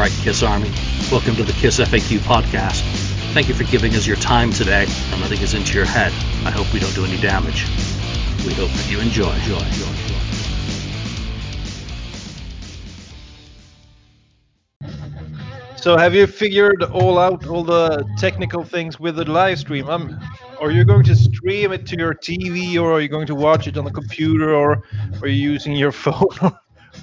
right, Kiss Army. Welcome to the Kiss FAQ podcast. Thank you for giving us your time today and letting us into your head. I hope we don't do any damage. We hope that you enjoy. enjoy, enjoy, enjoy. So, have you figured all out all the technical things with the live stream? Um, are you going to stream it to your TV, or are you going to watch it on the computer, or are you using your phone?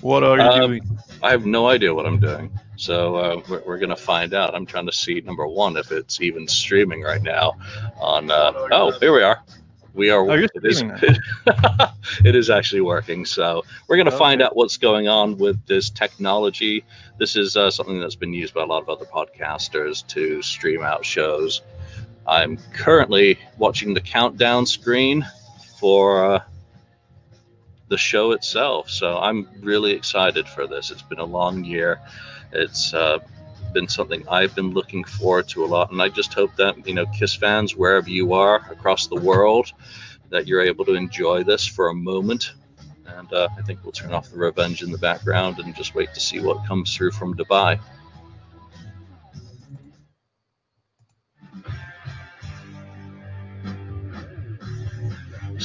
what are you um, doing? I have no idea what I'm doing. So uh, we're, we're going to find out. I'm trying to see number one if it's even streaming right now. On uh, oh, here we are. We are. Oh, it is, it is actually working. So we're going to okay. find out what's going on with this technology. This is uh, something that's been used by a lot of other podcasters to stream out shows. I'm currently watching the countdown screen for uh, the show itself. So I'm really excited for this. It's been a long year. It's uh, been something I've been looking forward to a lot, and I just hope that you know Kiss fans wherever you are across the world, that you're able to enjoy this for a moment. And uh, I think we'll turn off the revenge in the background and just wait to see what comes through from Dubai.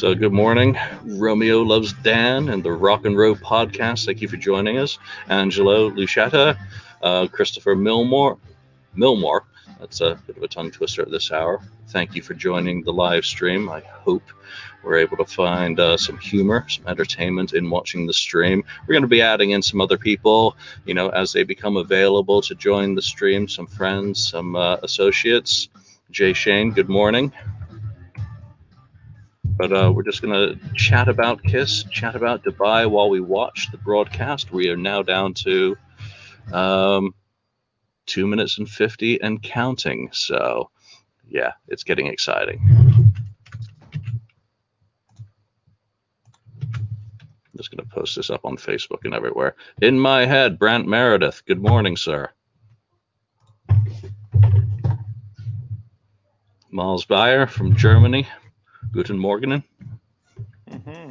So, good morning. Romeo loves Dan and the Rock and Roll podcast. Thank you for joining us. Angelo Luchetta, uh, Christopher Milmore, Milmore. That's a bit of a tongue twister at this hour. Thank you for joining the live stream. I hope we're able to find uh, some humor, some entertainment in watching the stream. We're going to be adding in some other people, you know, as they become available to join the stream. Some friends, some uh, associates. Jay Shane, good morning. But uh, we're just going to chat about Kiss, chat about Dubai while we watch the broadcast. We are now down to um, two minutes and 50 and counting. So, yeah, it's getting exciting. I'm just going to post this up on Facebook and everywhere. In my head, Brant Meredith. Good morning, sir. Miles Bayer from Germany. Guten Morgen. Mm-hmm.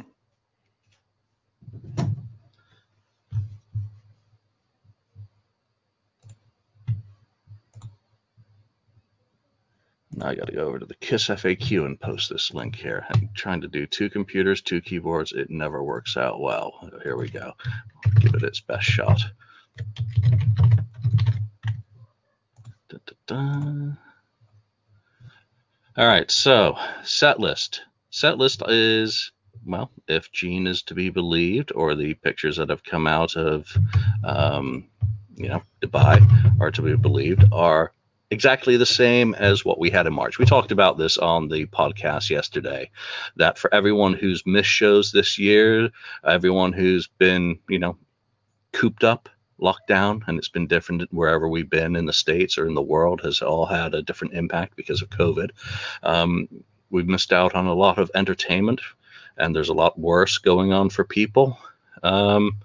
Now I got to go over to the KISS FAQ and post this link here. I'm trying to do two computers, two keyboards. It never works out well. Here we go. Give it its best shot. Da, da, da. All right, so set list. Set list is well, if Gene is to be believed, or the pictures that have come out of, um, you know, Dubai are to be believed, are exactly the same as what we had in March. We talked about this on the podcast yesterday. That for everyone who's missed shows this year, everyone who's been, you know, cooped up lockdown and it's been different wherever we've been in the states or in the world has all had a different impact because of covid. Um, we've missed out on a lot of entertainment and there's a lot worse going on for people. Um,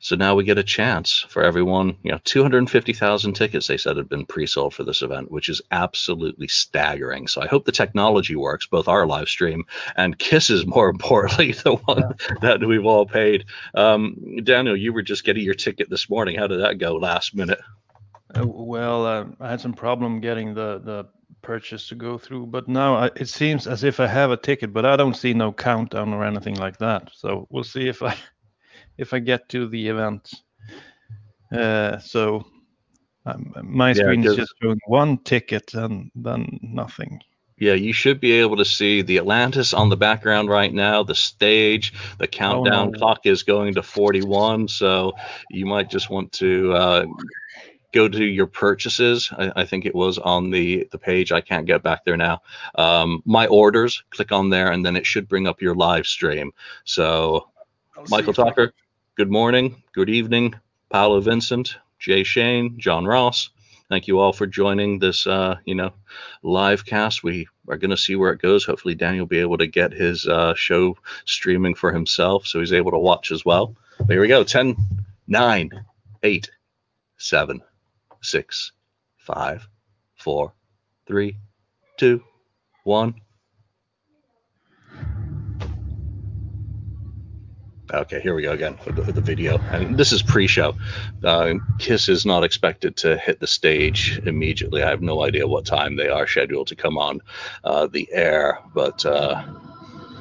so now we get a chance for everyone. You know, 250,000 tickets they said had been pre-sold for this event, which is absolutely staggering. So I hope the technology works, both our live stream and Kisses, more importantly, the one that we've all paid. Um, Daniel, you were just getting your ticket this morning. How did that go last minute? Uh, well, uh, I had some problem getting the the purchase to go through, but now I, it seems as if I have a ticket, but I don't see no countdown or anything like that. So we'll see if I if I get to the event. Uh, so um, my screen yeah, is just showing one ticket and then nothing. Yeah, you should be able to see the Atlantis on the background right now, the stage, the countdown oh, no. clock is going to 41. So you might just want to uh, go to your purchases. I, I, think it was on the, the page. I can't get back there now. Um, my orders, click on there, and then it should bring up your live stream. So, I'll Michael Tucker, good morning, good evening, Paolo Vincent, Jay Shane, John Ross. Thank you all for joining this, uh, you know, live cast. We are going to see where it goes. Hopefully, Daniel will be able to get his uh, show streaming for himself, so he's able to watch as well. But here we go: 10, 9, 8, 7, 6, 5, 4, 3, 2, 1. Okay, here we go again with the, with the video. And this is pre-show. Uh, Kiss is not expected to hit the stage immediately. I have no idea what time they are scheduled to come on uh, the air, but uh,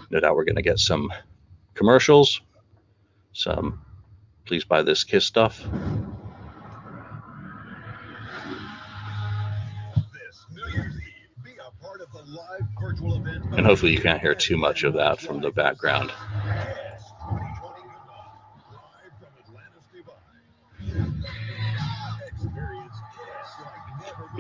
no doubt we're going to get some commercials, some please buy this Kiss stuff. And hopefully you can't hear too much of that from the background.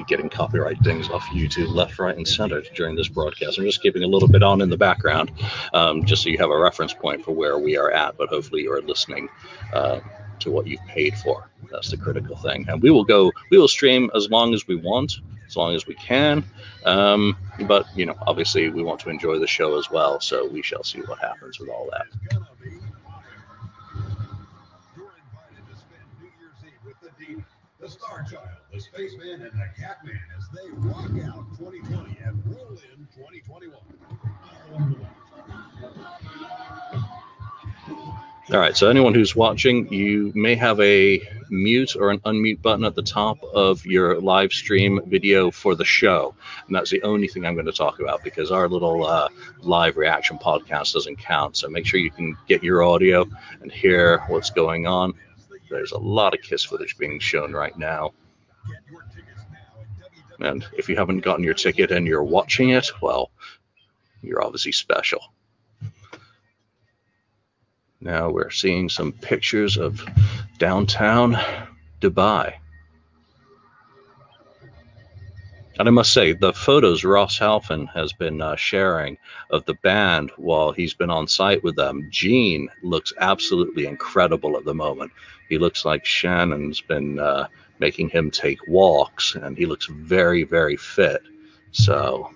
Getting copyright dings off YouTube left, right, and center during this broadcast. I'm just keeping a little bit on in the background, um, just so you have a reference point for where we are at. But hopefully you are listening uh, to what you've paid for. That's the critical thing. And we will go. We will stream as long as we want, as long as we can. Um, but you know, obviously, we want to enjoy the show as well. So we shall see what happens with all that. The Spaceman, and the Catman as they rock out 2020 and roll in 2021. All right, so anyone who's watching, you may have a mute or an unmute button at the top of your live stream video for the show. And that's the only thing I'm going to talk about because our little uh, live reaction podcast doesn't count. So make sure you can get your audio and hear what's going on. There's a lot of Kiss footage being shown right now. And if you haven't gotten your ticket and you're watching it, well, you're obviously special. Now we're seeing some pictures of downtown Dubai. And I must say, the photos Ross Halfin has been uh, sharing of the band while he's been on site with them, Gene looks absolutely incredible at the moment. He looks like Shannon's been uh, making him take walks, and he looks very, very fit. So.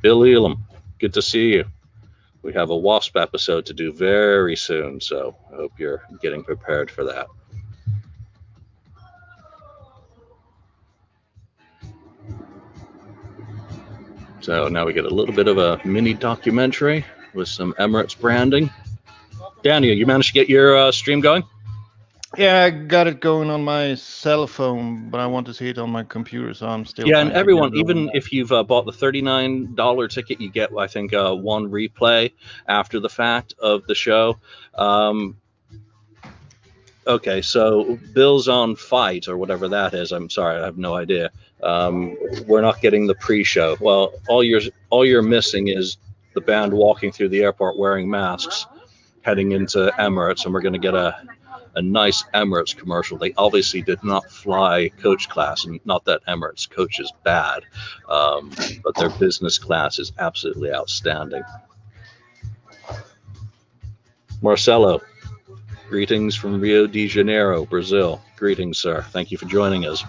Bill Elam, good to see you we have a wasp episode to do very soon, so I hope you're getting prepared for that. So now we get a little bit of a mini documentary with some Emirates branding. Daniel, you managed to get your uh, stream going? Yeah, I got it going on my cell phone, but I want to see it on my computer, so I'm still. Yeah, and everyone, even if you've uh, bought the thirty-nine dollar ticket, you get, I think, uh, one replay after the fact of the show. Um, okay, so Bill's on fight or whatever that is. I'm sorry, I have no idea. Um, we're not getting the pre-show. Well, all you're all you're missing is the band walking through the airport wearing masks, heading into Emirates, and we're going to get a a nice Emirates commercial. They obviously did not fly coach class, and not that Emirates coach is bad, um, but their business class is absolutely outstanding. Marcelo, greetings from Rio de Janeiro, Brazil. Greetings, sir. Thank you for joining us.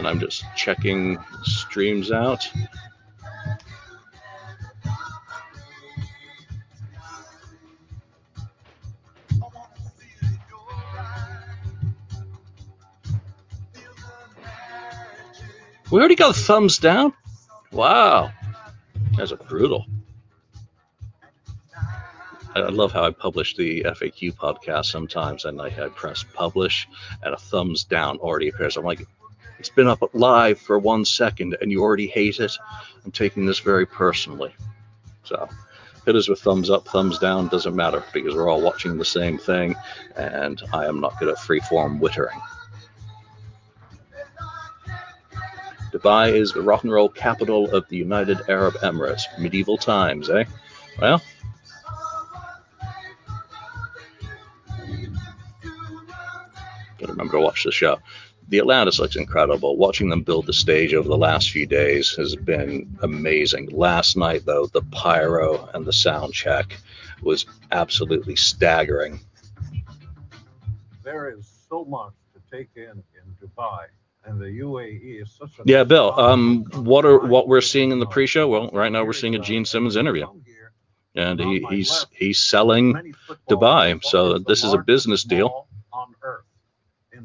And I'm just checking streams out. We already got thumbs down. Wow, that's brutal. I love how I publish the FAQ podcast sometimes, and I, I press publish, and a thumbs down already appears. I'm like, it's been up live for one second, and you already hate it. I'm taking this very personally. So, hit us with thumbs up, thumbs down, doesn't matter because we're all watching the same thing, and I am not good at freeform wittering. Dubai is the rock and roll capital of the United Arab Emirates. Medieval times, eh? Well, gotta remember to watch the show. The Atlantis looks incredible. Watching them build the stage over the last few days has been amazing. Last night, though, the pyro and the sound check was absolutely staggering. There is so much to take in in Dubai and the UAE is such a yeah, Bill. Um, what are what we're seeing in the pre-show? Well, right now we're seeing a Gene Simmons interview. and he, he's he's selling Dubai. So this is a business deal.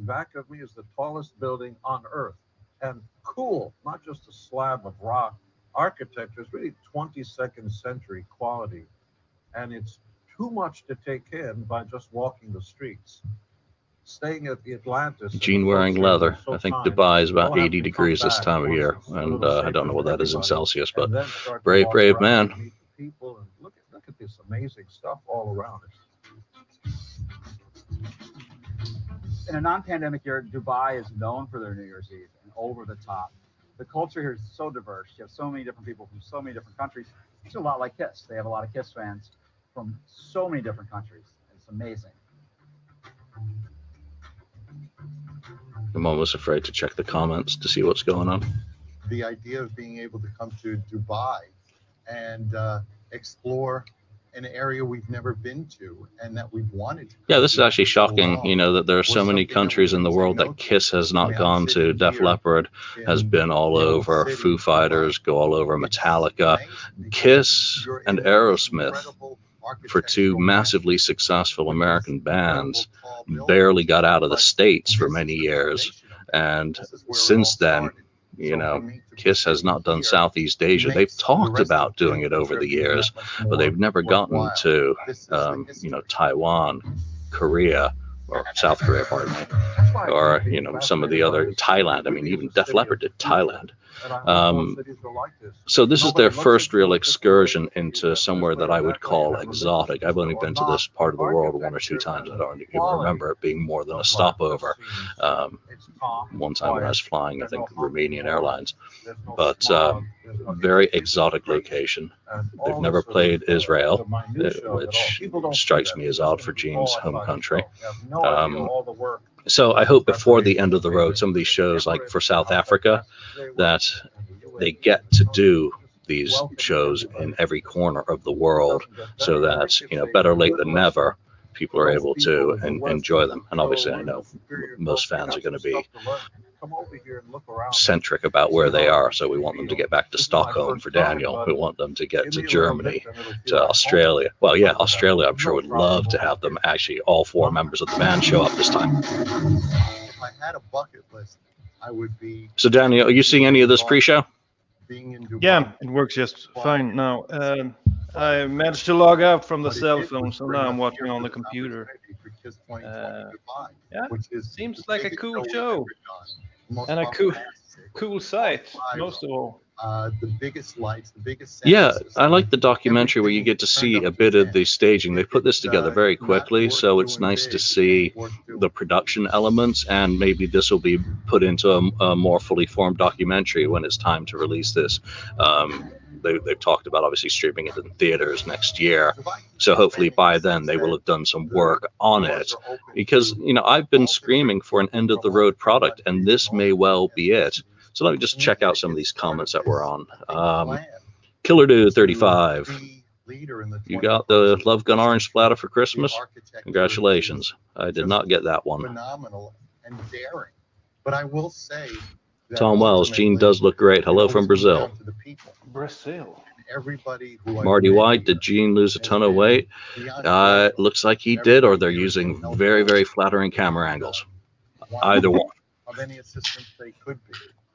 Mall on earth. In back of me is the tallest building on earth, and cool, not just a slab of rock. Architecture is really 22nd century quality, and it's too much to take in by just walking the streets. Staying at the Atlantis. Gene wearing leather. so I think Dubai is about 80 degrees this time of year, and uh, I don't know what that is in Celsius, but and then start to brave, brave man. and meet the people and look at look at this amazing stuff all around us. In a non-pandemic year, Dubai is known for their New Year's Eve and over the top. The culture here is so diverse. You have so many different people from so many different countries. It's a lot like Kiss. They have a lot of Kiss fans from so many different countries. It's amazing. I'm almost afraid to check the comments to see what's going on. the idea of being able to come to Dubai and uh, explore an area we've never been to and that we've wanted to. Yeah, this is actually shocking, you know, that there are so many countries in the world that. Kiss has not gone to. Def Leppard has been all over. Foo Fighters go all over. Metallica, Kiss, and Aerosmith for two massively successful American bands barely got out of the states for many years, foundation of it. and This is where it since then. You know, for me to be Kiss has not done Southeast Asia. They've talked about doing it over the years, but they've never gotten to, This is the um, you know. Taiwan, Korea, or South Korea, pardon me, That's why I or you know some of the other Thailand. I mean, even Def Leppard did. Thailand. And I hope more Um, cities are like this. So this is their first real you this way, excursion into somewhere that I would call and have a big exotic. I've only been to this part of the world one or two times. I don't even remember it being more than a stopover. Um, one time when I was flying, I think Romanian Airlines, but uh, very exotic location. They've never played Israel, the minutiae of it all. which People don't see strikes me as odd for Gene's home country. itself. They have no idea Um, all the work So I hope before the end of the road, some of these shows, like for South Africa, that they get to do these shows in every corner of the world so that, you know, better late than never, people are able to in the en- West enjoy them. And obviously, I know most fans are going to be stuff to learn. Come over here and look around. centric about where they are. So we want them to get back to This is my Stockholm for Daniel. We want them to get to me a little Germany, bit and it'll feel to. Australia. Well, yeah, Other than that, Australia, I'm sure no would love to have them actually all four members of the band show up this time. If I had a bucket list, I would be So, Daniel, are you seeing any of this pre show? being in Dubai. Yeah, it works just fine now. Um, I managed to log out from the cell phone, so now I'm watching on the computer. opportunity for KISS 2020 Uh, yeah, which is seems like a cool we've show. Ever done. Most And a cool- Cool site, most of all. Uh, the biggest lights, the biggest sound Yeah. I like the documentary where you get to see a bit of the staging. They put this together very uh, quickly, so it's nice to see the production elements, and maybe this will be put into a, a more fully formed documentary when it's time to release this. Um, they, they've talked about obviously streaming it in theaters next year, so hopefully by then they will have done some work on it. Because you know I've been screaming for an end of the road product, and this may well be it. So let me just check out some of these comments that were on. Um, Killer Dude 35. be leader in the You got the Love Gun Orange splatter for Christmas? Congratulations. I did not get that one. Phenomenal and daring. But I will say Tom Wells, Gene does look great. Hello from Brazil. down to the people. Brazil. Everybody who Marty White, did Gene lose a ton of weight? Uh, looks like he did, or they're using very, very flattering camera angles. Either one. Of any assistance they could be.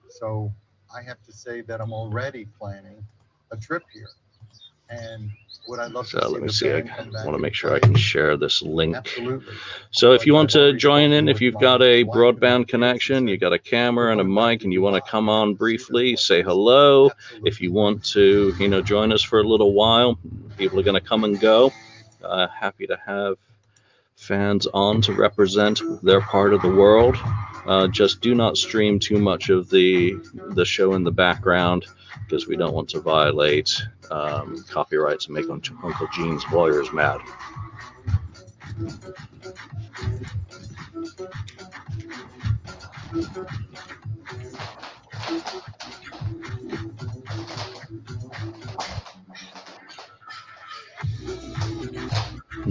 So I have to say that I'm already planning a trip here. And would I love So to see let me see. I band come back want to make sure I can share this link. Absolutely. So if you want to join in, if you've got a wife and my broadband connection, you got a camera and a mic, and you want to come on to see this briefly, say hello. If you want to, you know, join us for a little while, people are going to come and go. Uh, happy to have fans on to represent their part of the world. Uh, just do not stream too much of the the show in the background because we don't want to violate um, copyrights and make Uncle Gene's lawyers mad.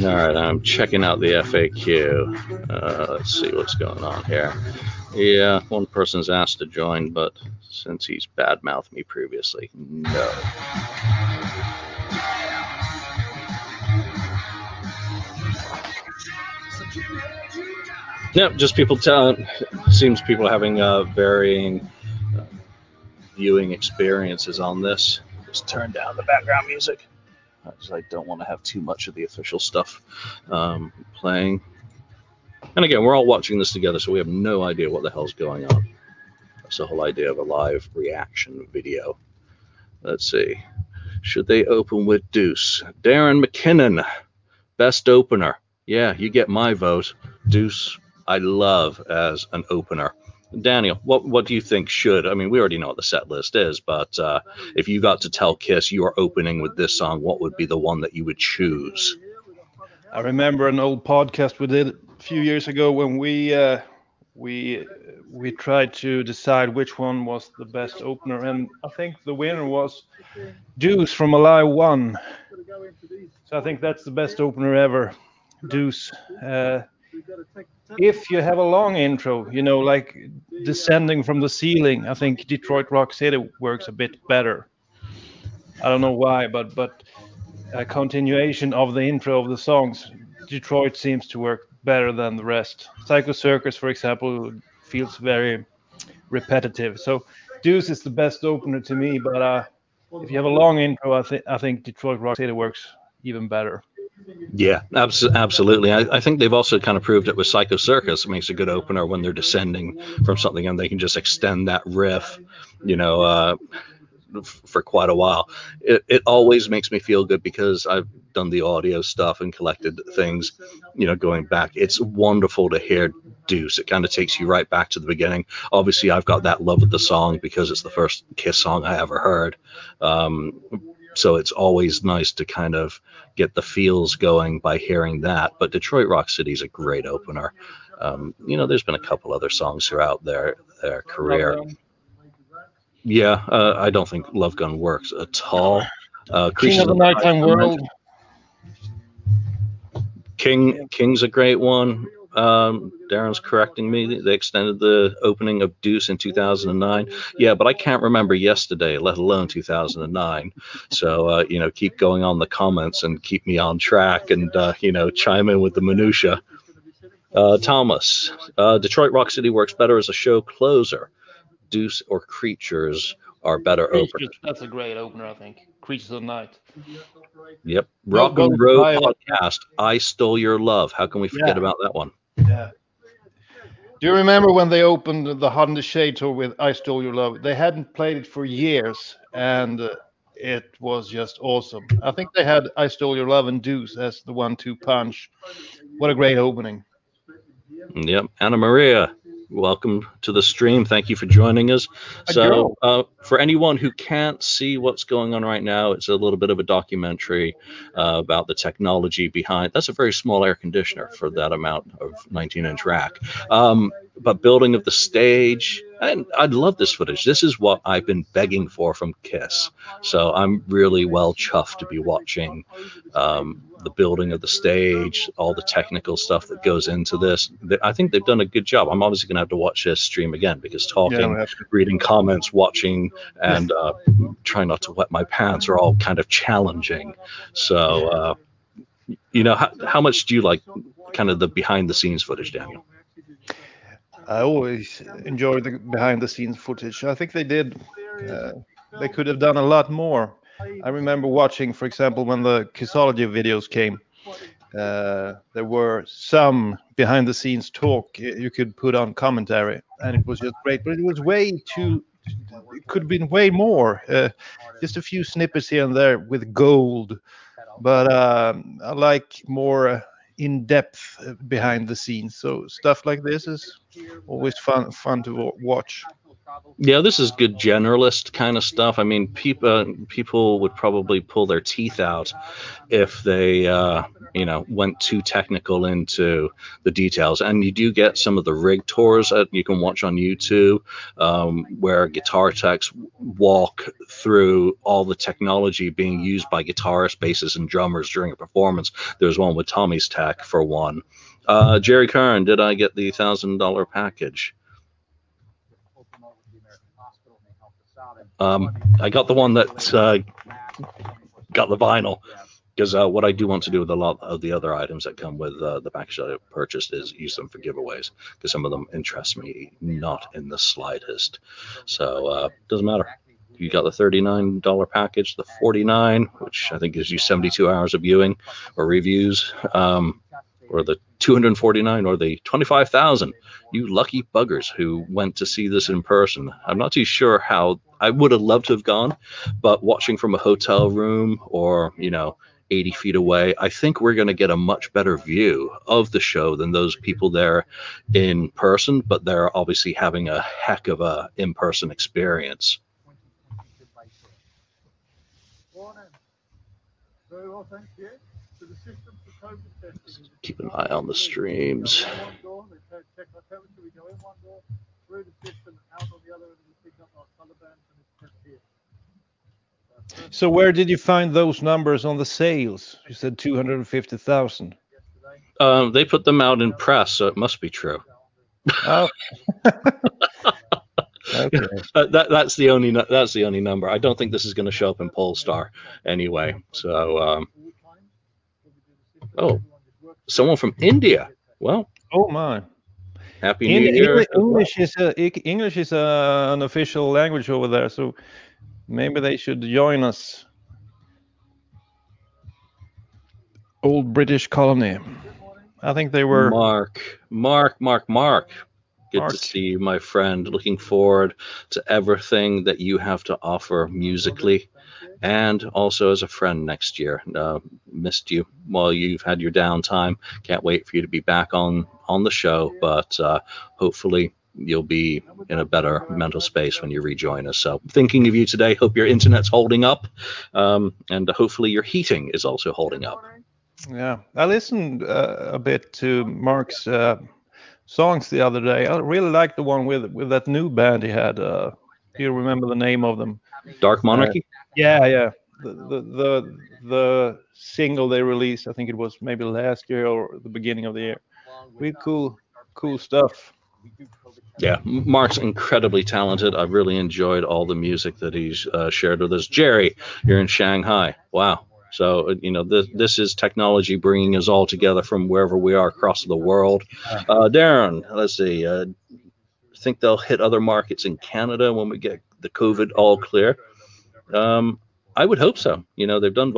All right, I'm checking out the FAQ. Uh, let's see what's going on here. Yeah, one person's asked to join, but since he's badmouthed me previously, no. Yep, just people tell. Seems people are having uh, varying uh, viewing experiences on this. Just turn down the background music. I don't want to have too much of the official stuff um, playing. And again, we're all watching this together, so we have no idea what the hell's going on. That's the whole idea of a live reaction video. Let's see. Should they open with Deuce? Darren McKinnon, best opener. Yeah, you get my vote. Deuce, I love as an opener. Daniel, what what do you think should? I mean, we already know what the set list is, but uh, if you got to tell Kiss you are opening with this song, what would be the one that you would choose? I remember an old podcast we did few years ago when we uh, we we tried to decide which one was the best opener, and I think the winner was Deuce from Alive One. So I think that's the best opener ever, Deuce. Uh, if you have a long intro, you know, like descending from the ceiling, I think Detroit Rock City works a bit better. I don't know why, but but a continuation of the intro of the songs, Detroit seems to work better than the rest. Psycho Circus, for example, feels very repetitive. So Deuce is the best opener to me, but uh, if you have a long intro, I think I think Detroit Rock City works even better. Yeah, abs- absolutely. I, I, think they've also kind of proved it with Psycho Circus. It makes a good opener when they're descending from something and they can just extend that riff, you know, uh, for quite a while. It, it always makes me feel good because I've done the audio stuff and collected things, you know, going back. It's wonderful to hear Deuce. It kind of takes you right back to the beginning. Obviously, I've got that love of the song because it's the first Kiss song I ever heard. Um, so it's always nice to kind of get the feels going by hearing that. But Detroit Rock City is a great opener. Um, you know, there's been a couple other songs throughout their their career. Yeah, uh, I don't think Love Gun works at all. Uh, King of the Nighttime World. King King's a great one. Um, Darren's correcting me. They extended the opening of Deuce in 2009. Yeah, but I can't remember yesterday, let alone 2009. So uh, you know, keep going on the comments and keep me on track, and uh, you know, chime in with the minutia. Uh, Thomas, uh, Detroit Rock City works better as a show closer. Deuce or Creatures are better Creatures, openers. That's a great opener, I think. Creatures of the Night. Yep. Rock go and Roll Violet. podcast. I stole your love. How can we forget Yeah. about that one? Yeah. Do you remember when they opened the Hot in the Shade tour with I Stole Your Love? They hadn't played it for years, and uh, it was just awesome. I think they had I Stole Your Love and Deuce as the one-two punch. What a great opening! Yep. Anna Maria, welcome to the stream. Thank you for joining us. So, uh, for anyone who can't see what's going on right now, it's a little bit of a documentary uh, about the technology behind. That's a very small air conditioner for that amount of 19-inch rack. Um, but building of the stage, and I love this footage. This is what I've been begging for from Kiss. So I'm really well chuffed to be watching um, the building of the stage, all the technical stuff that goes into this. I think they've done a good job. I'm obviously going to have to watch this stream again because talking, to. reading comments, watching, and uh, trying not to wet my pants are all kind of challenging. So, uh, you know, how, how much do you like kind of the behind the scenes footage, Daniel? I always enjoy the behind-the-scenes footage. I think they did. Uh, they could have done a lot more. I remember watching, for example, when the Kissology videos came. Uh, there were some behind-the-scenes talk you could put on commentary, and it was just great. But it was way too. It could have been way more. Uh, just a few snippets here and there with gold, but um, I like more uh, in-depth uh, behind the scenes. So stuff like this is always fun fun to watch. Yeah, this is good generalist kind of stuff. I mean, people people would probably pull their teeth out if they, uh, you know, went too technical into the details. And you do get some of the rig tours that you can watch on YouTube, um, where guitar techs walk through all the technology being used by guitarists, bassists, and drummers during a performance. There's one with Tommy's Tech for one. Uh, Jerry Kern, did I get the thousand dollar package? Um, I got the one that uh, got the vinyl. Because uh, what I do want to do with a lot of the other items that come with uh, the package that I purchased is use them for giveaways because some of them interest me not in the slightest. So uh, doesn't matter. You got the $39 package, the 49, which I think gives you 72 hours of viewing or reviews, um, or the 249 or the 25,000. You lucky buggers who went to see this in person. I'm not too sure how I would have loved to have gone, but watching from a hotel room or, you know, 80 feet away, I think we're going to get a much better view of the show than those people there in person, but they're obviously having a heck of a in-person experience. Very well, thank you. So the system for COVID testing is Keep an eye on the streams. Go in one door, they check check our temperature, we go in one door, through the system, out on the other end, we pick up our color bands and it's kept here. So where did you find those numbers on the sales? You said 250,000. Um, they put them out in press, so it must be true. Oh. okay. Uh, that that's the only that's the only number. I don't think this is going to show up in Pollstar anyway. So, um, oh, someone from India. Well, Oh my. happy New Year. English, English is a, English is a, an official language over there, so maybe they should join us. Old British colony. I think they were. Mark, Mark, Mark, Mark. Good Mark. to see you, my friend. Looking forward to everything that you have to offer musically and also as a friend next year. Uh, missed you while you've had your downtime. Can't wait for you to be back on on the show, but uh, hopefully you'll be in a better mental space when you rejoin us. So thinking of you today. Hope your internet's holding up, um, and hopefully your heating is also holding up. Yeah, I listened uh, a bit to Mark's uh, songs the other day. I really liked the one with with that new band he had. Uh, do you remember the name of them? Dark Monarchy. Yeah, yeah. The, the the the single they released, I think it was maybe last year or the beginning of the year. Really cool, cool stuff. Yeah, Mark's incredibly talented. I've really enjoyed all the music that he's uh, shared with us. Jerry, you're in Shanghai. Wow. So you know this this is technology bringing us all together from wherever we are across the world. Uh, Darren, let's see. Uh, think they'll hit other markets in Canada when we get the COVID all clear. Um, I would hope so. You know, they've done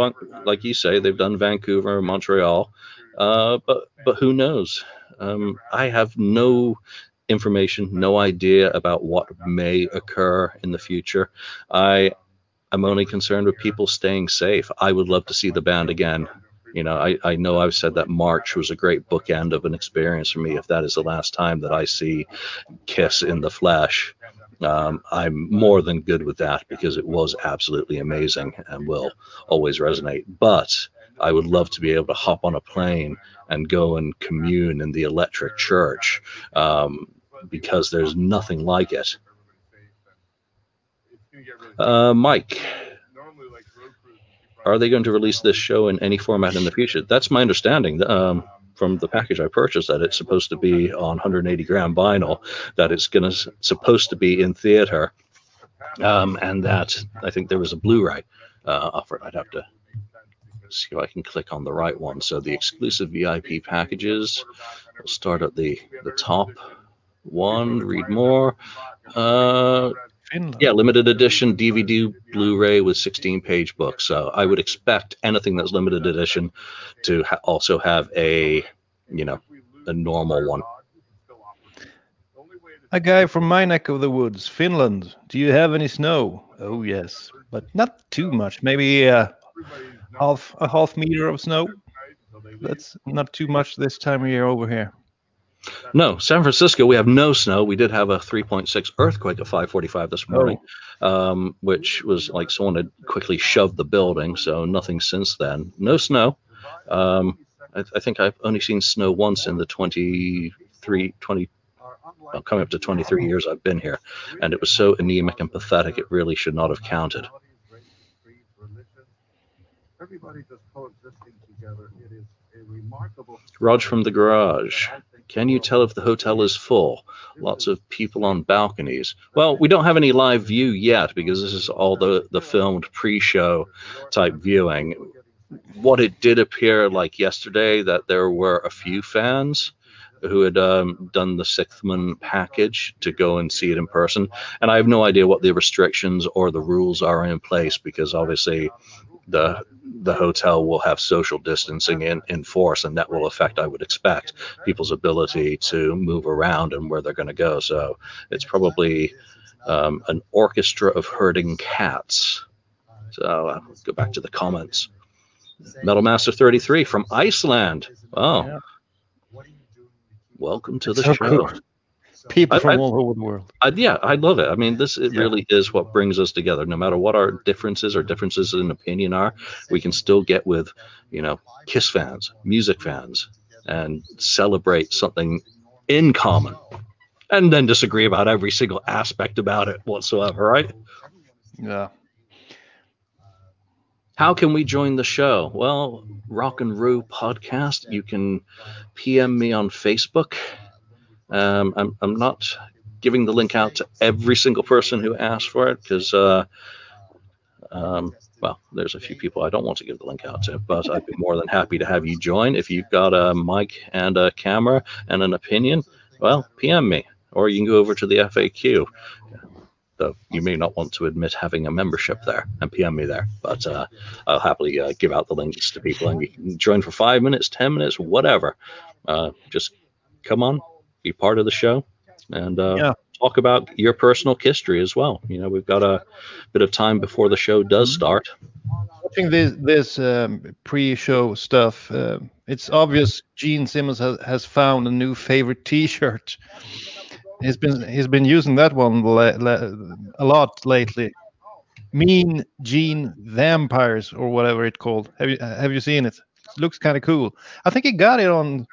like you say, they've done Vancouver, Montreal, uh, but but who knows? Um, I have no information, no idea about what may occur in the future. I am only concerned with people staying safe. I would love to see the band again. You know, I, I know I've said that March was a great bookend of an experience for me. If that is the last time that I see Kiss in the flesh, um, I'm more than good with that because it was absolutely amazing and will always resonate. But I would love to be able to hop on a plane and go and commune in the electric church um, because there's nothing like it. Uh, Mike, are they going to release this show in any format in the future? That's my understanding um, from the package I purchased that it's supposed to be on 180 gram vinyl, that it's going to supposed to be in theater, um, and that I think there was a Blu-ray uh, offered. I'd have to see if I can click on the right one. So the exclusive VIP packages. We'll start at the the top one. Read more. Uh, Finland. yeah, limited edition DVD Blu-ray with 16 page book. So I would expect anything that's limited edition to ha- also have a, you know, a normal one. A guy from my neck of the woods, Finland. Do you have any snow? Oh yes, but not too much. Maybe uh, half a half meter of snow. That's not too much this time of year over here. No, San Francisco, we have no snow. We did have a 3.6 earthquake at 5:45 this morning, um, which was like someone had quickly shoved the building. So nothing since then. No snow. Um, I, I think I've only seen snow once in the 23, 20, well, coming up to 23 years I've been here, and it was so anemic and pathetic. It really should not have counted. Everybody just coexisting together. It is a remarkable. Raj from the garage. Can you tell if the hotel is full? Lots of people on balconies. Well, we don't have any live view yet because this is all the, the filmed pre-show type viewing. what it did appear like yesterday that there were a few fans who had um, done the Sixthman package to go and see it in person, and I have no idea what the restrictions or the rules are in place because obviously the the hotel will have social distancing in, in force, and that will affect, I would expect, people's ability to move around and where they're going to go. So it's probably um, an orchestra of herding cats. So uh, go back to the comments. Metal Master 33 from Iceland. Oh, welcome to the So show. cool. People I- from I- all over the world. I, yeah, I love it. I mean, this it Yeah. really is what brings us together. No matter what our differences or differences in opinion are, we can still get with, you know, Kiss fans, music fans, and celebrate something in common, and then disagree about every single aspect about it whatsoever. Right? Yeah. How can we join the show? Well, Rock and Roo podcast. You can PM me on Facebook. Um, I'm, I'm not giving the link out to every single person who asked for it because, uh, um, well, there's a few people I don't want to give the link out to, but I'd be more than happy to have you join. If you've got a mic and a camera and an opinion, well, PM me, or you can go over to the FAQ. Though you may not want to admit having a membership there and PM me there, but uh, I'll happily uh, give out the links to people and you can join for five minutes, 10 minutes, whatever. Uh, just come on, be part of the show, and uh, Yeah. talk about your personal history as well. You know, we've got a bit of time before the show does start. Watching this this um, pre-show stuff, uh, it's obvious Gene Simmons has, has found a new favorite T-shirt. He's been he's been using that one a lot lately. Mean Gene Vampires or whatever it's called. Have you have you seen it? It looks kind of cool. I think he got it on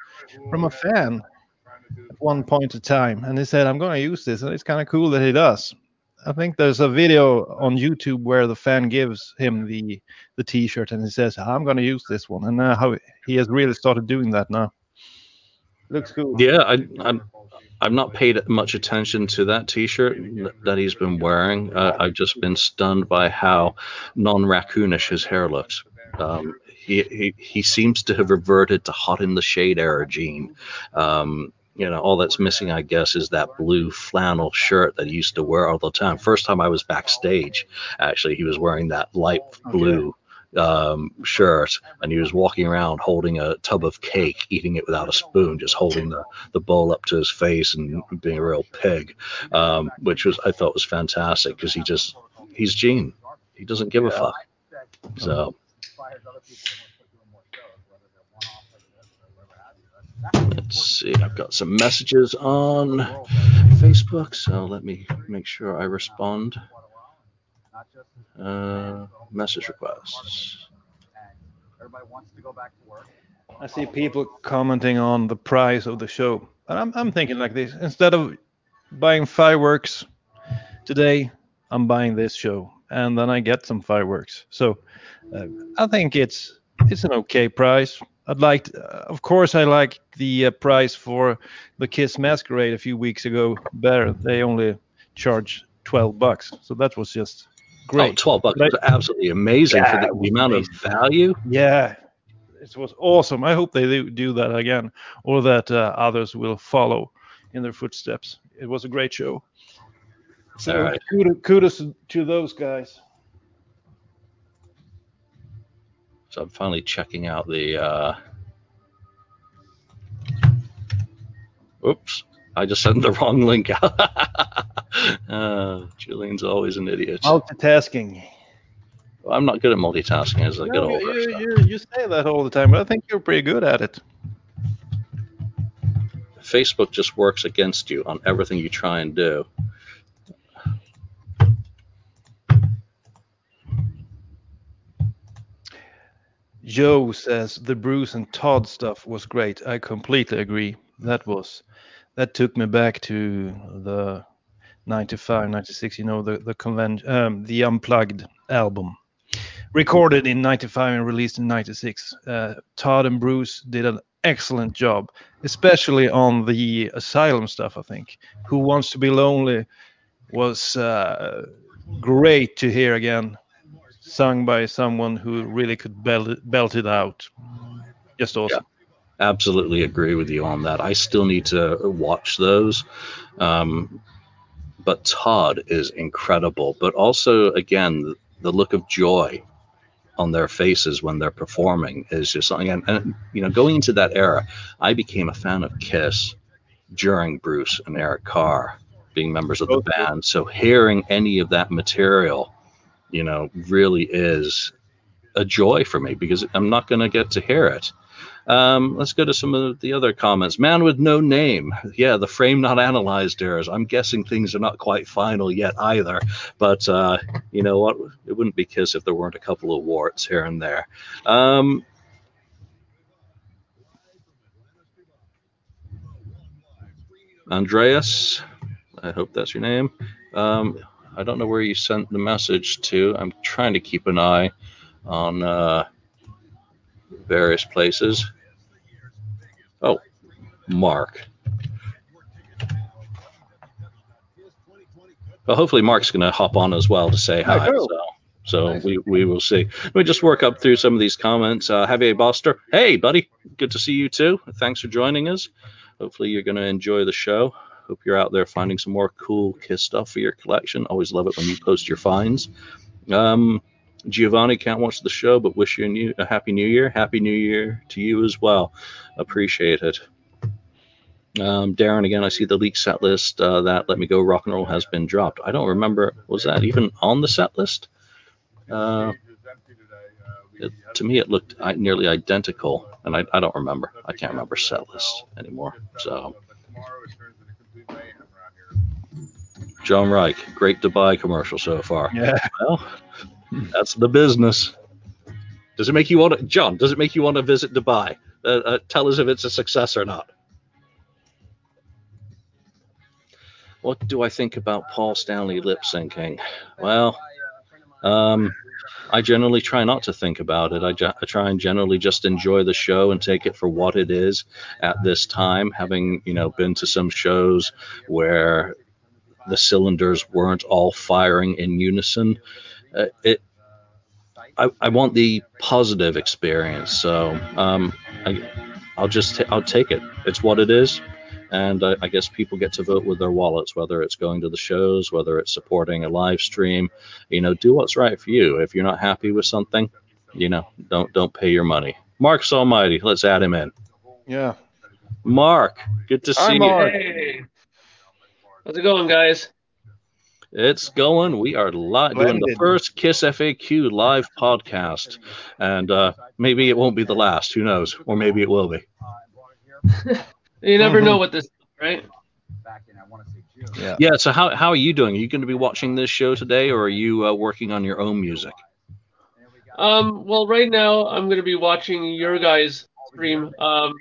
from a fan one point in time, and he said, "I'm going to use this," and it's kind of cool that he does. I think there's a video on YouTube where the fan gives him the the T-shirt and he says, "I'm going to use this one," and now how he has really started doing that now. Looks cool. Yeah, I, I'm. I've not paid much attention to that T-shirt that he's been wearing. Uh, I've just been stunned by how non-raccoonish his hair looks. Um, he, he he seems to have reverted to hot in the shade era Gene. Um, you know, all that's missing, I guess, is that blue flannel shirt that he used to wear all the time. First time I was backstage, actually, he was wearing that light blue um, shirt, and he was walking around holding a tub of cake, eating it without a spoon, just holding the, the bowl up to his face and being a real pig, um, which was I thought was fantastic because he just he's Gene. He doesn't give a fuck. So let's see. I've got some messages on Facebook, so let me make sure I respond. Uh, message requests. I see people commenting on the price of the show, and I'm I'm thinking like this: instead of buying fireworks today, I'm buying this show, and then I get some fireworks. So uh, I think it's it's an okay price. I'd like, uh, of course, I like the uh, price for the Kiss Masquerade a few weeks ago better. They only charge 12 bucks, so that was just Oh, great. 12 bucks was absolutely amazing for the, the amount of value. Yeah, it was awesome. I hope they do, that again, or that uh, others will follow in their footsteps. It was a great show. So right. kudos, kudos to those guys. So I'm finally checking out the. Uh... Oops, I just sent the wrong link out. uh, Julian's always an idiot. Multitasking. I'm not good at multitasking as I get older. you, so. you, you say that all the time, but I think you're pretty good at it. Facebook just works against you on everything you try and do. Joe says the Bruce and Todd stuff was great. I completely agree. That was that took me back to the 95, 96, you know, the the convention um, the unplugged album. Recorded in 95 and released in 96. Uh, Todd and Bruce did an excellent job, especially on the Asylum stuff, I think. Who Wants to Be Lonely was uh, great to hear again sung by someone who really could belt it, belt it out. Just awesome. Yeah, absolutely agree with you on that. I still need to watch those. Um, but Todd is incredible. But also, again, the, look of joy on their faces when they're performing is just something. And, and, you know, going into that era, I became a fan of Kiss during Bruce and Eric Carr being members of the Okay. band. So hearing any of that material, you know, really is a joy for me because I'm not going to get to hear it. Um, let's go to some of the other comments. Man with no name. Yeah, the frame not analyzed errors. I'm guessing things are not quite final yet either. But uh, you know what? It wouldn't be Kiss if there weren't a couple of warts here and there. Um, Andreas, I hope that's your name. Um, I don't know where you sent the message to. I'm trying to keep an eye on uh, various places. Oh, Mark. Well, hopefully Mark's going to hop on as well to say hi. cool. So, so we, we will see. Let me just work up through some of these comments. Uh, Javier Boster, hey buddy, good to see you too. Thanks for joining us. Hopefully you're going to enjoy the show. Hope you're out there finding some more cool Kiss stuff for your collection. Always love it when you post your finds. Um, Giovanni can't watch the show, but wish you a, new, a happy new year. Happy new year to you as well. Appreciate it. Um, Darren, again, I see the leak set list uh, that Let Me Go Rock and Roll has been dropped. I don't remember, was that even on the set list? Uh, it, to me, it looked nearly identical, and I, I don't remember. I can't remember set list anymore. So, John Reich, great Dubai commercial so far. Yeah. Well, that's the business. Does it make you want to, John? Does it make you want to visit Dubai? Uh, uh, tell us if it's a success or not. What do I think about Paul Stanley lip syncing? Well, um, I generally try not to think about it. I, ju- I try and generally just enjoy the show and take it for what it is at this time. Having you know been to some shows where the cylinders weren't all firing in unison, uh, it I, I want the positive experience. So um, I, I'll just ta- I'll take it. It's what it is. And I, I guess people get to vote with their wallets, whether it's going to the shows, whether it's supporting a live stream. You know, do what's right for you. If you're not happy with something, you know, don't don't pay your money. Mark's Almighty, let's add him in. Yeah. Mark, good to Hi, see Mark. you. Hey, how's it going, guys? It's going. We are li- doing the first Kiss FAQ live podcast, and uh, maybe it won't be the last. Who knows? Or maybe it will be. You never Mhm. know what this, is, right? Back in, I want to say June. Yeah. Yeah. So how how are you doing? Are you going to be watching this show today, or are you uh, working on your own music? Um, well, right now I'm going to be watching your guys' stream. Um,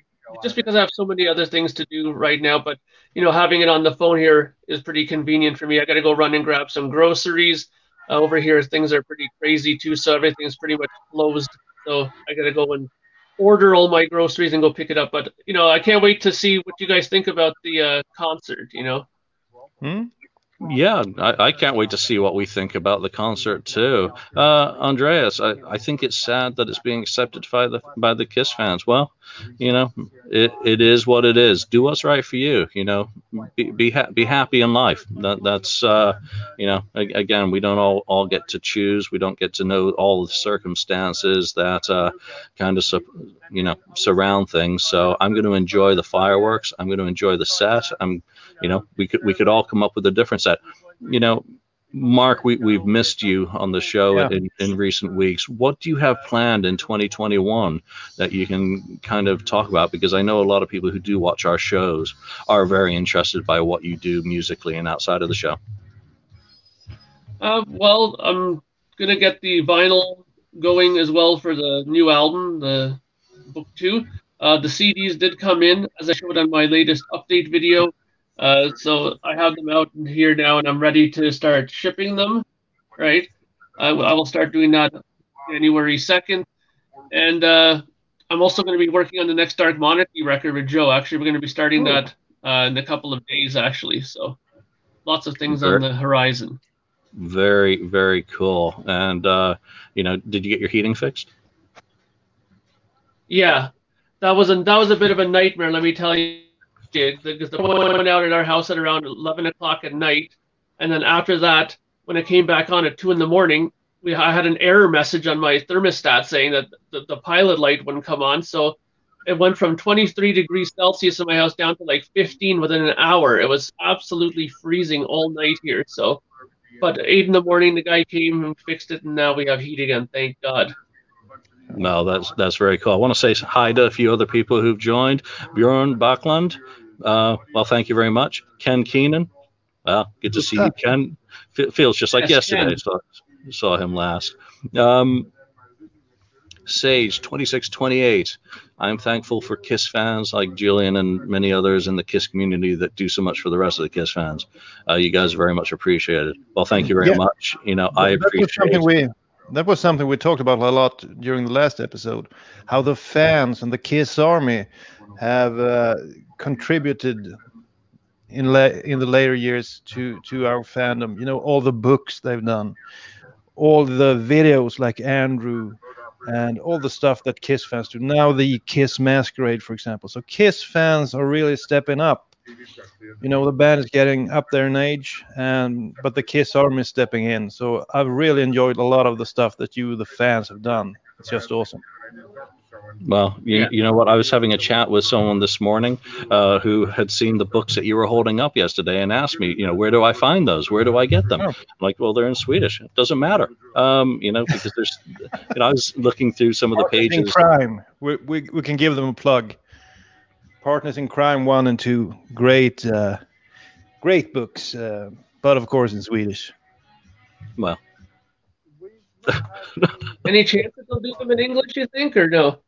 just because I have so many other things to do right now, but you know, having it on the phone here is pretty convenient for me. I got to go run and grab some groceries. Uh, over here, things are pretty crazy too, so everything's pretty much closed. So I got to go and order all my groceries and go pick it up. But you know, I can't wait to see what you guys think about the uh, concert. You know. Hmm? Yeah, I, I can't wait to see what we think about the concert too. Uh, Andreas, I, I think it's sad that it's being accepted by the by the Kiss fans. Well, you know, it, it is what it is. Do what's right for you. You know, be be, ha- be happy in life. That that's uh, you know, again, we don't all all get to choose. We don't get to know all the circumstances that uh, kind of su- you know surround things. So I'm going to enjoy the fireworks. I'm going to enjoy the set. I'm you know, we could we could all come up with a different set. You know, Mark, we we've missed you on the show Yeah. in, in recent weeks. What do you have planned in 2021 that you can kind of talk about? Because I know a lot of people who do watch our shows are very interested by what you do musically and outside of the show. Uh, well, I'm gonna get the vinyl going as well for the new album, the book two. Uh, the CDs did come in as I showed on my latest update video. Uh, so I have them out here now, and I'm ready to start shipping them. Right, I, I will start doing that January 2nd, and uh, I'm also going to be working on the next Dark Monarchy record with Joe. Actually, we're going to be starting that uh, in a couple of days, actually. So lots of things on the horizon. Very, very cool. And uh, you know, did you get your heating fixed? Yeah, that was a that was a bit of a nightmare. Let me tell you, because the phone went out at our house at around 11 o'clock at night, and then after that, when it came back on at two in the morning, we I had an error message on my thermostat saying that the, the pilot light wouldn't come on. So it went from 23 degrees Celsius in my house down to like 15 within an hour. It was absolutely freezing all night here. So, but eight in the morning, the guy came and fixed it, and now we have heat again. Thank God. No, that's that's very cool. I want to say hi to a few other people who've joined. Bjorn Bachland. Uh, well, thank you very much. Ken Keenan. Well, good to see you, Ken. Fe- feels just like Yes, yesterday. Saw, saw him last. Um, Sage 2628. I'm thankful for Kiss fans like Julian and many others in the Kiss community that do so much for the rest of the Kiss fans. Uh, you guys are very much appreciated. Well, thank you very Yeah. much. You know, I That- that was something we that was something we talked about a lot during the last episode. How the fans and the Kiss Army have uh, contributed in the later years to to our fandom. You know, all the books they've done, all the videos like Andrew, and all the stuff that Kiss fans do. Now the Kiss Masquerade, for example. So Kiss fans are really stepping up. You know, the band is getting up there in age, and but the Kiss Army is stepping in. So I've really enjoyed a lot of the stuff that you, the fans, have done. It's just awesome. Well, you, Yeah. you know what? I was having a chat with someone this morning uh, who had seen the books that you were holding up yesterday and asked me, you know, where do I find those? Where do I get them? Oh. I'm like, well, they're in Swedish. It doesn't matter, um, you know, because there's, you know, I was looking through some of the pages. Partners in. Crime. We, we, we can give them a plug. Partners in Crime one and two, great, uh, great books, uh, but of course in Swedish. Well, Any chance that they'll do them in English? You think or no?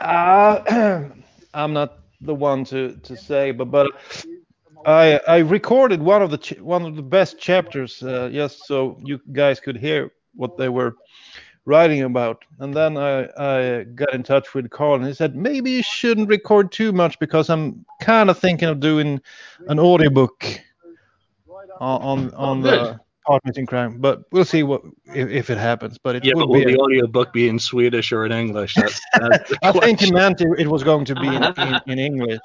Uh, I'm not the one to, to say, but but I I recorded one of the ch- one of the best chapters uh, just so you guys could hear what they were writing about, and then I I got in touch with Carl and he said maybe you shouldn't record too much because I'm kind of thinking of doing an audiobook on on, on the Partners in Crime, but we'll see what if, if it happens. But it yeah, would but will be. the audio book be in Swedish or in English? That's, that's I think he meant it, was going to be in, in, in English.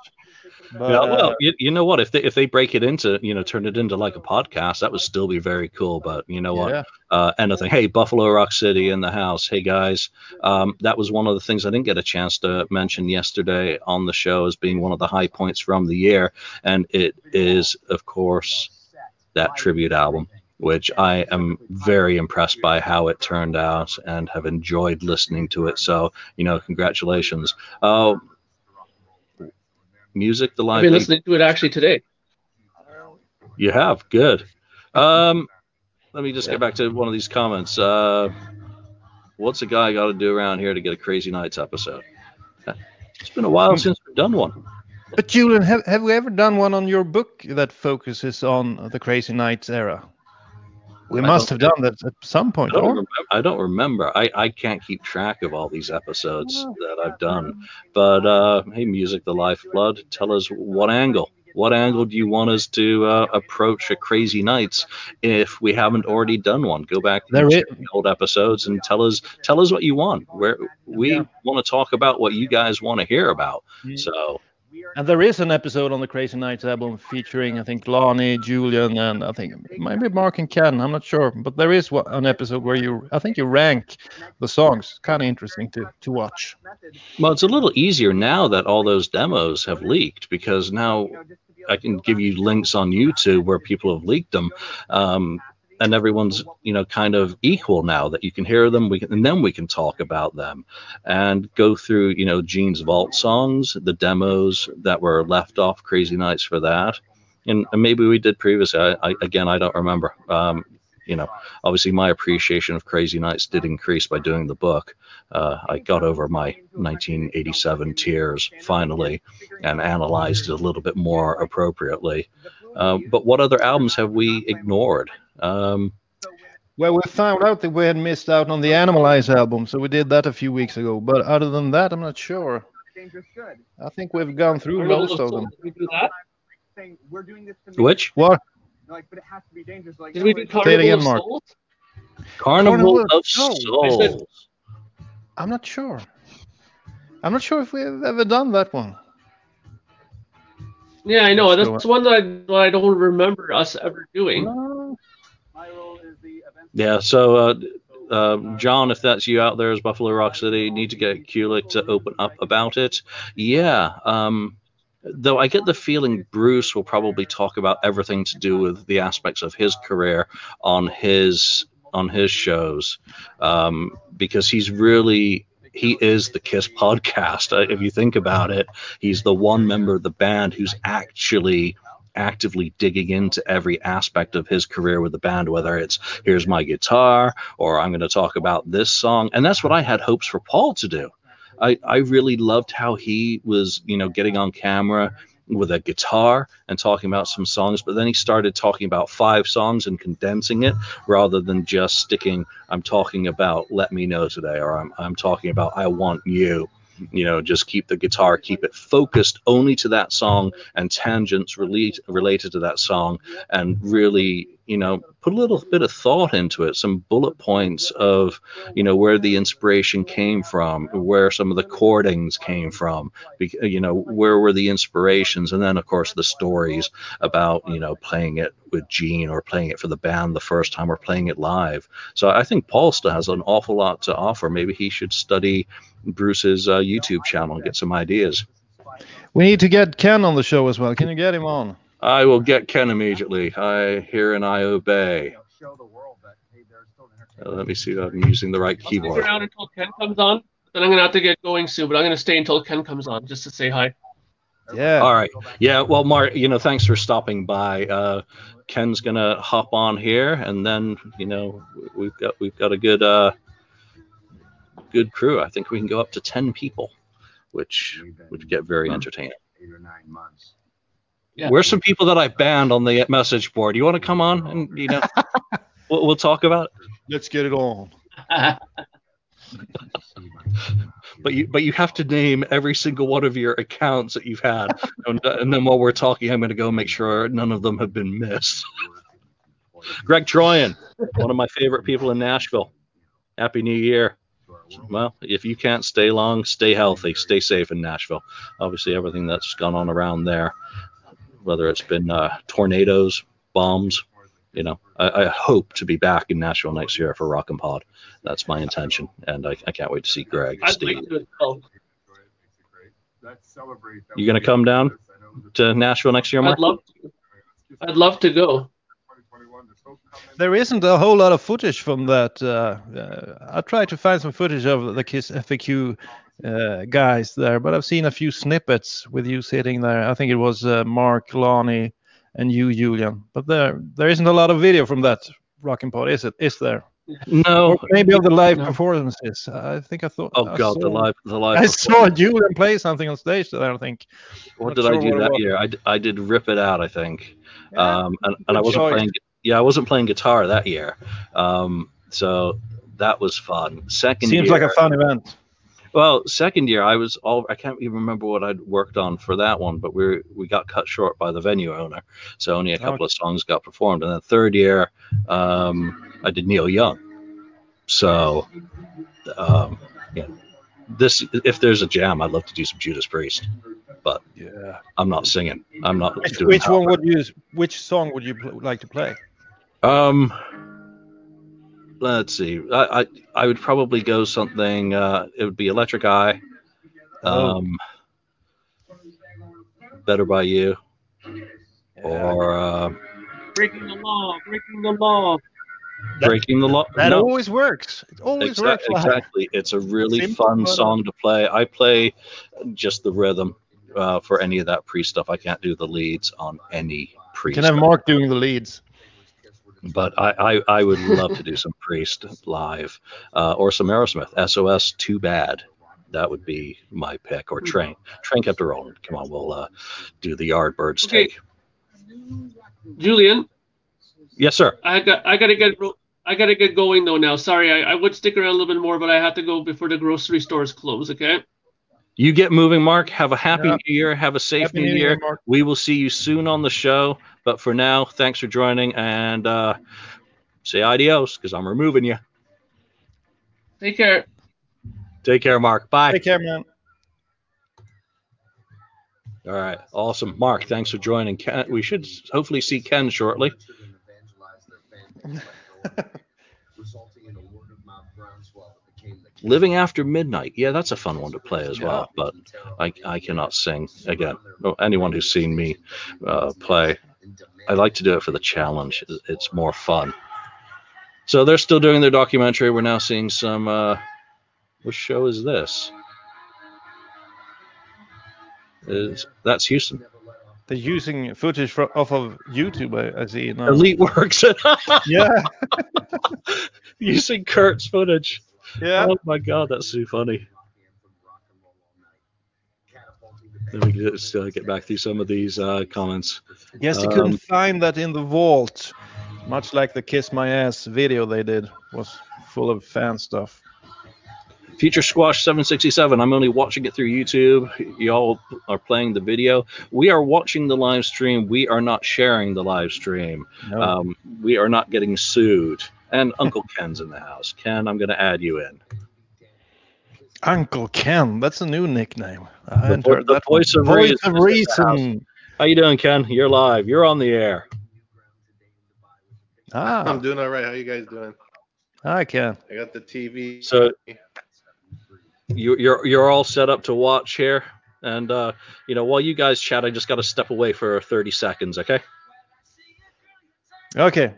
But, Yeah, uh, well, you, you know what? If they if they break it into, you know, turn it into like a podcast, that would still be very cool. But you know what? yeah. uh, anything. Hey, Buffalo Rock City in the house. Hey guys, um, that was one of the things I didn't get a chance to mention yesterday on the show as being one of the high points from the year, and it is of course that tribute album, which I am very impressed by how it turned out and have enjoyed listening to it. So you know, congratulations. Uh, music, the live. I've live. been listening to it actually today. You have good. Um, let me just get back to one of these comments. Uh, what's a guy got to do around here to get a Crazy Nights episode? It's been a while since we've done one. But Julian, have, have we ever done one on your book that focuses on the Crazy Nights era? We I must have done that at some I point. don't, remember, I don't remember. I, I can't keep track of all these episodes that I've done. But uh, hey, music, the lifeblood. Tell us what angle. What angle do you want us to uh, approach a Crazy Nights if we haven't already done one? Go back i- check the old episodes and tell us tell us what you want. Where we Yeah. want to talk about what you guys want to hear about. Mm. So And there is an episode on the Crazy Nights album featuring, I think, Lonnie, Julian, and I think maybe Mark and Ken. I'm not sure, but there is an episode where you, I think, you rank the songs. It's Kind of interesting to to watch. Well, it's a little easier now that all those demos have leaked because now I can give you links on YouTube where people have leaked them, um, and everyone's you know kind of equal now that you can hear them. We can, and then we can talk about them and go through you know Gene's Vault songs, the demos that were left off Crazy Nights for that, and, and maybe we did previously. I, I again I don't remember. Um, you know, obviously my appreciation of Crazy Nights did increase by doing the book. Uh, I got over my 1987 tears finally and analyzed it a little bit more appropriately. Uh, but what other albums have we ignored? Um, Well, we found out that we had missed out on the Animalize album, so we did that a few weeks ago. But other than that, I'm not sure. I think we've gone through Arnold most of them. Soul, did we do that? which? What? Like, but it has to be dangerous. Like, Did we do it's- Carnival again, of Mark. Souls? Carnival, Carnival of of Souls. Souls. I said- I'm not sure. I'm not sure if we've ever done that one. Yeah, I know. That's one that I, that I don't remember us ever doing. No. My role is the event. Yeah, so uh, uh, John, if that's you out there as Buffalo Rock City, need to get Kulick to open up about it. Yeah, um, though I get the feeling Bruce will probably talk about everything to do with the aspects of his career on his on his shows, um, because he's really he is the Kiss podcast. Uh, if you think about it, he's the one member of the band who's actually actively digging into every aspect of his career with the band, whether it's here's my guitar or I'm going to talk about this song. And that's what I had hopes for Paul to do. I, I really loved how he was, you know, getting on camera with a guitar and talking about some songs, but then he started talking about five songs and condensing it rather than just sticking, I'm talking about Let Me Know Today or I'm, I'm talking about I Want You. You know, just keep the guitar, keep it focused only to that song and tangents relate, related to that song, and really, you know, put a little bit of thought into it, some bullet points of, you know, where the inspiration came from, where some of the chordings came from, you know, where were the inspirations, and then of course the stories about, you know, playing it with Gene or playing it for the band the first time or playing it live. So I think Paul still has an awful lot to offer. Maybe he should study Bruce's uh, YouTube channel and get some ideas. We need to get Ken on the show as well. Can you get him on? I will get Ken immediately. I hear and I obey. Show the world that hey, there's still Uh, let me see if I'm using the right I'll stick keyboard. around until Ken comes on. Then I'm gonna have to get going soon, but I'm gonna stay until Ken comes on just to say hi. Yeah. All right. Yeah. Well, Mark, you know, thanks for stopping by. Uh, Ken's gonna hop on here, and then you know we've got we've got a good uh, good crew. I think we can go up to ten people, which would get very entertaining. Eight or nine months. Yeah. Where's some people that I banned on the message board? You want to come on and you know we'll, we'll talk about it. Let's get it on. But you but you have to name every single one of your accounts that you've had, and, uh, and then while we're talking, I'm going to go make sure none of them have been missed. Greg Troyan, one of my favorite people in Nashville. Happy New Year. Well, if you can't stay long, stay healthy, stay safe in Nashville. Obviously, everything that's gone on around there, whether it's been uh, tornadoes, bombs, you know, I, I hope to be back in Nashville next year for Rock and Pod. That's my intention, and I, I can't wait to see Greg. I'd Steve. like to as. You gonna come down to Nashville next year, Mark? I'd love to. I'd love to go. There isn't a whole lot of footage from that. Uh, uh, I tried to find some footage of the Kiss FAQ uh, guys there, but I've seen a few snippets with you sitting there. I think it was uh, Mark, Lonnie, and you, Julian. But there, there isn't a lot of video from that Rockin' Pod, is it? Is there? No. Or maybe of the live No. performances. I think I thought. Oh I God, the live, the live. I saw Julian play something on stage there. I don't think. What did I do that year? I, d- I did rip it out, I think. Yeah, um, and, and I wasn't choice. playing. Yeah, I wasn't playing guitar that year. Um, so that was fun. Second Seems year, like a fun event. Well, second year I was all. I can't even remember what I'd worked on for that one, but we we got cut short by the venue owner, so only a couple of songs got performed. And then third year, um, I did Neil Young. So, um, yeah, this if there's a jam, I'd love to do some Judas Priest, but Yeah. I'm not singing. I'm not Which, doing which one would you? Which song would you pl- like to play? Um, let's see. I, I I would probably go something. Uh, it would be Electric Eye. Oh. Um, Better by You, or uh, Breaking the law, breaking the law. Breaking the Law. That No, always works. It always exa- works. live. exactly. It's a really Simple, fun but- song to play. I play just the rhythm uh, for any of that pre stuff. I can't do the leads on any pre. You can have. Mark doing the leads. But I, I, I would love to do some Priest live uh, or some Aerosmith. SOS, too bad. That would be my pick. Or Train. Train kept her rolling. Come on, we'll uh, do the Yardbirds Okay. take. Julian, Yes, sir. I got I gotta get I gotta get going though now. Sorry, I, I would stick around a little bit more, but I have to go before the grocery stores close. Okay. You get moving, Mark. Have a happy Yeah. new year. Have a safe Happy new, New year. Year, Mark. We will see you soon on the show. But for now, thanks for joining and uh, say adios because I'm removing you. Take care. Take care, Mark. Bye. Take care, man. All right. Awesome. Mark, thanks for joining. Ken, we should hopefully see Ken shortly. Living After Midnight. Yeah, that's a fun one to play as well. But I, I cannot sing. Again, well, anyone who's seen me uh, play, I like to do it for the challenge. It's more fun. So they're still doing their documentary. We're now seeing some. Uh, which show is this? Is that's Houston? They're using footage off of YouTube, I, I see now. Elite Works. Yeah, Using Kurt's footage. yeah. Oh my god, that's so funny. Let me just uh, get back through some of these uh, comments. They couldn't Um, find that in the vault. Much like the Kiss My Ass video they did was full of fan stuff. Future Squash 767. I'm only watching it through YouTube. Y'all are playing the video. We are watching the live stream. We are not sharing the live stream. No. Um, we are not getting sued. And Uncle Ken's in the house. Ken, I'm going to add you in. Uncle Ken, that's a new nickname. I The vo- heard the that one. voice of voice reason of is in the reason. How you doing, Ken? You're live. You're on the air. Ah, I'm doing all right. How you guys doing? hi Ken. I got the TV. So you, you're you're all set up to watch here, and uh, you know while you guys chat, I just got to step away for 30 seconds. Okay. Okay.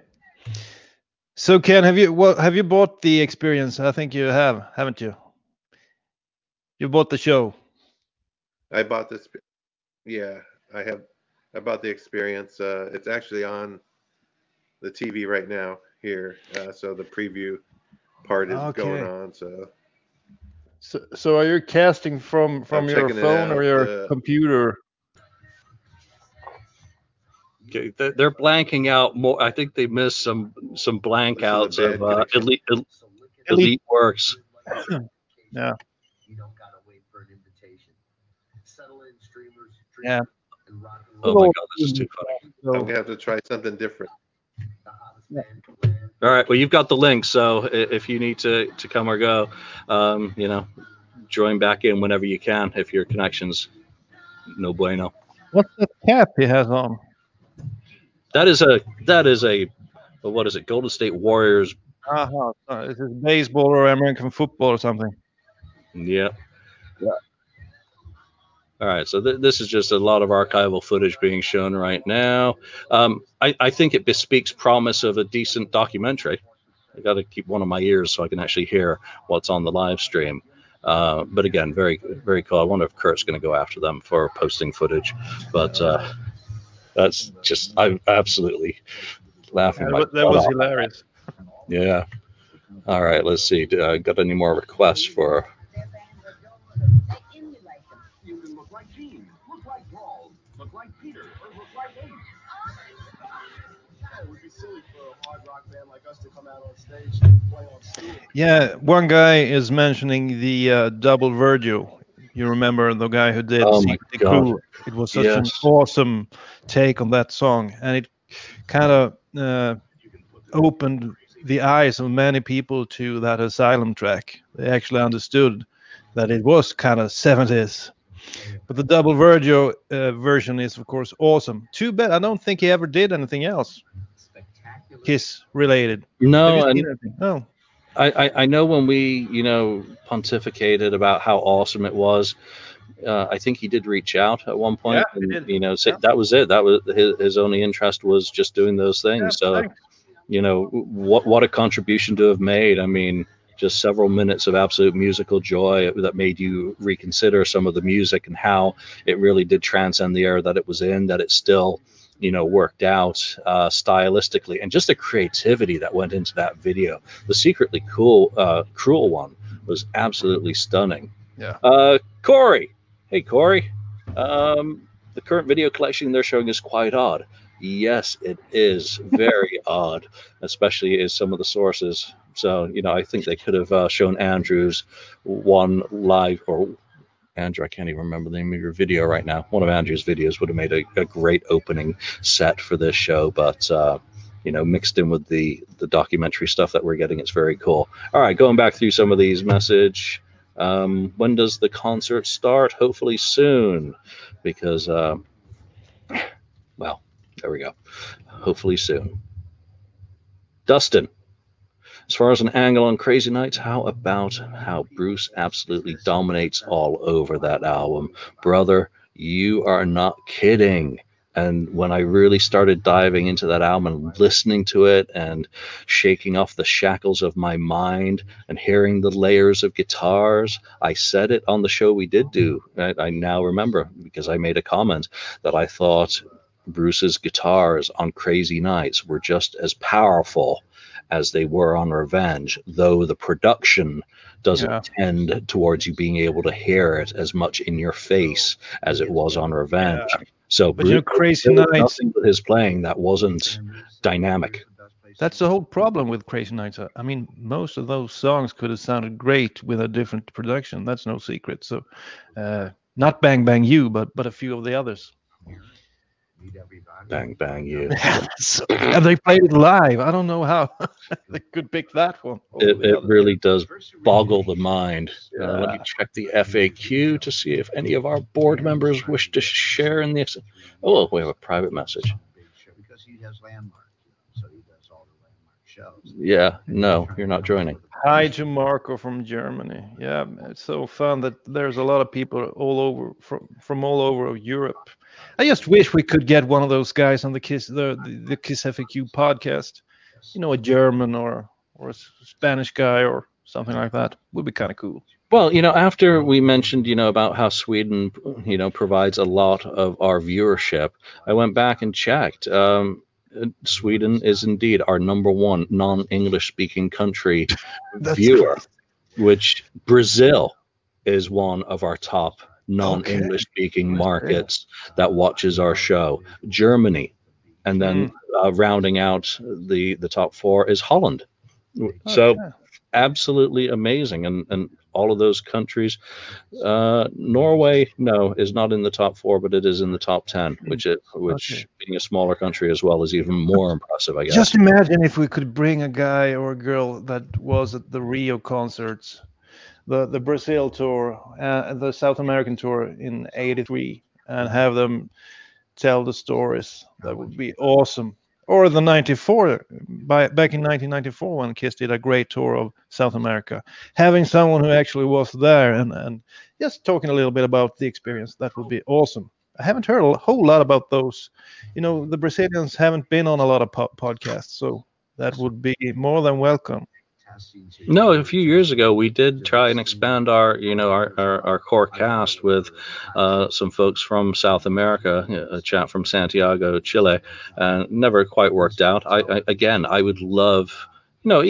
So Ken, have you well have you bought the experience? I think you have, haven't you? You bought the show. I bought this. Yeah, I have. I bought the experience. Uh, it's actually on the TV right now here. Uh, so the preview part is going on. So So, so are you casting from from I'm your checking it phone or your uh, computer? Okay, They're they're blanking out more. I think they missed some some blank This is a outs of uh, elite, Elite. elite works. Yeah. Yeah. Oh my god, this is too funny. I'm gonna have to try something different. All right, well you've got the link, so if you need to to come or go, um, you know, join back in whenever you can if your connection's no bueno. what's that cap he has on? That is a that is a well, what is it? Golden State Warriors. Uh-huh. Uh, Is it baseball or American football or something? Yeah. Yeah. All right, so th- this is just a lot of archival footage being shown right now. Um, I, I think it bespeaks promise of a decent documentary. I got to keep one of my ears so I can actually hear what's on the live stream. Uh, but again, very very cool. I wonder if Kurt's going to go after them for posting footage. But uh, that's just I'm absolutely laughing. Yeah, that was hilarious. Yeah. All right, let's see. Uh, got any more requests for? Yeah, one guy is mentioning the uh, double Virgil. You remember the guy who did Oh my Secret God. Crew? It was such an awesome take on that song, and it kind of uh, opened the eyes of many people to that Asylum track. They actually understood that it was kind of 70s. But the double Virgil uh, version is, of course, awesome. Too bad I don't think he ever did anything else, Kiss related. No, you and? No. I, I, I know when we, you know, pontificated about how awesome it was, uh, I think he did reach out at one point. Yeah, and. You know, say, Yeah. that was it. That was his, his only interest was just doing those things. Yeah, so, thanks. you know, what what a contribution to have made. I mean, just several minutes of absolute musical joy that made you reconsider some of the music and how it really did transcend the era that it was in. That it still, you know, worked out uh, stylistically and just the creativity that went into that video. The secretly cool, uh, cruel one was absolutely stunning. Yeah. Uh, Corey, hey Corey, um, the current video collection they're showing is quite odd. Yes, it is very odd, especially as some of the sources. So you know, I think they could have uh, shown Andrews one live or Andrew, I can't even remember the name of your video right now. One of Andrew's videos would have made a, a great opening set for this show, but uh, you know, mixed in with the the documentary stuff that we're getting, it's very cool. All right, going back through some of these message. Um, when does the concert start? Hopefully soon, because uh, well, there we go. Hopefully soon. Dustin, as far as an angle on Crazy Nights, how about how Bruce absolutely dominates all over that album? Brother, you are not kidding. And when I really started diving into that album and listening to it and shaking off the shackles of my mind and hearing the layers of guitars, I said it on the show we did do. I, I now remember because I made a comment that I thought Bruce's guitars on Crazy Nights were just as powerful as they were on Revenge, though the production doesn't Yeah. tend towards you being able to hear it as much in your face as it was on Revenge. So But you know, Crazy there was Nights- his playing that wasn't dynamic. That's the whole problem with Crazy Nights. I mean, most of those songs could have sounded great with a different production. That's no secret. So, uh, not Bang Bang You, but but a few of the others. Bang bang you. So- and they played it live. I don't know how they could pick that one. It, it really does boggle the mind. Uh, let me check the FAQ to see if any of our board members wish to share in this. Oh, we have a private message. Because he has landmark, so he does all the landmark shows. Yeah, no, you're not joining. Hi to Marco from Germany. Yeah, it's so fun that there's a lot of people all over from from all over Europe. I just wish we could get one of those guys on the Kiss the the, the Kiss FAQ podcast. You know, a German or or a Spanish guy or something like that would be kind of cool. Well, you know, after we mentioned, you know, about how Sweden, you know, provides a lot of our viewership, I went back and checked. Um, Sweden is indeed our number one non-English speaking country viewer, which Brazil is one of our top non-English speaking markets that watches our show. Germany, and then uh, rounding out the the top four is Holland. So Okay. absolutely amazing, and and all of those countries. Uh, Norway, no, is not in the top four, but it is in the top ten, which it which Okay. being a smaller country as well is even more impressive, I guess. Just imagine if we could bring a guy or a girl that was at the Rio concerts, the the Brazil tour, uh, the South American tour in '83, and have them tell the stories. That would be awesome. Or the '94, by, back in 1994 when Kiss did a great tour of South America, having someone who actually was there and and just talking a little bit about the experience. That would be awesome. I haven't heard a whole lot about those. You know, the Brazilians haven't been on a lot of po- podcasts, so that would be more than welcome. No, a few years ago we did try and expand our, you know, our, our, our core cast with uh, some folks from South America, a chap from Santiago, Chile, and never quite worked out. I, I again, I would love, you know,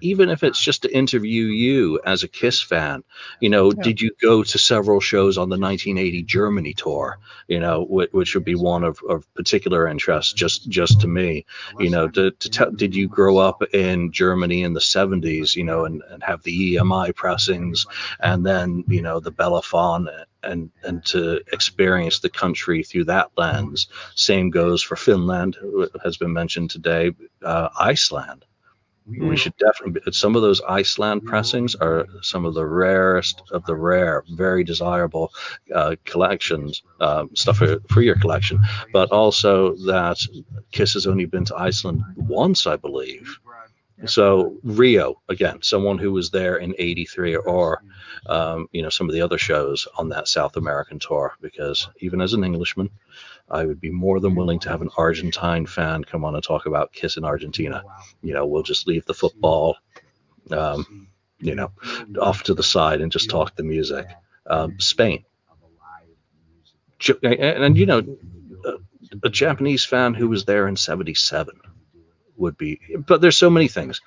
even if it's just to interview you as a Kiss fan, you know, did you go to several shows on the 1980 Germany tour, you know, which, which would be one of, of particular interest just just to me, you know, to, to tell, did you grow up in Germany in the 70s, you know, and, and have the EMI pressings and then, you know, the Bellaphon and and to experience the country through that lens. Same goes for Finland, has been mentioned today, uh, Iceland we should definitely some of those iceland pressings are some of the rarest of the rare very desirable uh, collections um, stuff for, for your collection. But also that kiss has only been to iceland once i believe. So rio again someone who was there in 83 or um, you know some of the other shows on that south american tour because even as an englishman I would be more than willing to have an Argentine fan come on and talk about Kiss in Argentina. You know, we'll just leave the football, um, you know, off to the side and just talk the music. Um, Spain, and, and you know, a, a Japanese fan who was there in '77 would be. But there's so many things.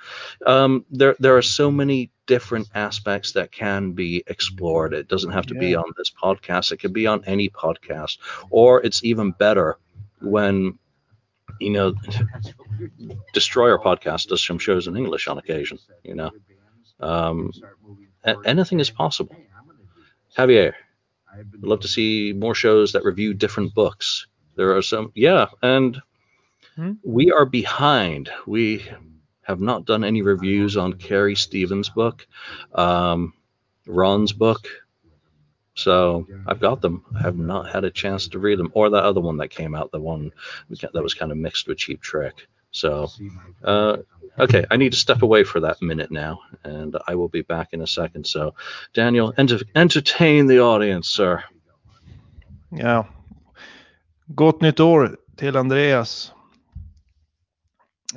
Um, there there are so many different aspects that can be explored. It doesn't have to be on this podcast. It could be on any podcast, or it's even better when you know Destroyer podcast does some shows in English on occasion. You know, um, anything is possible. Javier, I'd love to see more shows that review different books. There are some, yeah, and Hmm? we are behind. We have not done any reviews on Carrie Stevens' book, um, Ron's book. So I've got them. I have not had a chance to read them, or that other one that came out, the one that was kind of mixed with Cheap Trick. So, uh, okay, I need to step away for that minute now, and I will be back in a second. So, Daniel, enter- entertain the audience, sir. Yeah. Gott nytt år till Andreas.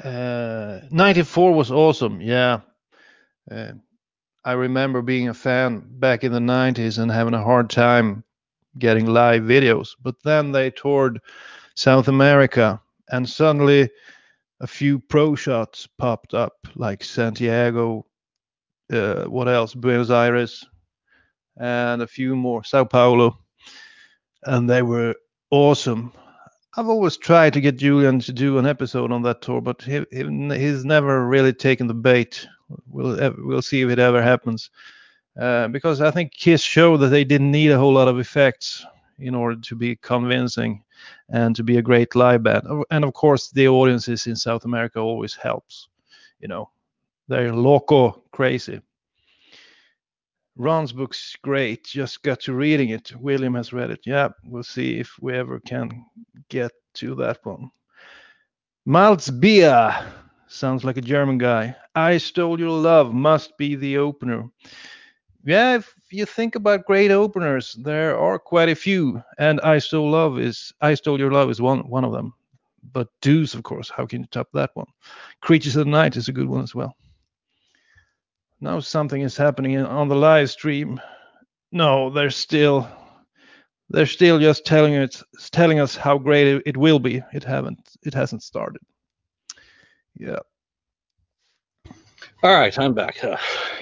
Uh, 94 was awesome. Yeah. Uh, I remember being a fan back in the 90s and having a hard time getting live videos. But then they toured South America and suddenly a few pro shots popped up like Santiago, uh, what else? Buenos Aires, and a few more, Sao Paulo. And they were awesome. I've always tried to get Julian to do an episode on that tour, but he, he he's never really taken the bait. We'll we'll see if it ever happens. Uh, because I think Kiss showed that they didn't need a whole lot of effects in order to be convincing and to be a great live band. And of course, the audiences in South America always helps. You know, they're loco crazy. Ron's book's great. Just got to reading it. William has read it. Yeah, we'll see if we ever can get to that one. Malzbier sounds like a German guy. I Stole Your Love must be the opener. Yeah, if you think about great openers, there are quite a few, and I Stole Love is I Stole Your Love is one one of them. But Deuce, of course, how can you top that one? Creatures of the Night is a good one as well. Now something is happening on the live stream. No, they're still they're still just telling it telling us how great it, will be. It haven't it hasn't started. Yeah. All right, I'm back. Uh,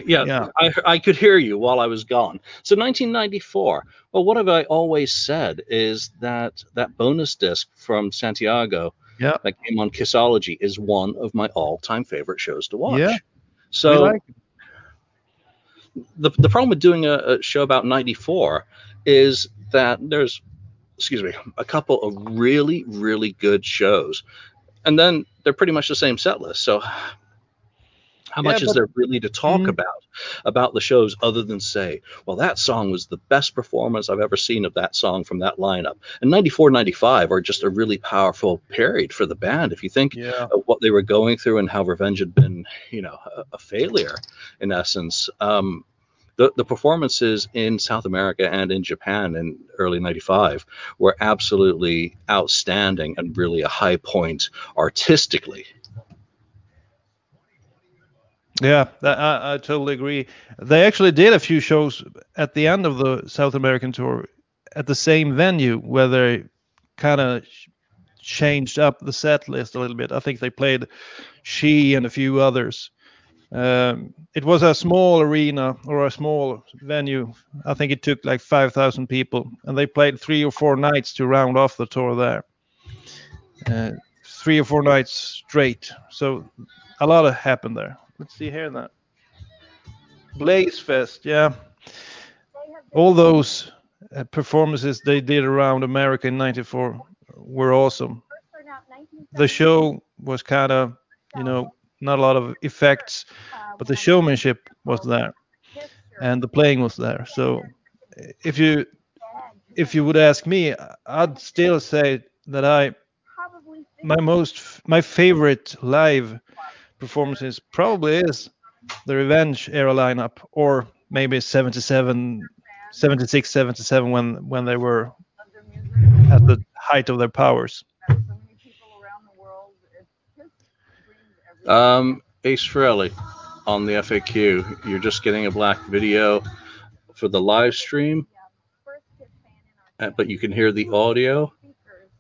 yeah, Yeah. I, I could hear you while I was gone. So 1994. Well, what have I always said is that that bonus disc from Santiago Yeah. that came on Kissology is one of my all-time favorite shows to watch. Yeah. So like the the problem with doing a, a show about 94 is that there's excuse me a couple of really really good shows. And then they're pretty much the same set list. So how Yeah, much is there really to talk Mhm. about about the shows other than say well that song was the best performance i've ever seen of that song from that lineup and 94 95 are just a really powerful period for the band if you think Yeah. of what they were going through and how revenge had been you know a, a failure in essence um, the, the performances in South America and in Japan in early 95 were absolutely outstanding and really a high point artistically. Yeah, I, I totally agree. They actually did a few shows at the end of the South American tour at the same venue where they kind of changed up the set list a little bit. I think they played She and a few others. Um, it was a small arena or a small venue. I think it took like 5,000 people, and they played three or four nights to round off the tour there. Uh, three or four nights straight. So a lot happened there. Let's see here that. Blaze Fest, yeah. All those uh, performances they did around America in '94 were awesome. The show was kind of, you know, not a lot of effects, but the showmanship was there, and the playing was there. So, if you if you would ask me, I'd still say that I my most my favorite live performances probably is the Revenge era lineup, or maybe 77, 76, 77 when when they were at the height of their powers. Um, Ace Frehley on the FAQ. You're just getting a black video for the live stream, uh, but you can hear the audio.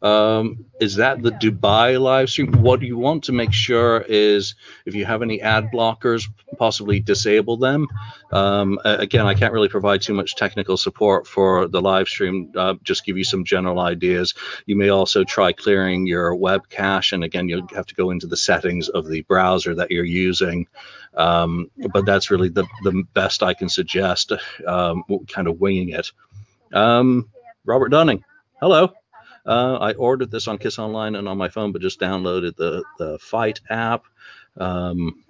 Um, is that the Dubai live stream? What you want to make sure is if you have any ad blockers, possibly disable them. Um, again, I can't really provide too much technical support for the live stream. Uh, just give you some general ideas. You may also try clearing your web cache, and again, you'll have to go into the settings of the browser that you're using. Um, but that's really the, the best I can suggest, um, kind of winging it. Um, Robert Dunning. Hello. Uh, I ordered this on Kiss Online and on my phone, but just downloaded the the Fight app. Um,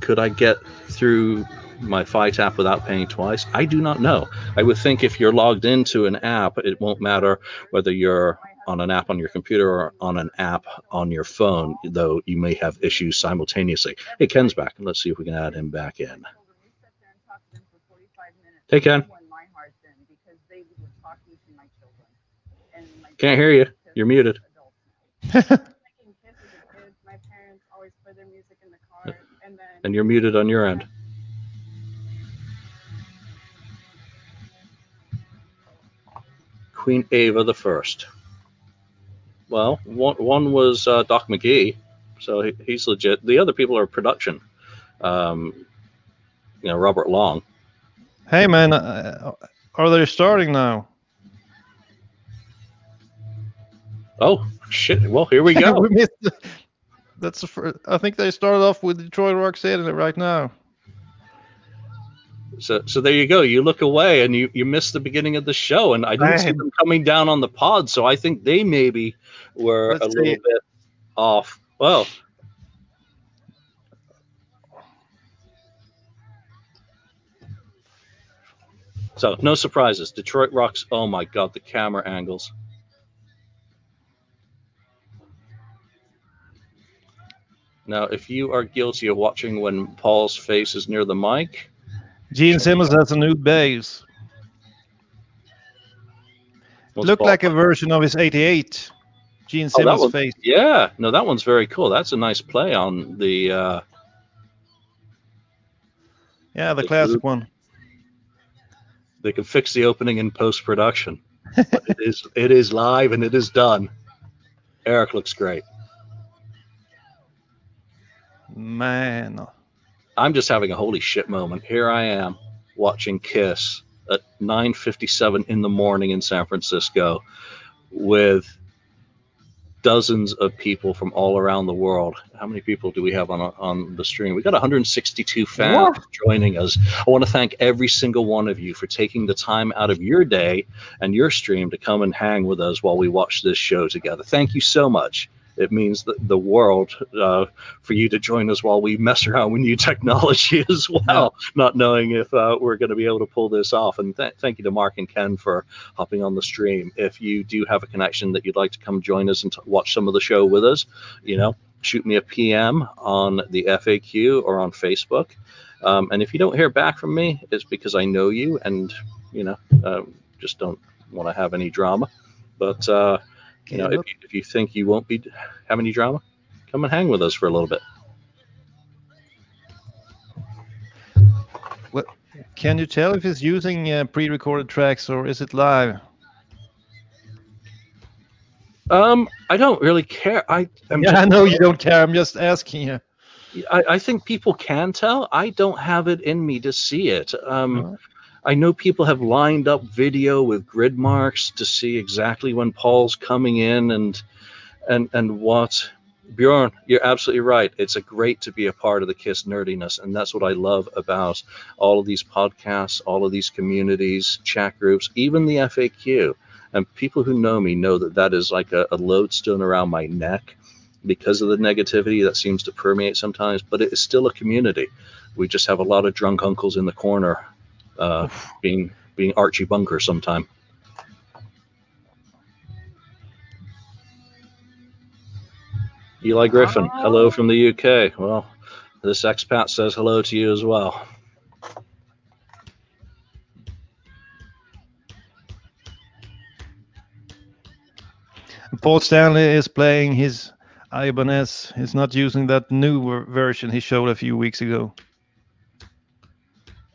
could I get through my Fight app without paying twice? I do not know. I would think if you're logged into an app, it won't matter whether you're on an app on your computer or on an app on your phone, though you may have issues simultaneously. Hey, Ken's back. Let's see if we can add him back in. Hey, Ken. Can't hear you. You're muted. and you're muted on your end. Queen Ava the First. Well, one, one was uh, Doc McGee, so he, he's legit. The other people are production. Um, you know, Robert Long. Hey man, uh, are they starting now? Oh shit! Well, here we go. we missed. The, that's the first, I think they started off with Detroit Rock City right now. So, so there you go. You look away and you, you miss the beginning of the show, and I didn't see them coming down on the pod, so I think they maybe were Let's a little bit off. Well, so no surprises. Detroit rocks. Oh my God, the camera angles. Now, if you are guilty of watching when Paul's face is near the mic, Gene Simmons has a new bass. Looked Paul- like a version of his 88. Gene Oh, Simmons one- face. Yeah, no, that one's very cool. That's a nice play on the. Uh, Yeah, the the classic group. one. they can fix the opening in post production. it is it is live and it is done. Eric looks great. Man. I'm just having a holy shit moment. Here I am watching Kiss at 9:57 in the morning in San Francisco with dozens of people from all around the world. How many people do we have on on the stream? We got 162 fans joining us. I want to thank every single one of you for taking the time out of your day and your stream to come and hang with us while we watch this show together. Thank you so much. It means the, the world uh, for you to join us while we mess around with new technology as well, not knowing if uh, we're going to be able to pull this off. And th- thank you to Mark and Ken for hopping on the stream. If you do have a connection that you'd like to come join us and t- watch some of the show with us, you know, shoot me a PM on the FAQ or on Facebook. Um, and if you don't hear back from me, it's because I know you and, you know, uh, just don't want to have any drama. But, uh, you know, if you, if you think you won't be have any drama, come and hang with us for a little bit. What, can you tell if he's using uh, pre-recorded tracks or is it live? Um, I don't really care. I am yeah, just, I know you don't care. I'm just asking you. I, I think people can tell. I don't have it in me to see it. Um, Alright. I know people have lined up video with grid marks to see exactly when Paul's coming in and and and what. Bjorn, you're absolutely right. It's a great to be a part of the Kiss nerdiness, and that's what I love about all of these podcasts, all of these communities, chat groups, even the FAQ. And people who know me know that that is like a, a lodestone around my neck because of the negativity that seems to permeate sometimes. But it is still a community. We just have a lot of drunk uncles in the corner, uh, being being Archie Bunker sometime. Eli Griffin, hello from the UK. Well, this expat says hello to you as well. Paul Stanley is playing his Ibanez. He's not using that new version he showed a few weeks ago.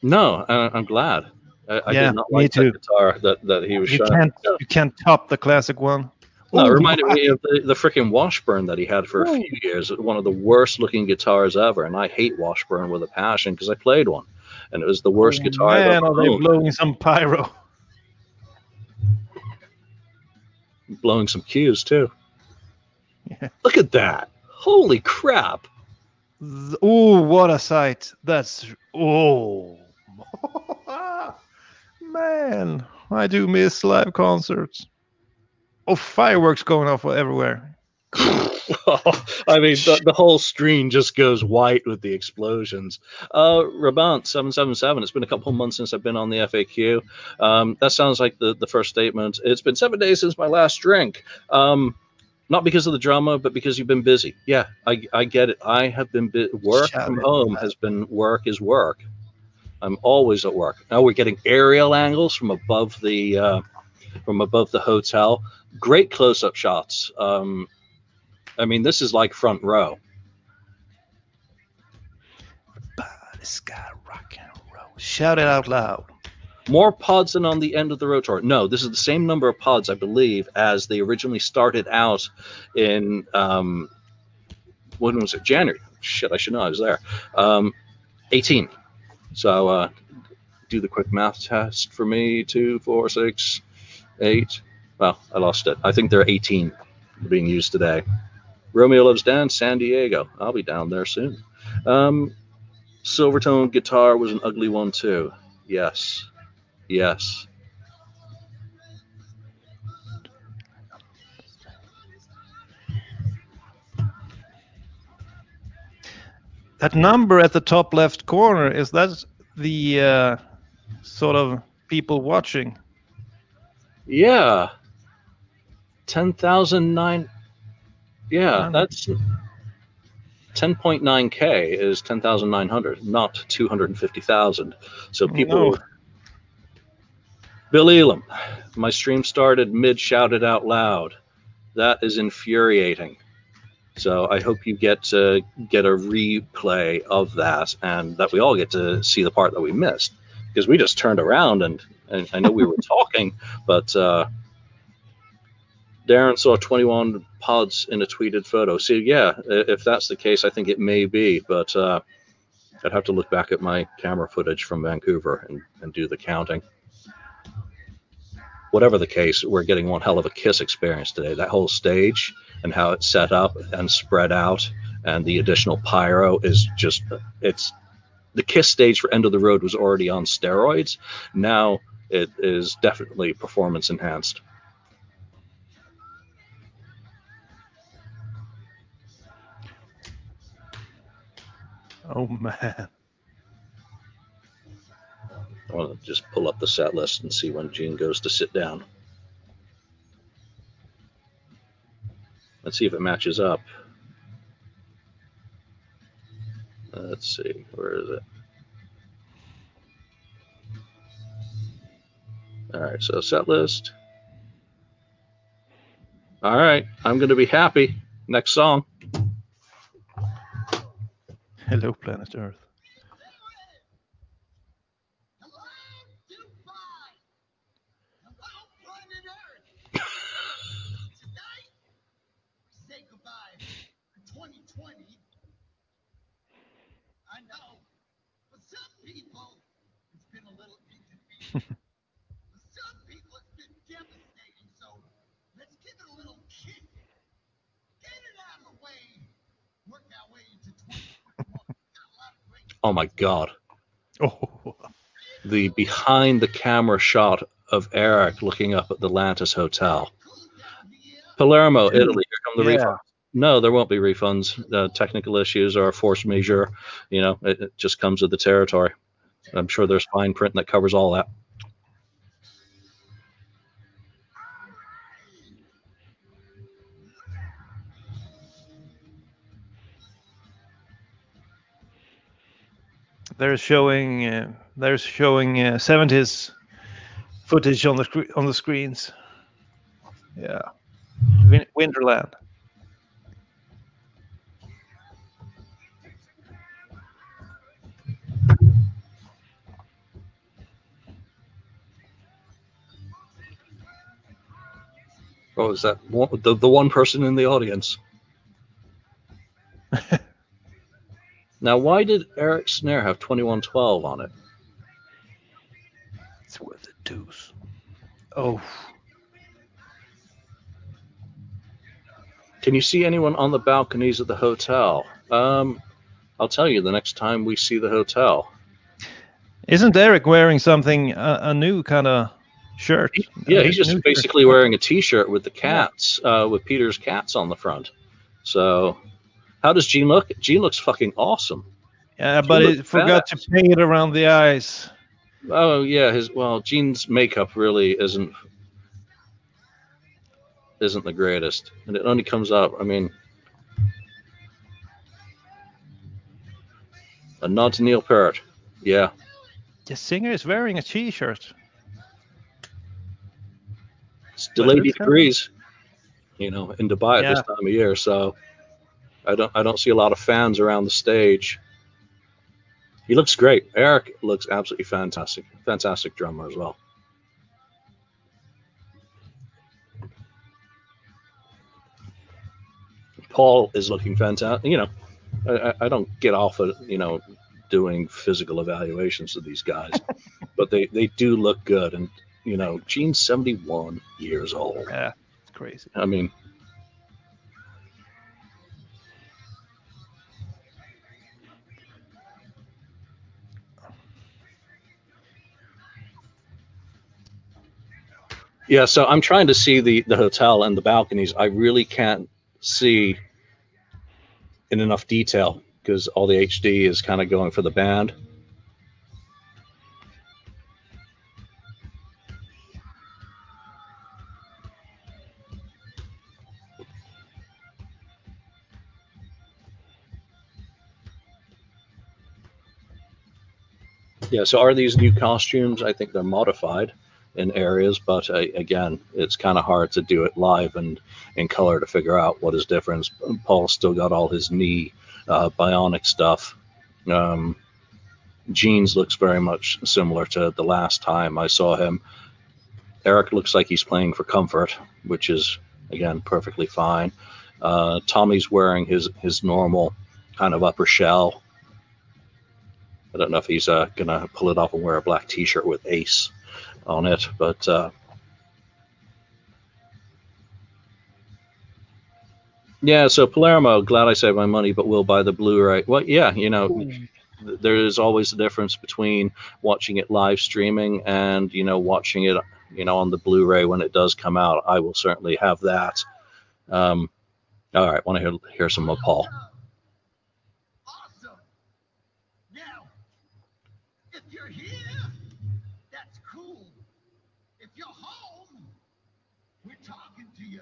No, I, I'm glad. I, I Yeah, did not like that guitar that, that he was You showing. can't you can't top the classic one. No, it reminded me of the, the freaking Washburn that he had for a few years. One of the worst looking guitars ever. And I hate Washburn with a passion because I played one. And it was the worst oh, guitar I've ever are they owned. blowing some pyro? Blowing some cues too. Yeah. Look at that. Holy crap. Oh, what a sight! That's oh, Man, I do miss live concerts. Oh, fireworks going off everywhere. I mean, the, the whole screen just goes white with the explosions. Uh, Rabant seven seven seven. It's been a couple of months since I've been on the FAQ. Um, that sounds like the the first statement. It's been seven days since my last drink. Um, not because of the drama, but because you've been busy. Yeah, I, I get it. I have been bu- work Shout from home has been work is work. I'm always at work. Now we're getting aerial angles from above the uh, from above the hotel. Great close up shots. Um, I mean, this is like front row. Rock and roll. Shout it out loud. More pods than on the end of the rotor. No, this is the same number of pods, I believe, as they originally started out in. Um, when was it? January. Shit, I should know. I was there. Um, 18. So uh, do the quick math test for me. Two, four, six, eight. Well, I lost it. I think there are 18 being used today. Romeo loves dance, San Diego. I'll be down there soon. Um, Silvertone guitar was an ugly one too. Yes. Yes. That number at the top left corner is that the uh, sort of people watching? Yeah. 10,009. Yeah, Um, that's 10.9K is 10,900, not 250,000. So people. No. Bill Elam, my stream started mid shouted out loud. That is infuriating. So I hope you get to get a replay of that and that we all get to see the part that we missed because we just turned around and, and I know we were talking, but uh, Darren saw 21 pods in a tweeted photo. So yeah, if that's the case, I think it may be, but uh, I'd have to look back at my camera footage from Vancouver and, and do the counting. Whatever the case, we're getting one hell of a Kiss experience today. That whole stage and how it's set up and spread out, and the additional pyro is just it's the Kiss stage for End of the Road was already on steroids. Now it is definitely performance enhanced. Oh man. I want to just pull up the set list and see when Gene goes to sit down. Let's see if it matches up. Let's see, where is it? All right, so set list. All right, I'm going to be happy. Next song. Hello, planet Earth. say goodbye to 2020. I know, for some people, it's been a little inconvenient. for some people, it's been devastating. So let's give it a little kick. Get it out of the way. Work our way into 2021. Got a lot of great Oh my God. Oh, The behind the camera shot of Eric looking up at the Atlantis Hotel. Palermo, Italy. Here come the Yeah. refunds. No, there won't be refunds. Uh, technical issues or force majeure. You know, it, it just comes with the territory. I'm sure there's fine print that covers all that. They're showing uh, they're showing uh, 70s footage on the scre- on the screens. Yeah, Win- Winterland. Oh, is that one, the, the one person in the audience? now, why did Eric Snare have 2112 on it? It's worth the deuce. Oh, Can you see anyone on the balconies at the hotel? Um, I'll tell you the next time we see the hotel. Isn't Eric wearing something a, a new kind of shirt? Yeah, he's new just shirt. basically wearing a T-shirt with the cats, uh, with Peter's cats on the front. So, how does Gene look? Gene looks fucking awesome. Yeah, but it forgot to paint around the eyes. Oh yeah, his well, Gene's makeup really isn't isn't the greatest, and it only comes up. I mean, a nod to Neil Peart. Yeah, The singer is wearing a T-shirt. it's delayed degrees, you know, in Dubai at this time of year. So, I don't I don't see a lot of fans around the stage. He looks great. Eric looks absolutely fantastic. Fantastic drummer as well. Paul is looking fantastic. You know, I, I- don't get off of you know doing physical evaluations of these guys, but they they do look good. And you know, Gene's 71 years old. Yeah, it's crazy. I mean, yeah. So I'm trying to see the the hotel and the balconies. I really can't see in enough detail because all the HD is kind of going for the band. Yeah, so are these new costumes? I think they're modified in areas, but uh, again, it's kind of hard to do it live and in color to figure out what is different. Paul's still got all his knee uh, bionic stuff. Um, Gene's looks very much similar to the last time I saw him. Eric looks like he's playing for comfort, which is again perfectly fine. Uh, Tommy's wearing his his normal kind of upper shell. I don't know if he's uh, gonna pull it off and wear a black T-shirt with Ace on it, but uh, yeah. So Palermo, glad I saved my money, but will buy the Blu-ray. Well, yeah, you know, th- there is always a difference between watching it live streaming and you know watching it, you know, on the Blu-ray when it does come out. I will certainly have that. Um, all right, want to hear hear some of Paul. Awesome. Now, if you're here, that's cool. If you're home, we're talking to you.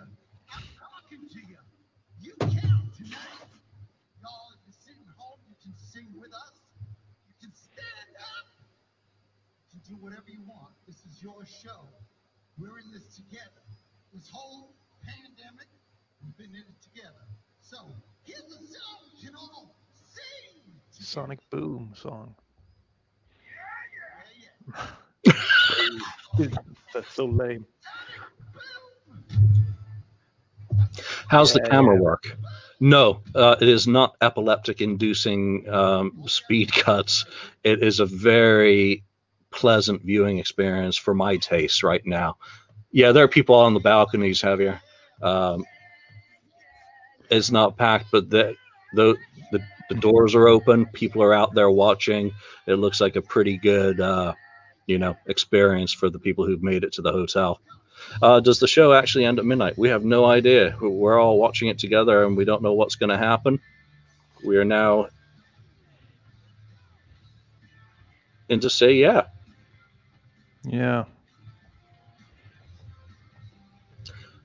I'm talking to you. You count tonight. Y'all, if you're sitting home, you can sing with us. You can stand up. You can do whatever you want. This is your show. We're in this together. This whole pandemic, we've been in it together. So, here's the song you can all sing. Sonic Boom song. That's so lame. How's the camera yeah. work? No, uh, it is not epileptic inducing um, speed cuts. It is a very pleasant viewing experience for my taste right now. Yeah, there are people on the balconies, Javier. Um, it's not packed, but the, the the the doors are open. People are out there watching. It looks like a pretty good, uh, you know, experience for the people who've made it to the hotel. Uh, does the show actually end at midnight? We have no idea. We're all watching it together, and we don't know what's going to happen. We are now in to say, yeah, Yeah.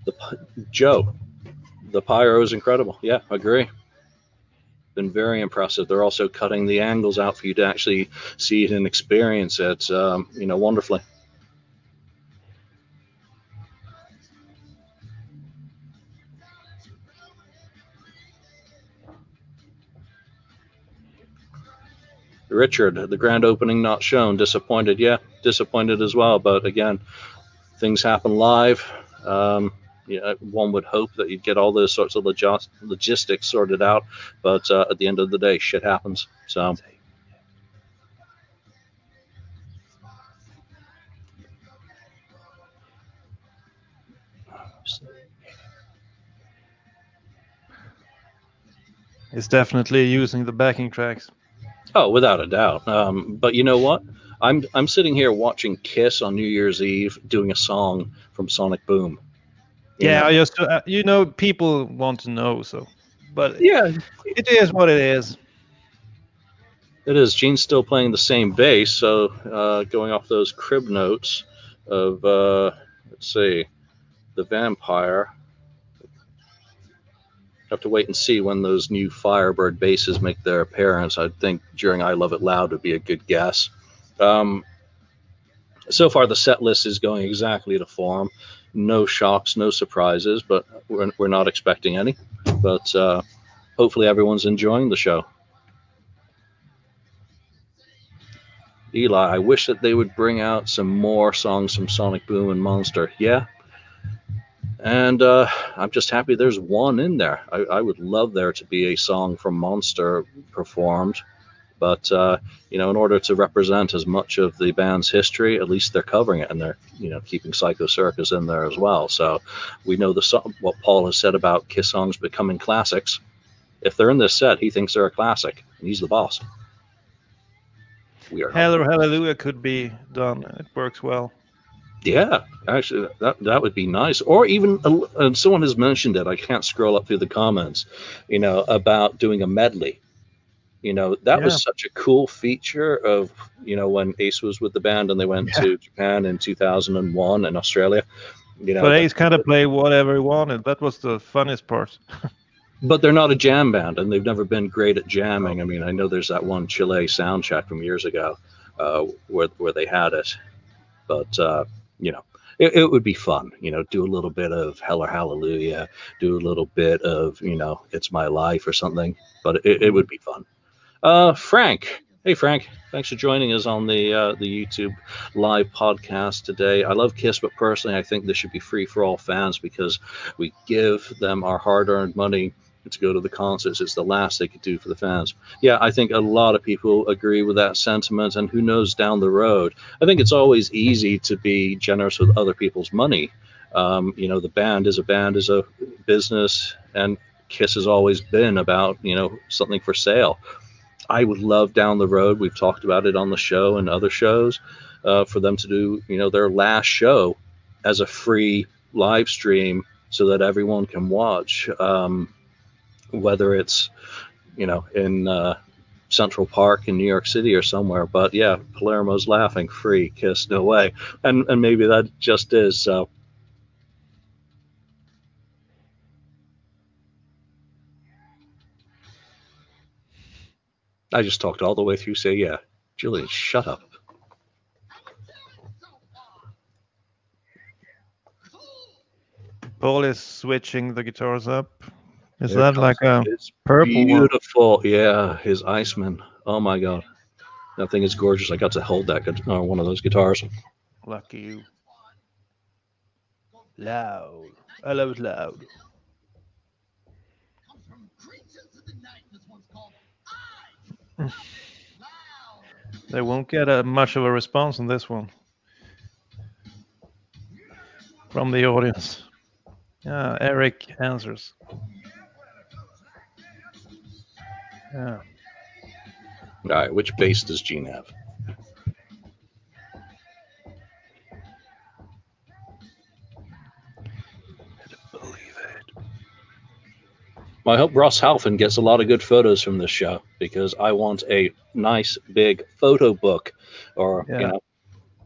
the Joe, the pyro is incredible. Yeah, agree. Been very impressive. They're also cutting the angles out for you to actually see it and experience it, um, you know, wonderfully. Richard, the grand opening not shown, disappointed. Yeah, disappointed as well. But again, things happen live. Um, yeah, one would hope that you'd get all those sorts of logis- logistics sorted out, but uh, at the end of the day, shit happens. So. It's definitely using the backing tracks. Oh, without a doubt. Um, but you know what? I'm I'm sitting here watching Kiss on New Year's Eve doing a song from Sonic Boom. You Yeah, know? I just uh, you know people want to know so, but yeah, it is what it is. It is. Gene's still playing the same bass, so uh, going off those crib notes of uh, let's see, the vampire. Have to wait and see when those new Firebird basses make their appearance. I think during I Love It Loud would be a good guess. Um, so far, the set list is going exactly to form. No shocks, no surprises, but we're, we're not expecting any. But uh, hopefully, everyone's enjoying the show. Eli, I wish that they would bring out some more songs from Sonic Boom and Monster. Yeah. And uh, I'm just happy there's one in there. I, I would love there to be a song from Monster performed. But, uh, you know, in order to represent as much of the band's history, at least they're covering it and they're, you know, keeping Psycho Circus in there as well. So we know the song, what Paul has said about Kiss songs becoming classics. If they're in this set, he thinks they're a classic, and he's the boss. We are Hallelujah could be done. It works well. Yeah, actually, that that would be nice. Or even a, uh, someone has mentioned it. I can't scroll up through the comments. You know about doing a medley. You know that Yeah. was such a cool feature of you know when Ace was with the band and they went Yeah. to Japan in 2001 and Australia. You know, But Ace kind of played whatever he wanted. That was the funniest part. but they're not a jam band and they've never been great at jamming. I mean, I know there's that one Chile sound check from years ago uh, where where they had it, but uh, you know, it, it would be fun. You know, do a little bit of Hallelujah, do a little bit of you know, It's My Life or something. But it, it would be fun. Uh, Frank. Hey Frank, thanks for joining us on the uh, the YouTube live podcast today. I love Kiss, but personally, I think this should be free for all fans because we give them our hard-earned money to go to the concerts. It's the last they could do for the fans. Yeah, I think a lot of people agree with that sentiment, and who knows down the road. I think it's always easy to be generous with other people's money. Um, you know, the band is a band is a business, and Kiss has always been about you know something for sale. I would love down the road. We've talked about it on the show and other shows uh, for them to do you know their last show as a free live stream so that everyone can watch. Um, whether it's you know in uh, Central Park in New York City or somewhere. But yeah, Palermo's laughing, free kiss, no way, and and maybe that just is so. I just talked all the way through. Say yeah, Julian, shut up. Paul is switching the guitars up. Is that like a his purple one? Beautiful, yeah, his Iceman. Oh my god, that thing is gorgeous. I got to hold that gu- uh, one of those guitars. Lucky you. Loud. I love it loud. They won't get a, much of a response on this one from the audience. Yeah, Eric answers. Yeah. All right, which base does Gene have? Well, I hope Ross Halfin gets a lot of good photos from this show because I want a nice big photo book, or Yeah. you know,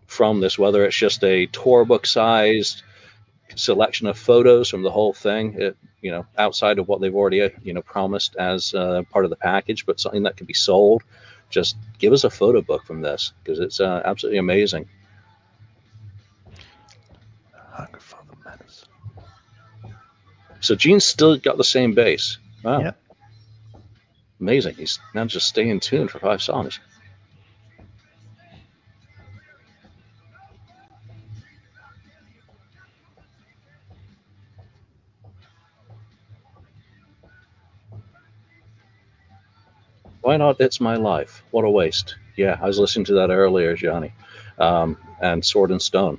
from this, whether it's just a tour book sized selection of photos from the whole thing, it, you know, outside of what they've already uh, you know promised as uh, part of the package, but something that can be sold. Just give us a photo book from this because it's uh, absolutely amazing. Hunger for the menace. So Gene's still got the same bass. Wow. Yeah. Amazing. He's now just staying tuned for five songs. Why not It's My Life? What a waste. Yeah, I was listening to that earlier, Johnny. Um, and Sword and Stone.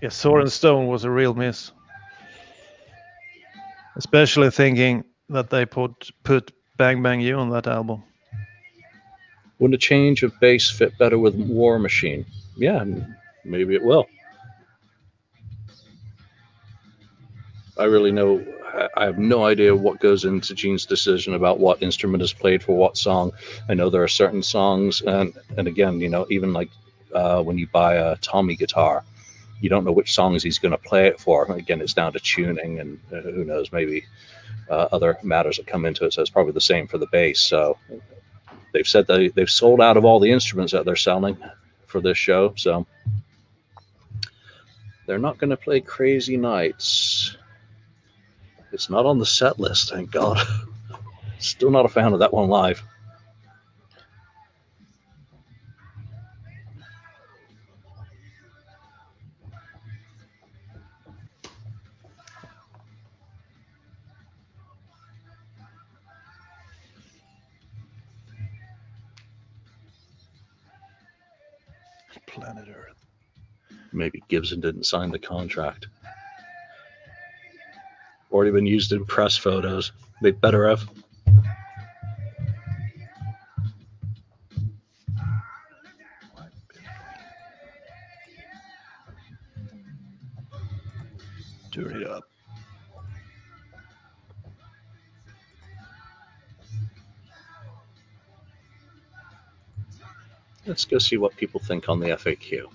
Yeah, Sword and Stone was a real miss. Especially thinking that they put put Bang Bang You on that album. Wouldn't a change of bass fit better with War Machine? Yeah, maybe it will. I really know. I- have no idea what goes into Gene's decision about what instrument is played for what song. I know there are certain songs, and and again, you know, even like uh, when you buy a Tommy guitar, you don't know which songs he's going to play it for. Again, it's down to tuning, and uh, who knows, maybe uh, other matters that come into it. So it's probably the same for the bass. So they've said they they've sold out of all the instruments that they're selling for this show. So they're not going to play Crazy Nights. It's not on the set list, thank God. Still not a fan of that one live. Planet Earth. Maybe Gibson didn't sign the contract. Already been used in press photos. They better have. Turn it up. Let's go see what people think on the FAQ.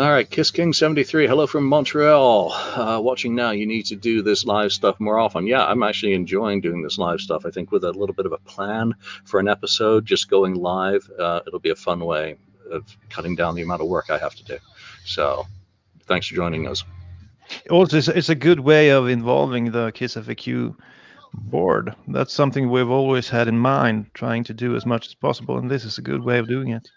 All right, Kiss King 73. Hello from Montreal. Uh, watching now, you need to do this live stuff more often. Yeah, I'm actually enjoying doing this live stuff. I think with a little bit of a plan for an episode, just going live, uh, it'll be a fun way of cutting down the amount of work I have to do. So, thanks for joining us. Also, it's, it's a good way of involving the Kiss FAQ board. That's something we've always had in mind, trying to do as much as possible, and this is a good way of doing it.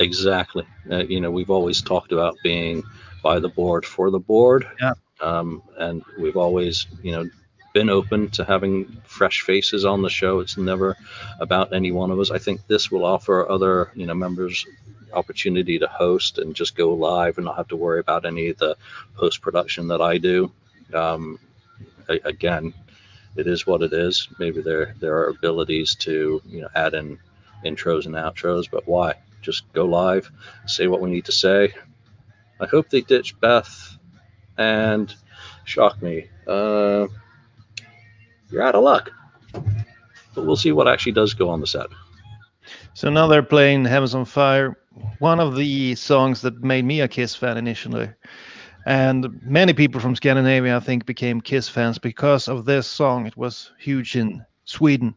Exactly. Uh, you know, we've always talked about being by the board for the board. Yeah. Um, and we've always, you know, been open to having fresh faces on the show. It's never about any one of us. I think this will offer other, you know, members opportunity to host and just go live and not have to worry about any of the post production that I do. Um, a- again, it is what it is. Maybe there there are abilities to you know add in intros and outros, but why? Just go live, say what we need to say. I hope they ditch Beth and shock me. Uh, you're out of luck. But we'll see what actually does go on the set. So now they're playing Heavens on Fire, one of the songs that made me a Kiss fan initially. And many people from Scandinavia, I think, became Kiss fans because of this song. It was huge in Sweden.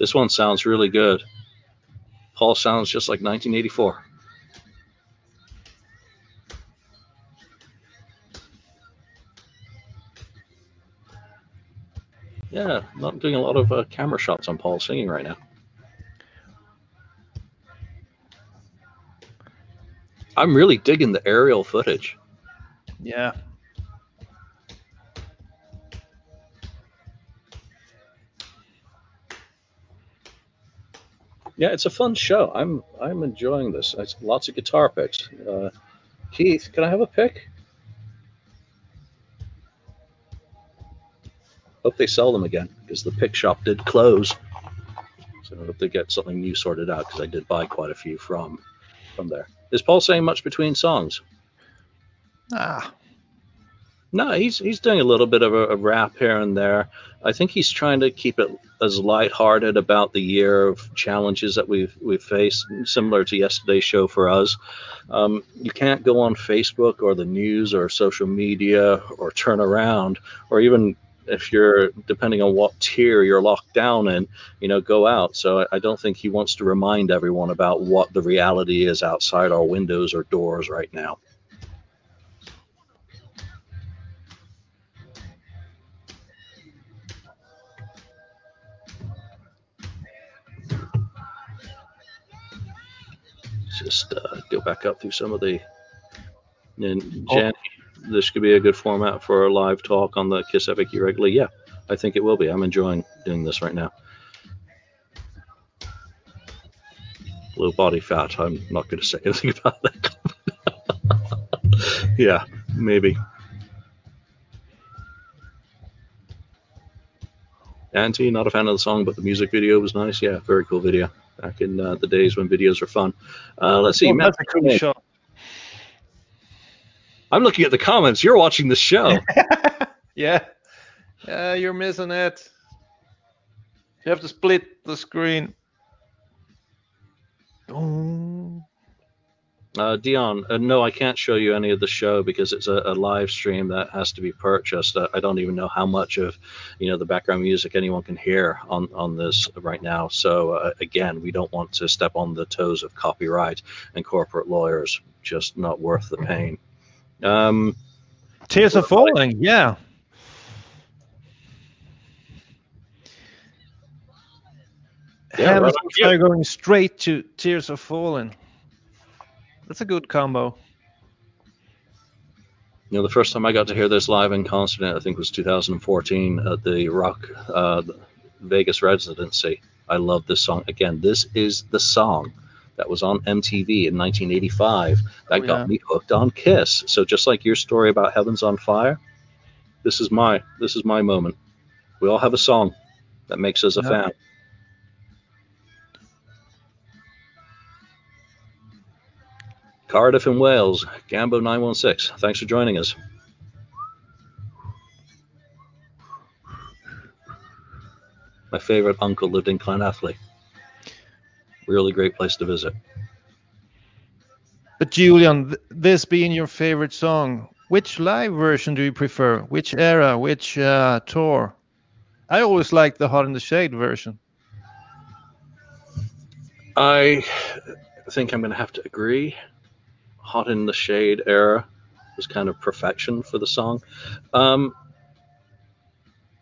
This one sounds really good. Paul sounds just like 1984. Yeah, not doing a lot of uh, camera shots on Paul singing right now. I'm really digging the aerial footage. Yeah. Yeah, it's a fun show. I'm I'm enjoying this. It's lots of guitar picks. Uh, Keith, can I have a pick? Hope they sell them again because the pick shop did close. So I hope they get something new sorted out because I did buy quite a few from from there. Is Paul saying much between songs? Ah, No, he's he's doing a little bit of a, a rap here and there. I think he's trying to keep it as lighthearted about the year of challenges that we've we've faced, similar to yesterday's show for us. Um, you can't go on Facebook or the news or social media or turn around or even if you're depending on what tier you're locked down in, you know, go out. So I, I don't think he wants to remind everyone about what the reality is outside our windows or doors right now. Just uh, go back up through some of the. And Oh. Jan, this could be a good format for a live talk on the Kiss FAQ regularly. Yeah, I think it will be. I'm enjoying doing this right now. Low body fat. I'm not going to say anything about that. yeah, maybe. Auntie, not a fan of the song, but the music video was nice. Yeah, very cool video. Back in uh, the days when videos were fun. Uh, let's see. Oh, Matt that's a cool shot. I'm looking at the comments. You're watching the show. Yeah. Yeah, you're missing it. You have to split the screen. Oh. Uh, Dion, uh, no, I can't show you any of the show because it's a, a live stream that has to be purchased. Uh, I don't even know how much of, you know, the background music anyone can hear on on this right now. So uh, again, we don't want to step on the toes of copyright and corporate lawyers. Just not worth the pain. Um, Tears are Falling, yeah. Yeah, Heavens right on on cue. Fire going straight to Tears Are Falling. That's a good combo. You know, the first time I got to hear this live in concert, I think was 2014 at the Rock uh, Vegas residency. I love this song. Again, this is the song that was on MTV in 1985 that Oh, got yeah. me hooked on Kiss. So just like your story about Heaven's on Fire, this is my this is my moment. We all have a song that makes us a Yeah. fan. Cardiff in Wales, Gambo 916. Thanks for joining us. My favorite uncle lived in Clonathley. Really great place to visit. But Julian, th- this being your favorite song, which live version do you prefer? Which era? Which uh, tour? I always like the Hot in the Shade version. I think I'm going to have to agree. Hot in the Shade era was kind of perfection for the song. Um,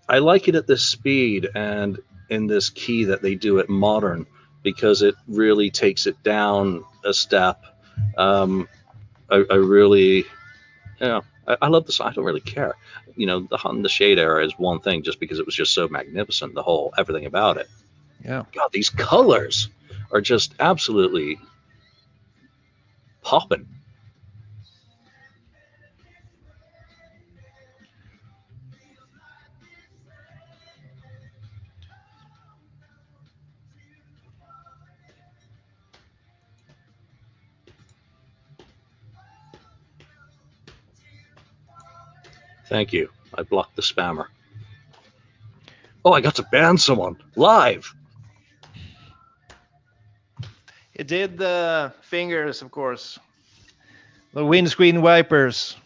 I like it at this speed and in this key that they do it modern because it really takes it down a step. Um, I, I really, yeah, I, I love the song. I don't really care. You know, the Hot in the Shade era is one thing just because it was just so magnificent, the whole everything about it. Yeah. God, these colors are just absolutely popping. Thank you. I blocked the spammer. Oh, I got to ban someone live. It did the fingers, of course. The windscreen wipers.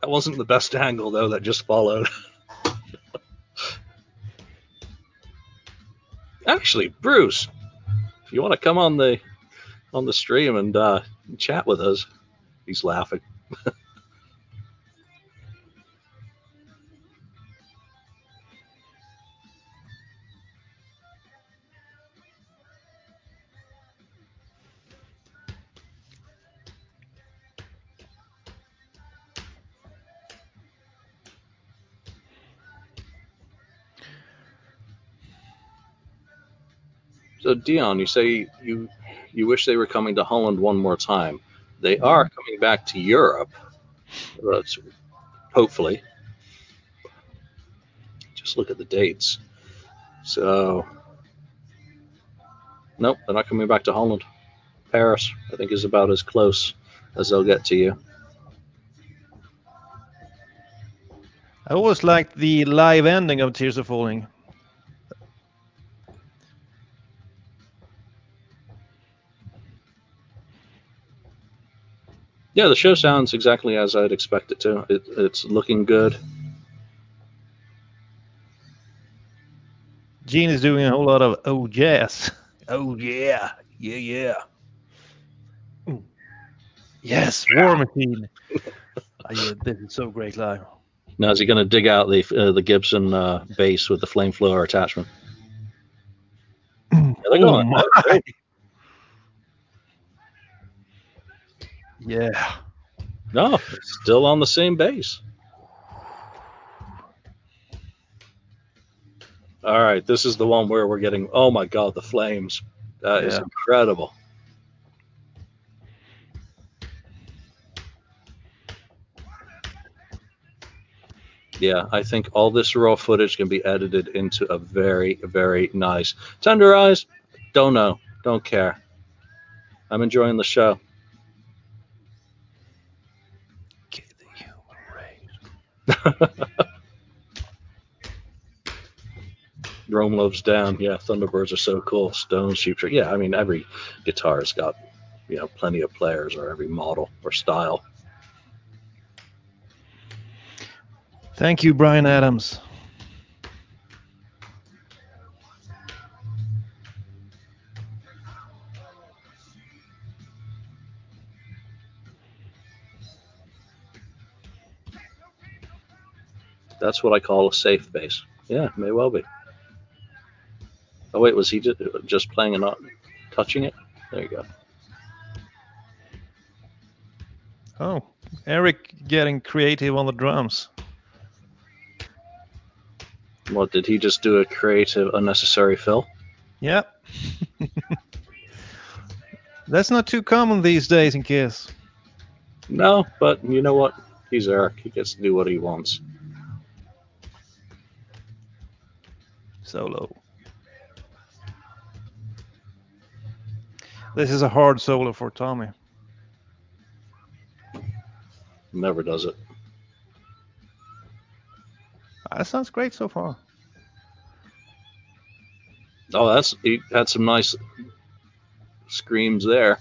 That wasn't the best angle though. That just followed. Actually, Bruce, if you want to come on the on the stream and uh, chat with us, he's laughing. So Dion, you say you you wish they were coming to Holland one more time. They are mm-hmm. coming back to Europe. Uh, That's hopefully. Just look at the dates. So nope, they're not coming back to Holland. Paris, I think, is about as close as they'll get to you. I always liked the live ending of Tears Are Falling. Yeah, the show sounds exactly as I'd expect it to. It, it's looking good. Gene is doing a whole lot of oh yes. Oh yeah. Yeah, yeah. Ooh. Yes, War Machine. Yeah, this is so great live. Now, is he going to dig out the uh, the Gibson uh, bass with the flame flower attachment? Yeah, they're Oh going. my. Yeah. No, still on the same base. All right, this is the one where we're getting. Oh my God, the flames! That is Yeah. incredible. Yeah, I think all this raw footage can be edited into a very, very nice tenderize. Don't know, don't care. I'm enjoying the show. Rome loves down. Yeah, Thunderbirds are so cool. Stones, Cheap Yeah, I mean every guitar's got you know plenty of players or every model or style. Thank you, Brian Adams. That's what I call a safe base. Yeah, may well be. Oh wait, was he just, just playing and not touching it? There you go. Oh, Eric getting creative on the drums. What did he just do? A creative, unnecessary fill? Yep. That's not too common these days in Kiss. No, but you know what? He's Eric. He gets to do what he wants. Solo. This is a hard solo for Tommy. Never does it. Ah, that sounds great so far. Oh, that's he had some nice screams there.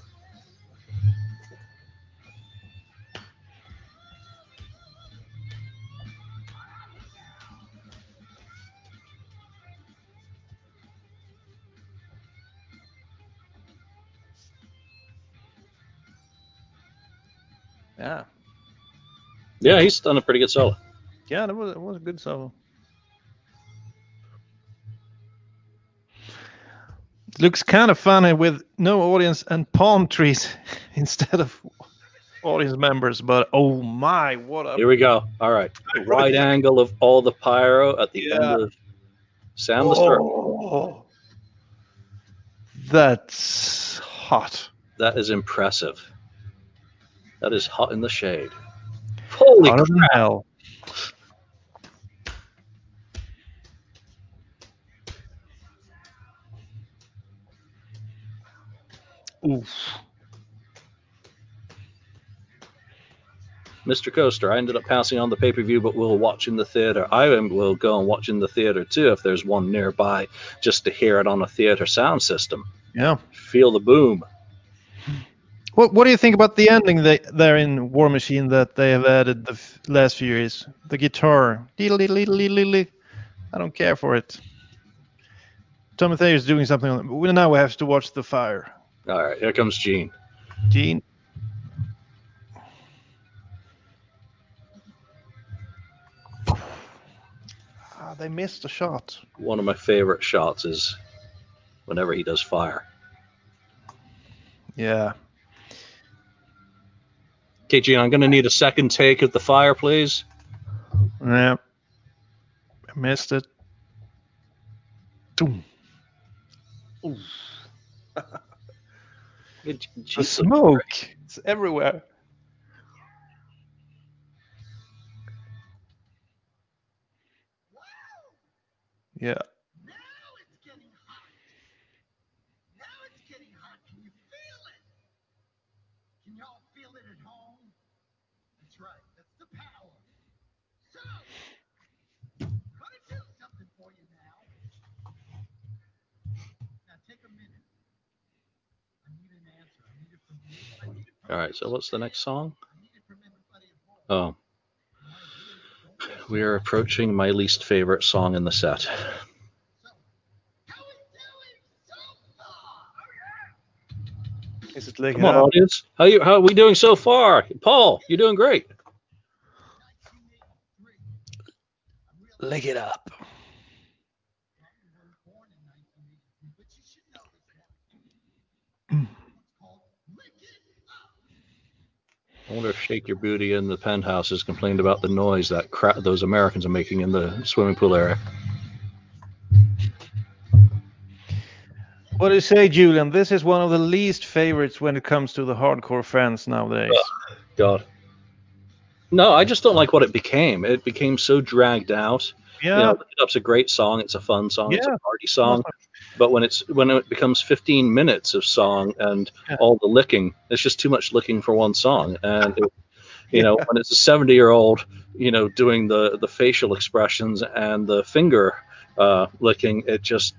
Yeah. Yeah, he's done a pretty good solo. Yeah, that was, it was a good solo. It looks kind of funny with no audience and palm trees instead of audience members, but oh my, what a Here we go. All right, wide angle of all the pyro at the Yeah. end of Sound the Start. Oh, that's hot. That is impressive. That is hot in the shade. Holy than crap! hell. Oof. Mr. Coaster, I ended up passing on the pay per view, but we'll watch in the theater. I will go and watch in the theater too if there's one nearby, just to hear it on a theater sound system. Yeah. Feel the boom. What What do you think about the ending they, there in War Machine that they have added the f- last few years? The guitar. I don't care for it. Tommy Thayer is doing something on. Now we have to watch the fire. All right, here comes Gene. Gene. Ah, they missed a shot. One of my favorite shots is whenever he does fire. Yeah. Okay, Gene, I'm going to need a second take of the fire, please. Yeah. I missed it. Doom. Good- The smoke. It's everywhere. Yeah. Now it's getting hot. Now it's getting hot. Can you feel it? Can y'all feel it at home? That's right. That's the power. So, I'm gonna do something for you now. Now take a minute. I need an answer. I need it from you. I need it from All right, so what's the next song? I need it from everybody at home. Oh. We are approaching my least favorite song in the set. So, how we doing so far? Is it like Come on, audience. How you how are we doing so far? Paul, you're doing great. Lick it up. I wonder if Shake Your Booty in the penthouse has complained about the noise that crap those Americans are making in the swimming pool area. What do you say, Julian? This is one of the least favorites when it comes to the hardcore fans nowadays. Oh, God. No, I just don't like what it became. It became so dragged out. Yeah. You know, it's a great song. It's a fun song. Yeah. It's a party song. But when it's when it becomes 15 minutes of song and Yeah. all the licking, it's just too much licking for one song. And it, you know, when it's a 70 year old, you know, doing the the facial expressions and the finger uh, licking, it just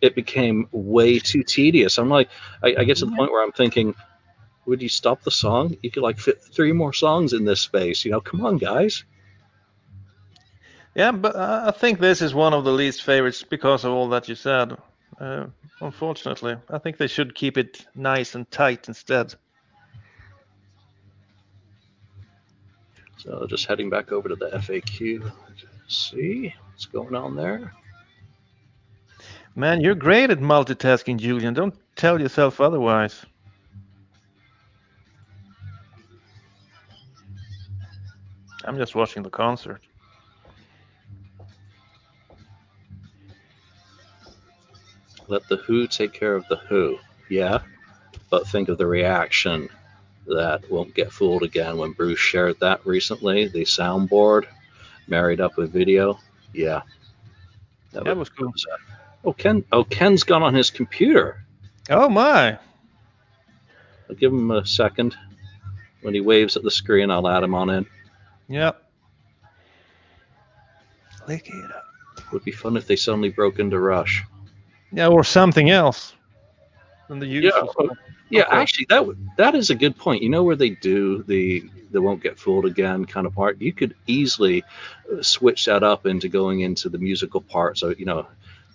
it became way too tedious. I'm like, I, I get to the point where I'm thinking, would you stop the song? You could like fit three more songs in this space. You know, come on, guys. Yeah, but I think this is one of the least favorites because of all that you said. Uh, unfortunately, I think they should keep it nice and tight instead. So just heading back over to the FAQ. See what's going on there. Man, you're great at multitasking, Julian. Don't tell yourself otherwise. I'm just watching the concert. Let the Who take care of the Who. Yeah, but think of the reaction that won't get fooled again when Bruce shared that recently. The soundboard married up with video. Yeah, That was cool. Oh, Ken. Oh, Ken's gone on his computer. Oh my! I'll give him a second. When he waves at the screen, I'll add him on in. Yep. Lick it up. Would be fun if they suddenly broke into Rush. Yeah, or something else than the Yeah, usual. oh, yeah. Okay. Actually, that that is a good point. You know where they do the the won't get fooled again kind of part. You could easily uh, switch that up into going into the musical part. So you know,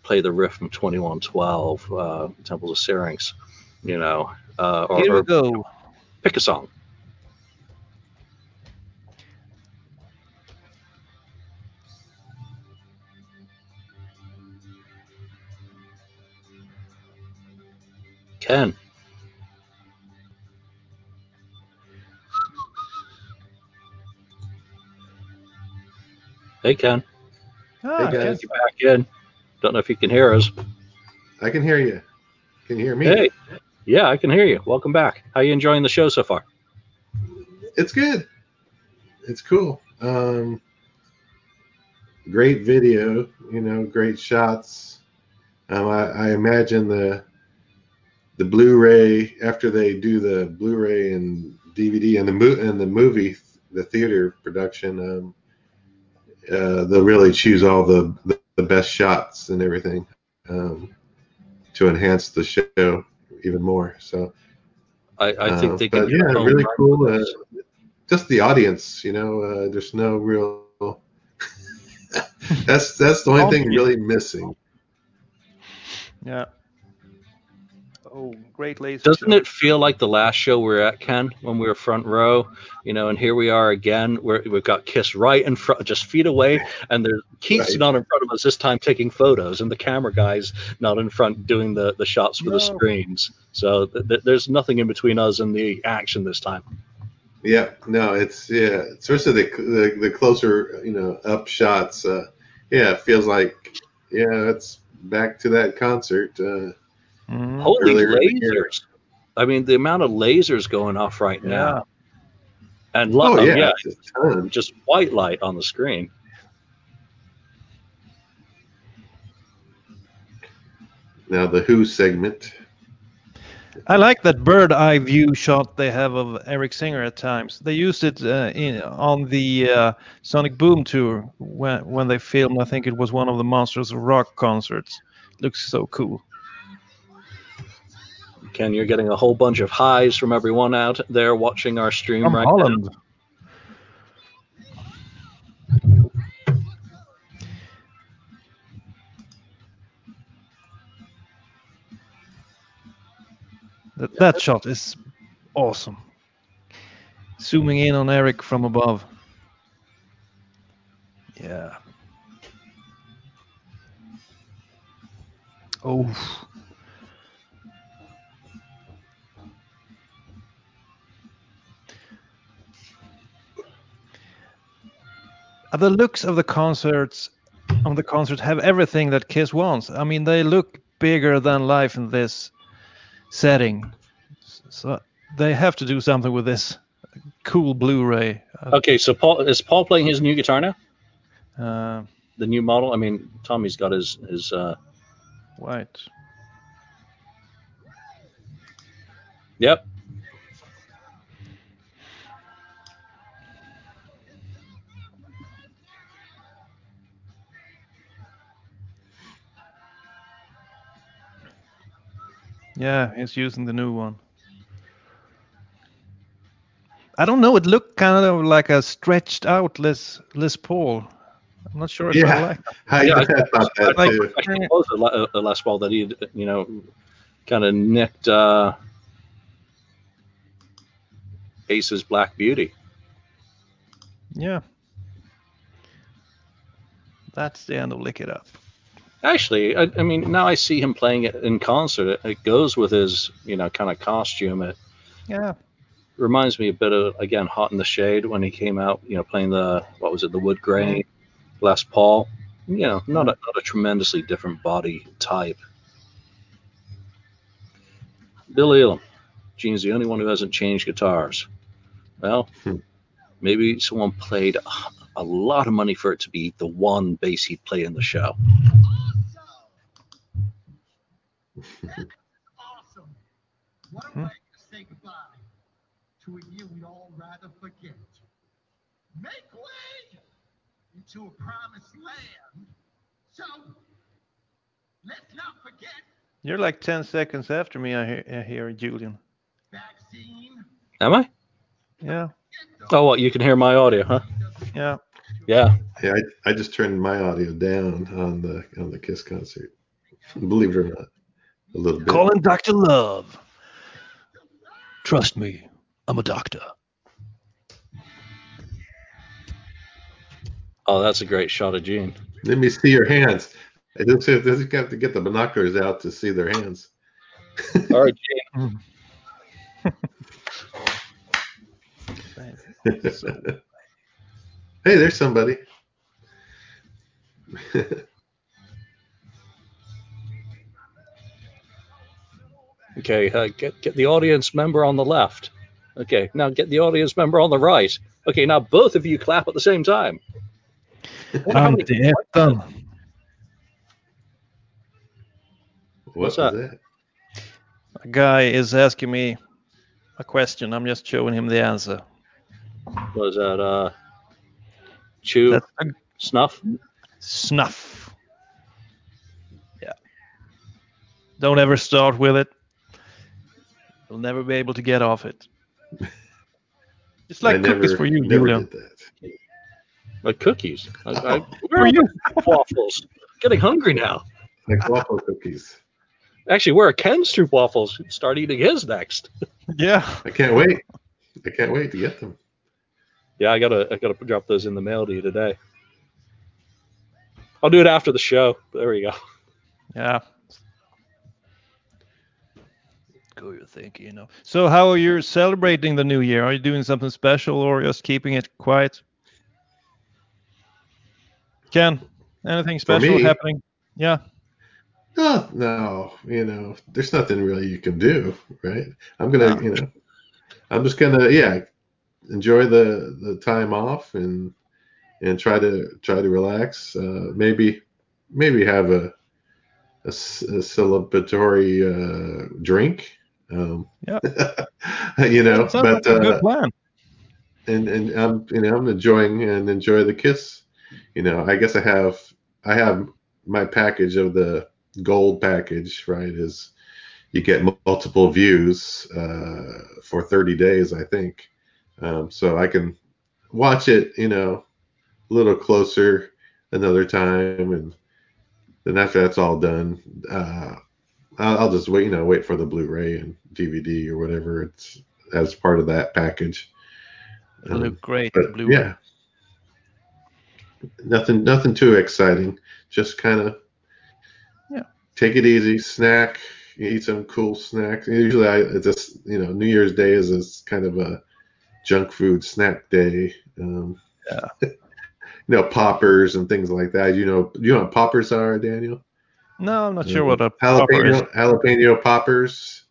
play the riff from Twenty One Twelve, uh, Temples of Syrinx. You know, uh, or, Here we or go. pick a song. Ken. Hey Ken, Ah, Hey, guys. Ken- you back in? Don't know if you can hear us. I can hear you. Can you hear me? Hey, yeah, I can hear you. Welcome back. How you enjoying the show so far? It's good. It's cool. Um, great video, you know, great shots. Um, I, I imagine the the Blu-ray after they do the Blu-ray and DVD and the mo- and the movie, the theater production. Um, uh, they'll really choose all the, the, the best shots and everything um, to enhance the show even more. So I, I think uh, they but can. yeah, really cool. Uh, just the audience, you know. Uh, there's no real. that's that's the only thing really missing. Yeah. Oh, great laser. Doesn't show. it feel like the last show we were at, Ken, when we were front row? You know, and here we are again. We're, we've got Kiss right in front, just feet away, and there's Keith's Right. not in front of us this time taking photos, and the camera guy's not in front doing the, the shots for the screens. So th- th- there's nothing in between us and the action this time. Yeah, no, it's yeah, especially the the, the closer you know up shots. Uh, yeah, it feels like yeah, it's back to that concert. Uh, Mhm. Holy Earlier in the lasers! I mean, the amount of lasers going off right Yeah. now, and lo- oh yeah, yeah, it's a ton. just white light on the screen. Now the Who segment. I like that bird eye view shot they have of Eric Singer at times. They used it uh, in, on the uh, Sonic Boom tour when when they filmed. I think it was one of the Monsters of Rock concerts. Looks so cool. Ken, you're getting a whole bunch of highs from everyone out there watching our stream From right Holland. That, that shot is awesome. Zooming in on Eric from above. Yeah. Oh. The looks of the concerts on the concert have everything that Kiss wants. I mean, they look bigger than life in this setting. So they have to do something with this cool Blu-ray. Uh, Okay, so Paul is Paul playing his new guitar now? Uh, The new model? I mean, Tommy's got his his uh white. Yep. Yeah, he's using the new one. I don't know. It looked kind of like a stretched out Les Les Paul. I'm not sure if I Yeah, like. I, Yeah, I I- thought that like- too. I think it was a, la- a Les Paul that he, you know, kind of nicked uh, Ace's Black Beauty. Yeah. That's the end of Lick It Up. Actually, I, I mean, now I see him playing it in concert. It, it goes with his, you know, kind of costume. It Yeah. reminds me a bit of again Hot in the Shade when he came out, you know, playing the what was it, the wood grain Les Paul. You know, not a not a tremendously different body type. Bill Elam, Gene's the only one who hasn't changed guitars. Well, Hmm. maybe someone played a, a lot of money for it to be the one bass he'd play in the show. Awesome. What a Hmm. way to say goodbye to a year we'd all rather forget. Make way into a promised land. So let's not forget You're like 10 seconds after me, I hear, I hear Julian. vaccine. Am I? Yeah. Oh, what? You can hear my audio, huh? Yeah. Yeah. Yeah, I, I just turned my audio down on the on the Kiss concert. Believe it or not, a little bit. Calling Dr. Love. Trust me, I'm a doctor. Oh, that's a great shot of Gene. Let me see your hands. I just have just have to get the binoculars out to see their hands. All right, Gene. Mm. hey, there's somebody. Okay, uh, get get the audience member on the left. Okay, now get the audience member on the right. Okay, now both of you clap at the same time. Wonder how many- Anti. What What's was that? A guy is asking me a question. I'm just showing him the answer. Was that uh, chew That's a snuff? snuff. Yeah. Don't ever start with it. You'll never be able to get off it. It's like I cookies never- for you, never Julian. did that. Like cookies. I, I, Oh. where are you? Waffles. Getting hungry now. Like waffle cookies. Actually, where are Ken's stroopwafels? Start eating his next. Yeah. I can't wait. I can't wait to get them. Yeah, I gotta I gotta drop those in the mail to you today. I'll do it after the show. There we go. Yeah. Go you think, you know. So how are you celebrating the new year? Are you doing something special or just keeping it quiet? Ken, anything special happening? Yeah. Oh no, you know, there's nothing really you can do, right? I'm gonna, No. you know, I'm just gonna, yeah, enjoy the the time off and and try to try to relax. Uh, maybe maybe have a a celebratory uh, drink. Um, Yeah. you know, Sounds but like a uh, good plan. and and I'm you know I'm enjoying and enjoy the kiss. You know, I guess I have I have my package of the gold package, right? Is you get multiple views uh, for 30 days, I think. Um, so I can watch it, you know, a little closer another time, and then after that's all done, uh, I'll, I'll just wait, you know, wait for the Blu-ray and DVD or whatever it's as part of that package. Um, look great. Blue. yeah, nothing, nothing too exciting. Just kind of Yeah. take it easy, snack, eat some cool snacks. Usually, I just you know New Year's Day is this kind of a junk food snack day. Um, Yeah. you know, poppers and things like that. You know, you know what poppers are, Daniel? No, I'm not sure what a popper is. jalapeno jalapeno poppers.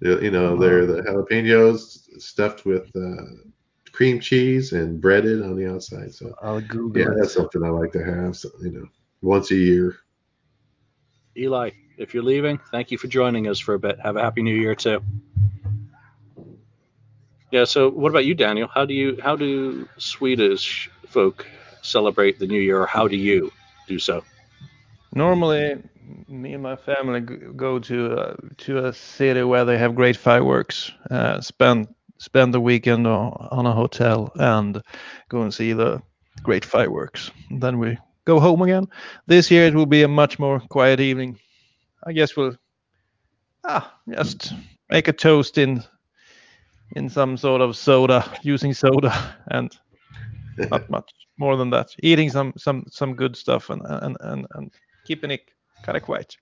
You know, they're the jalapenos stuffed with uh, cream cheese and breaded on the outside. So I'll Google yeah, it. that's something I like to have. So, you know, once a year. Eli, if you're leaving, thank you for joining us for a bit. Have a happy new year too. Yeah. So, what about you, Daniel? How do you how do Swedish folk celebrate the new year, or how do you do so? Normally, me and my family go to uh, to a city where they have great fireworks. Uh, spend spend the weekend on, on a hotel and go and see the great fireworks. Then we go home again. This year it will be a much more quiet evening. I guess we'll ah just make a toast in in some sort of soda using soda and not much more than that. Eating some some some good stuff and and and, and keeping it kind of quiet.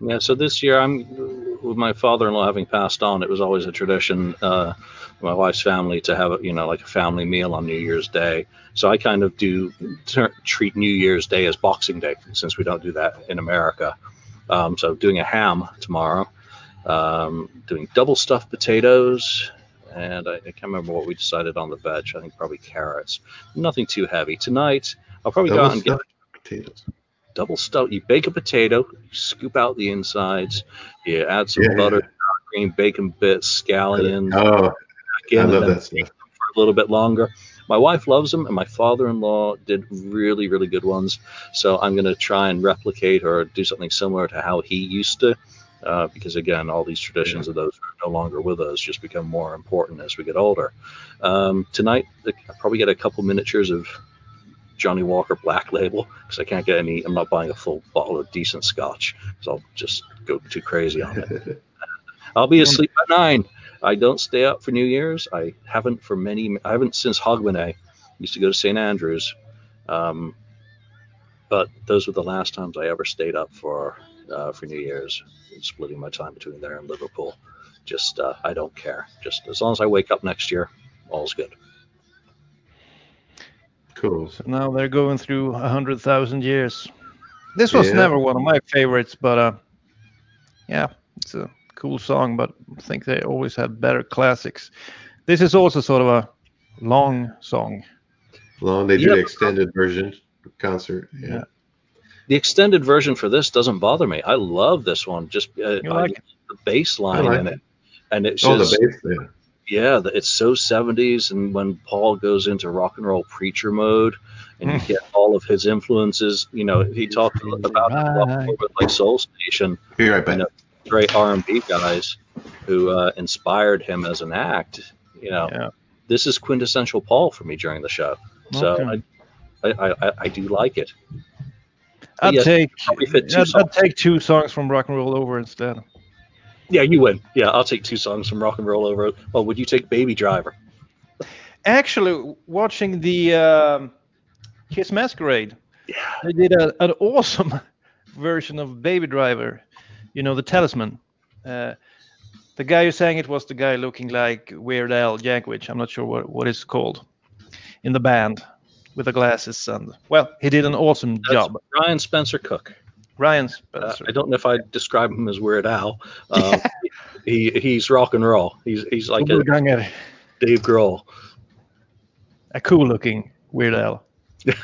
Yeah, so this year I'm with my father-in-law having passed on. It was always a tradition, uh, my wife's family to have you know like a family meal on New Year's Day. So I kind of do ter- treat New Year's Day as Boxing Day since we don't do that in America. Um, so doing a ham tomorrow, um, doing double stuffed potatoes, and I, I can't remember what we decided on the veg. I think probably carrots. Nothing too heavy tonight. I'll probably go out and get stuffed potatoes. Double stuff. You bake a potato, you scoop out the insides, you add some Yeah. butter, sour cream, bacon bits, scallions, Oh, I love that stuff. for a little bit longer. My wife loves them, and my father-in-law did really, really good ones. So I'm going to try and replicate or do something similar to how he used to. Uh, because again, all these traditions of those who are no longer with us just become more important as we get older. Um, tonight, I'll probably get a couple miniatures of Johnnie Walker Black Label because I can't get any. I'm not buying a full bottle of decent Scotch because I'll just go too crazy on it. I'll be asleep by nine. I don't stay up for New Year's. I haven't for many. I haven't since Hogmanay. Used to go to St Andrews, um, but those were the last times I ever stayed up for uh, for New Year's. Splitting my time between there and Liverpool. Just uh, I don't care. Just as long as I wake up next year, all's good. Cool. So now they're going through a hundred thousand years. This was Yeah. never one of my favorites, but uh, yeah, it's a cool song. But I think they always had better classics. This is also sort of a long song. Long. They do Yep. the extended version concert. Yeah. Yeah. The extended version for this doesn't bother me. I love this one. Just uh, You I the bass line like in it. it, and it's Oh, just the bass. Yeah. Yeah, it's so 70s. And when Paul goes into rock and roll preacher mode, and you get all of his influences, you know, he talked about it a lot Right. like Soul Station, Be right back. you know, great R&B guys who uh, inspired him as an act. You know, Yeah. this is quintessential Paul for me during the show. So Okay. I, I, I, I do like it. I'd yes, take fit two I'd. I'd take two songs from Rock and Roll Over instead. Yeah, you win. Yeah, I'll take two songs from Rock and Roll over. Well, would you take Baby Driver? Actually, watching the um, Kiss Masquerade, Yeah. they did a, an awesome version of Baby Driver. You know, the Talisman. Uh, the guy who sang it was the guy looking like Weird Al Yankovic. I'm not sure what, what it's called in the band with the glasses and well, he did an awesome That's job. Ryan Spencer Cook. Ryan Uh, I don't know if I'd describe him as Weird Al. Um, he he's rock and roll. He's he's like a Doppelganger. Dave Grohl. a cool looking Weird Al.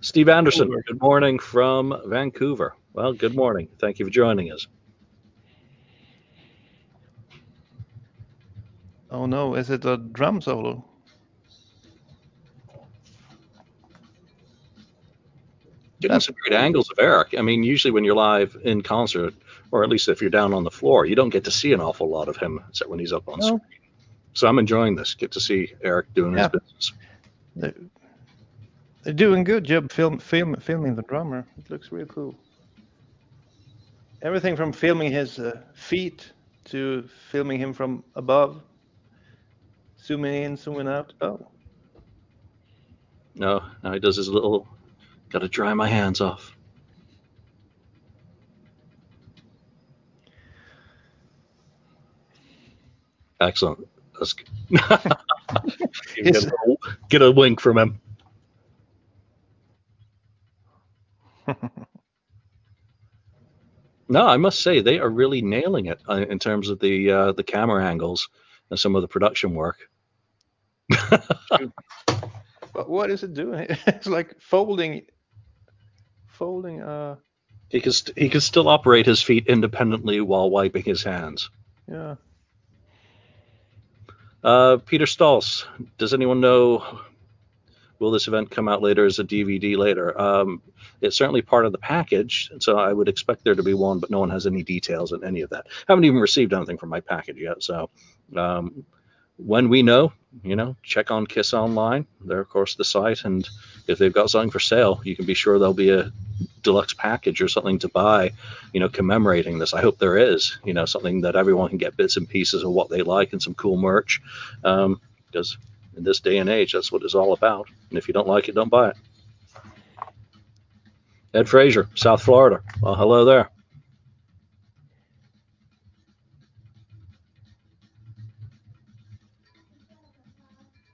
Steve Anderson. Cool. Good morning from Vancouver. Well, good morning. Thank you for joining us. Oh no, is it a drum solo? Getting some great angles of Eric. I mean, usually when you're live in concert, or at least if you're down on the floor, you don't get to see an awful lot of him except when he's up on No. screen. So I'm enjoying this. Get to see Eric doing Yeah. his business. They're, they're doing good job film, film, filming the drummer. It looks real cool. Everything from filming his uh, feet to filming him from above, zooming in, zooming out. Oh, No, now he does his little. Got to dry my hands off. Excellent. That's good. get, a, get a wink from him. No, I must say they are really nailing it uh, in terms of the uh, the camera angles and some of the production work. But what is it doing? It's like folding, folding. Uh, He can st- he can still operate his feet independently while wiping his hands. yeah. Uh, Peter Stals, does anyone know? Will this event come out later as a DVD later? Um, it's certainly part of the package, so I would expect there to be one, but no one has any details on any of that. I haven't even received anything from my package yet, so um, when we know, you know, check on Kiss Online. They're of course the site, and if they've got something for sale, you can be sure there'll be a deluxe package or something to buy, you know, commemorating this. I hope there is, you know, something that everyone can get bits and pieces of what they like and some cool merch, um, because in this day and age, that's what it's all about. And if you don't like it, don't buy it. Ed Frazier, South Florida. Well, hello there.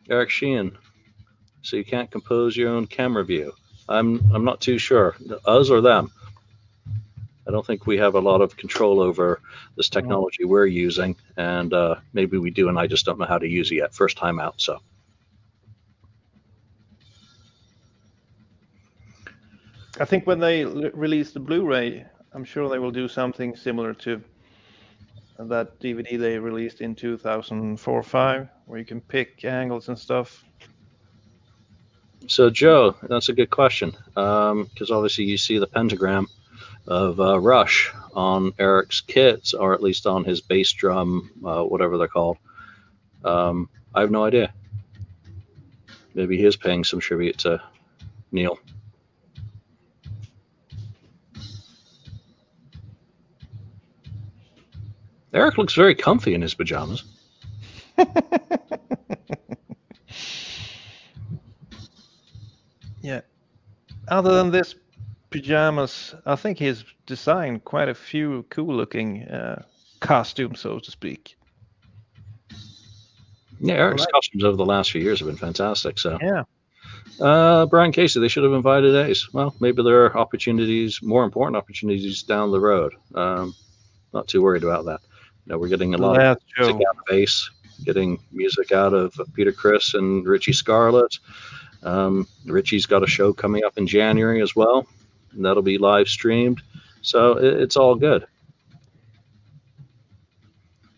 Eric Sheehan. So you can't compose your own camera view. I'm I'm not too sure. Us or them. I don't think we have a lot of control over this technology we're using, and uh, maybe we do, and I just don't know how to use it yet. First time out, so. I think when they l- release the Blu-ray, I'm sure they will do something similar to that DVD they released in 2004-5, where you can pick angles and stuff. So Joe, that's a good question because obviously you see the pentagram of uh, Rush on Eric's kits, or at least on his bass drum, uh, whatever they're called. Um, I have no idea. Maybe he is paying some tribute to Neil. Eric looks very comfy in his pajamas. Yeah. Other than this pajamas, I think he's designed quite a few cool-looking uh, costumes, so to speak. Yeah, Eric's Right. costumes over the last few years have been fantastic. So, Yeah. uh, Brian Casey, they should have invited Ace. Well, maybe there are opportunities, more important opportunities down the road. Um, not too worried about that. Know, we're getting a lot of Last music out of Ace, getting music out of Peter Criss and Richie Scarlet. Um, Richie's got a show coming up in January as well, and that'll be live streamed. So it, it's all good.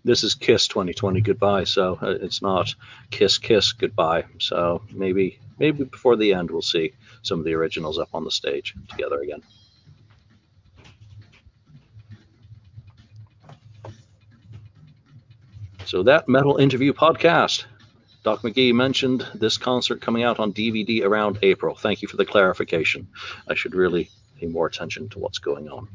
This is Kiss 2020 goodbye, so uh, it's not Kiss Kiss goodbye. So maybe maybe before the end we'll see some of the originals up on the stage together again. So that metal interview podcast. Doc McGhee mentioned this concert coming out on DVD around April. Thank you for the clarification. I should really pay more attention to what's going on.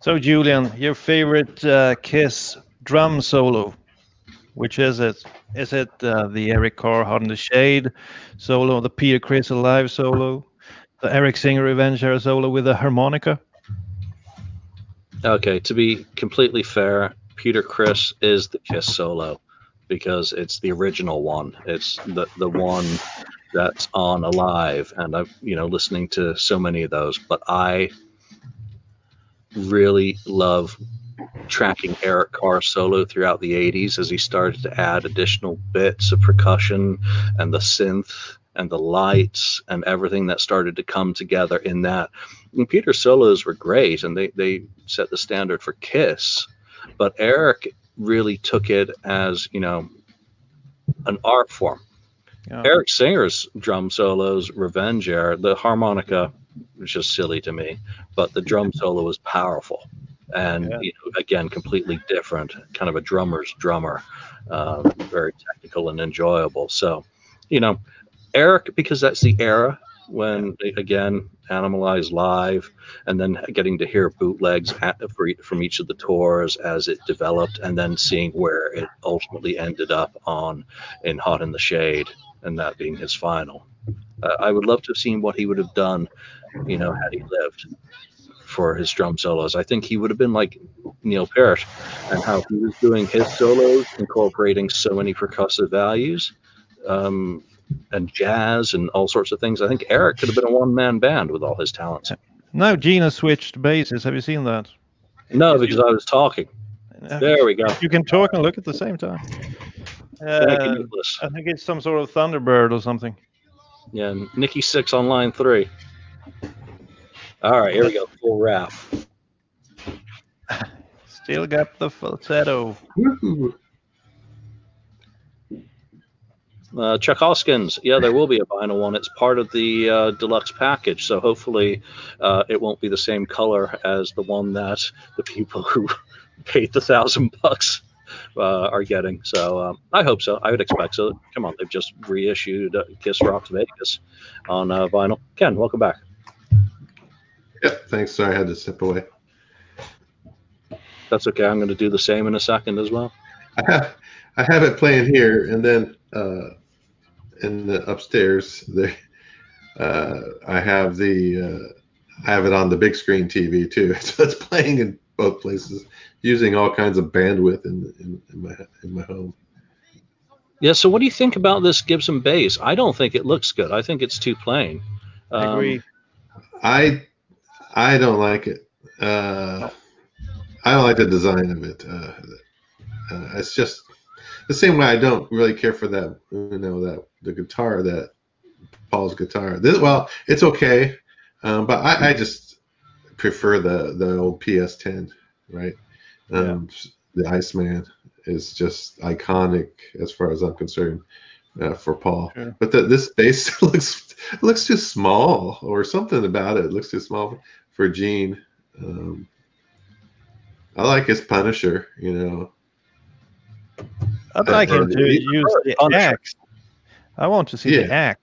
So, Julian, your favorite uh, Kiss drum solo, which is it? Is it uh, the Eric Carr Hot in the Shade solo, the Peter Criss Alive solo, the Eric Singer Revenge solo with a harmonica? Okay, to be completely fair, Peter Criss is the Kiss solo because it's the original one. It's the the one that's on Alive, and I've you know listening to so many of those. But I really love tracking Eric Carr solo throughout the 80s as he started to add additional bits of percussion and the synth and the lights and everything that started to come together in that. And Peter's solos were great and they, they set the standard for Kiss, but Eric really took it as, you know, an art form. Yeah. Eric Singer's drum solos, Revenge Air, the harmonica was just silly to me, but the drum solo was powerful and Yeah. you know, again completely different, kind of a drummer's drummer, uh, very technical and enjoyable. So, you know, Eric because that's the era when they, again Animalize live, and then getting to hear bootlegs at, from each of the tours as it developed, and then seeing where it ultimately ended up on in Hot in the Shade, and that being his final. Uh, I would love to have seen what he would have done, you know, had he lived for his drum solos. I think he would have been like Neil Peart and how he was doing his solos, incorporating so many percussive values um, and jazz and all sorts of things. I think Eric could have been a one man band with all his talents. Now Gina switched basses. Have you seen that? No, because I was talking. There we go. You can talk and look at the same time. You, Uh, I think it's some sort of Thunderbird or something. Yeah, Nikki Sixx on line three. All right, here we go. Full wrap. Still got the falsetto. Uh, Chuck Hoskins, yeah, there will be a vinyl one. It's part of the uh, deluxe package, so hopefully uh, it won't be the same color as the one that the people who paid the thousand bucks uh, are getting. So um, I hope so. I would expect so. Come on, they've just reissued uh, Kiss Rocks Vegas on uh, vinyl. Ken, welcome back. Yep. Thanks. Sorry, I had to step away. That's okay. I'm going to do the same in a second as well. I have, I have it playing here, and then uh, in the upstairs there, uh, I have the uh, I have it on the big screen TV too, so it's playing in both places, using all kinds of bandwidth in, in, in my in my home. Yeah. So what do you think about this Gibson bass? I don't think it looks good. I think it's too plain. I Um, agree. I I don't like it. Uh, I don't like the design of it. Uh, uh, it's just the same way I don't really care for that. You know that the guitar that Paul's guitar. This, well, it's okay, um, but I, I just prefer the the old PS10, right? Um, The Iceman is just iconic as far as I'm concerned uh, for Paul. Sure. But the, this bass looks looks too small, or something about it looks too small for Gene. Um, I like his Punisher, you know. I'd like him to use the Punisher. axe. I want to see the axe.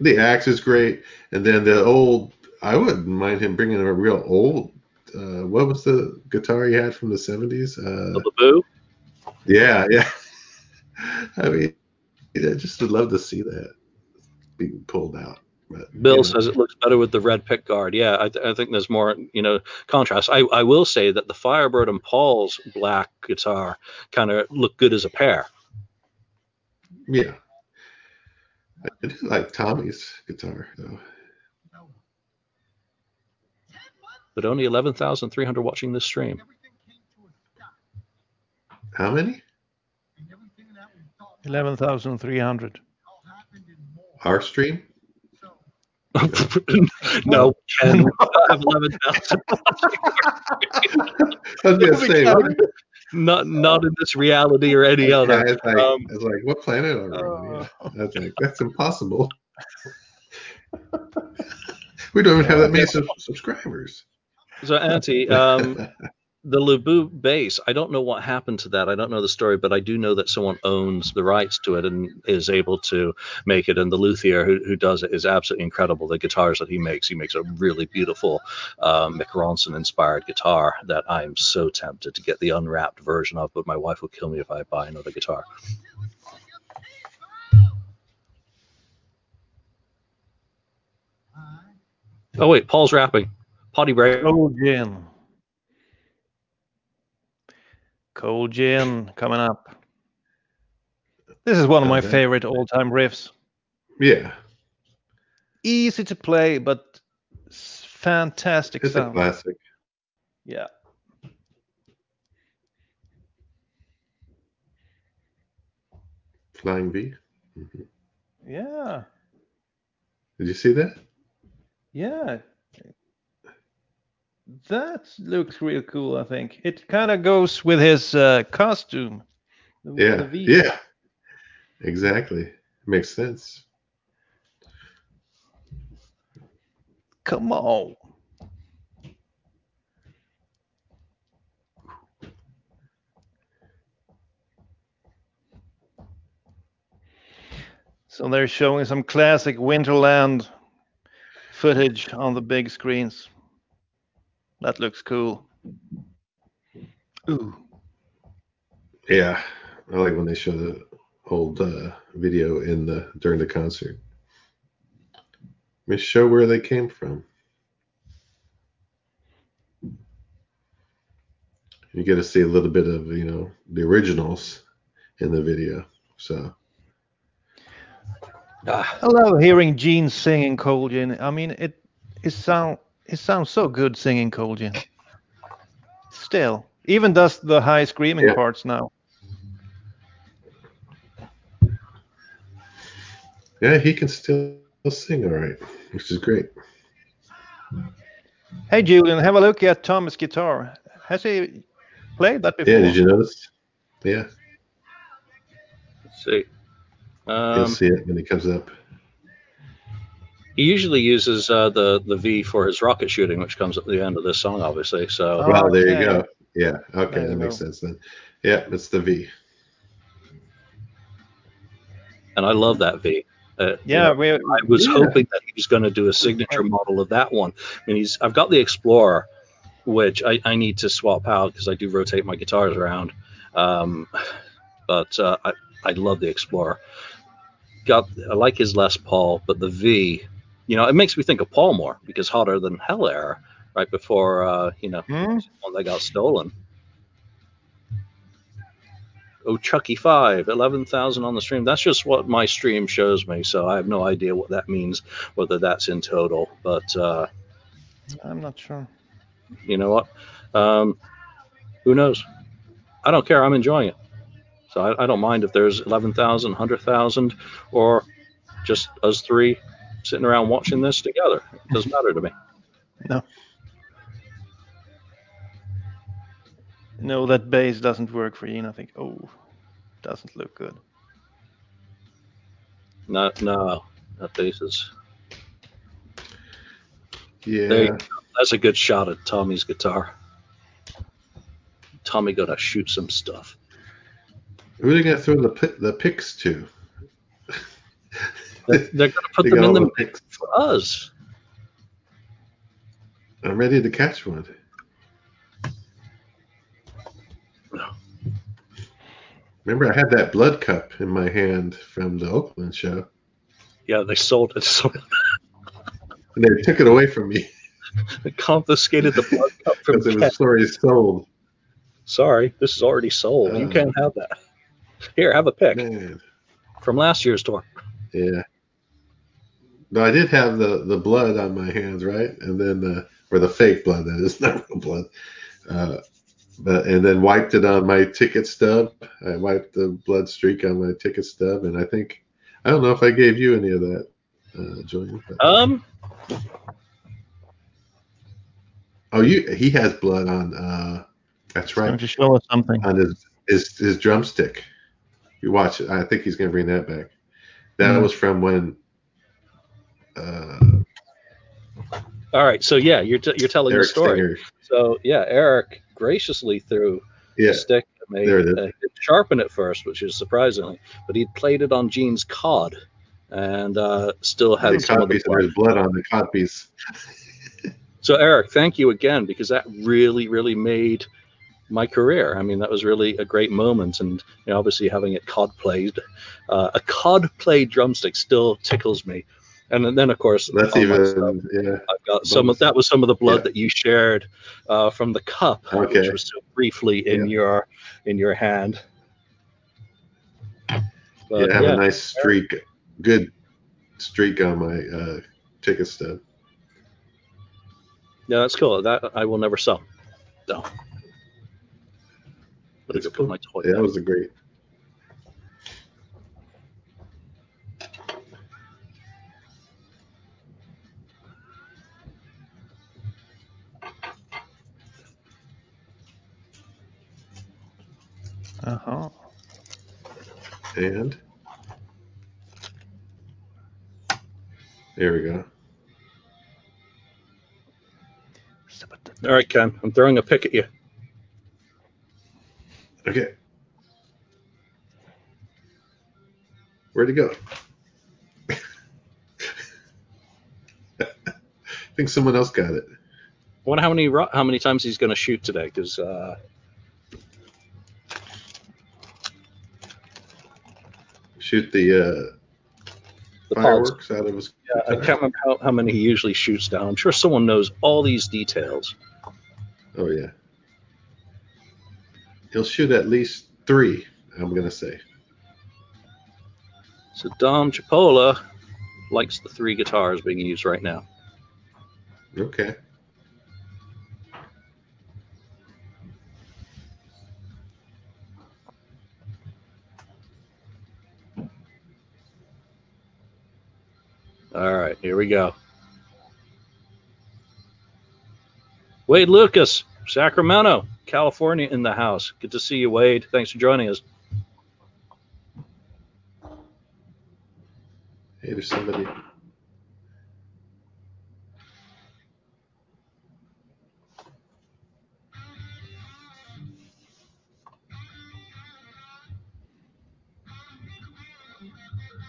The axe is great, and then the old. I wouldn't mind him bringing a real old. Uh, what was the guitar he had from the seventies? Uh, the Boo. yeah, yeah. I mean, I just would love to see that being pulled out. But, Bill you know. says it looks better with the red pick guard. Yeah, I, th- I think there's more, you know, contrast. I, I will say that the Firebird and Paul's black guitar kind of look good as a pair. Yeah. I do like Tommy's guitar though. But only 11,300 watching this stream. How many? Eleven thousand three hundred. Our stream? no, Ken, I have 11,000. I was gonna say, what? not not in this reality or any Yeah, other. it's like, Um, it's like, what planet are we on? Yeah. That's like, that's impossible. we don't even have that many subscribers. So, Auntie, um, the Lubu bass, I don't know what happened to that. I don't know the story, but I do know that someone owns the rights to it and is able to make it. And the luthier who, who does it is absolutely incredible. The guitars that he makes, he makes a really beautiful uh, Mick Ronson inspired guitar that I'm so tempted to get the unwrapped version of, but my wife will kill me if I buy another guitar. Oh, wait, Paul's rapping. Potty break. Cold gin. Cold gin coming up. This is one of my Okay. favorite all-time riffs. Yeah, Easy to play, but fantastic it's a classic. Yeah. Flying V. Mhm. Yeah. Did you see that? Yeah. That looks real cool, I think. It kind of goes with his uh, costume. Yeah, yeah, exactly. Makes sense. Come on. So they're showing some classic Winterland footage on the big screens. That looks cool. Ooh. Yeah, I like when they show the old uh, video in the during the concert. They show where they came from. You get to see a little bit of you know the originals in the video. So Ah, I love hearing Gene singing Cold Gin. I mean, it it sound it sounds so good singing Cold Gin. Still, even does the high screaming Yeah. parts now. Yeah, he can still sing all right, which is great. Hey, Julian, have a look at Thomas' guitar. Has he played that before? Yeah, did you notice? Yeah, let's see. you'll Um, see it when he comes up. He usually uses uh, the the V for his rocket shooting, which comes at the end of this song, obviously. So Oh, Well, there you go. Yeah, okay, There that makes go. sense then. Yeah, it's the V. and I love that V. Uh, you Yeah, know, we, I was Yeah. hoping that he was going to do a signature model of that one. I mean, he's I've got the Explorer, which I, I need to swap out because I do rotate my guitars around. Um, but uh, I I love the Explorer. Got I like his Les Paul, but the V, you know, it makes me think of Paul more because hotter than hell era, right before uh, you know Hmm? they got stolen. Oh, Chucky 5, 11,000 on the stream. That's just what my stream shows me, so I have no idea what that means, whether that's in total. But uh, I'm not sure. you know what? Um, who knows? I don't care. I'm enjoying it. So I, I don't mind if there's 11,000, 100,000, or just us three sitting around watching this together. It doesn't matter to me. No. No, that bass doesn't work for you, and I think. Oh, doesn't look good. No, no, that basis. is. Yeah. That's a good shot at Tommy's guitar. Tommy gonna shoot some stuff. who are they gonna throw the pi- the picks to? They're, they're gonna put them in the the picks. for us. I'm ready to catch one. Remember, I had that blood cup in my hand from the Oakland show, Yeah, they sold it. So and they took it away from me they confiscated the blood cup from because it was already sold. Sorry, this is already sold. you Uh. can't have that. Here, have a pick Man, from last year's tour. yeah. No, I did have the the blood on my hands, right? And then the or the fake blood that is not real blood. Uh, but and then wiped it on my ticket stub. I wiped the blood streak on my ticket stub, and I think I don't know if I gave you any of that, uh, Julian. But, Um, oh, you he has blood on. Uh, that's right, to show us something. on his his his drumstick. You watch it. I think he's gonna bring that back. That Hmm. was from when. Uh, all right. So yeah, you're t- you're telling Eric the story. Singer. So yeah, Eric graciously threw Yeah, the stick. at me. there it is. Uh, sharpen it first, which is surprisingly, but he played it on Gene's cod, and uh, still had some of the blood. blood on the codpiece. So Eric, thank you again because that really, really made my career. I mean, that was really a great moment, and you know, obviously having it cod played, uh, a cod played drumstick still tickles me. And then, of course, That's even stuff, yeah. I've got some of that was some of the blood Yeah. that you shared uh, from the cup, Okay. which was so briefly in Yeah. your in your hand. But, yeah, I have yeah, a nice streak, good streak on my uh, ticket stub. yeah, that's cool. That I will never sell. No. But it's cool. my toy. Yeah, that was a great. Uh huh. And there we go. All right, Ken, I'm throwing a pick at you. Okay. Where'd it go? I think someone else got it. I wonder how many how many times he's going to shoot today because uh, Shoot the, uh, the fireworks out of his. Yeah, I can't remember how, how many he usually shoots down. I'm sure someone knows all these details. Oh yeah. He'll shoot at least three. I'm gonna say. So Dom Chipola likes the three guitars being used right now. Okay. Here we go. Wade Lucas, Sacramento, California, in the house. Good to see you, Wade. Thanks for joining us. Hey, there's somebody.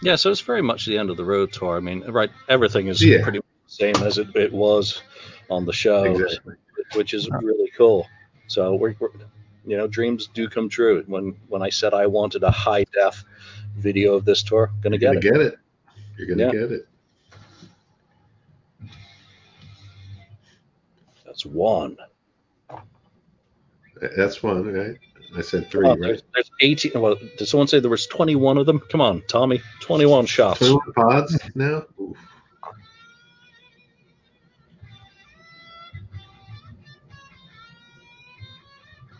Yeah, so it's very much the end of the road tour. I mean, right, everything is Yeah. pretty much the same as it, it was on the show, Exactly. which is uh-huh. really cool. So we're, we're, you know, dreams do come true. When when I said I wanted a high def video of this tour, gonna You're get gonna it. get it. You're gonna Yeah. get it. That's one. That's one, right? I said three, right? there's, there's 18. Well, did someone say there was 21 of them? Come on, Tommy, 21 shots. 21 pods now? Oof.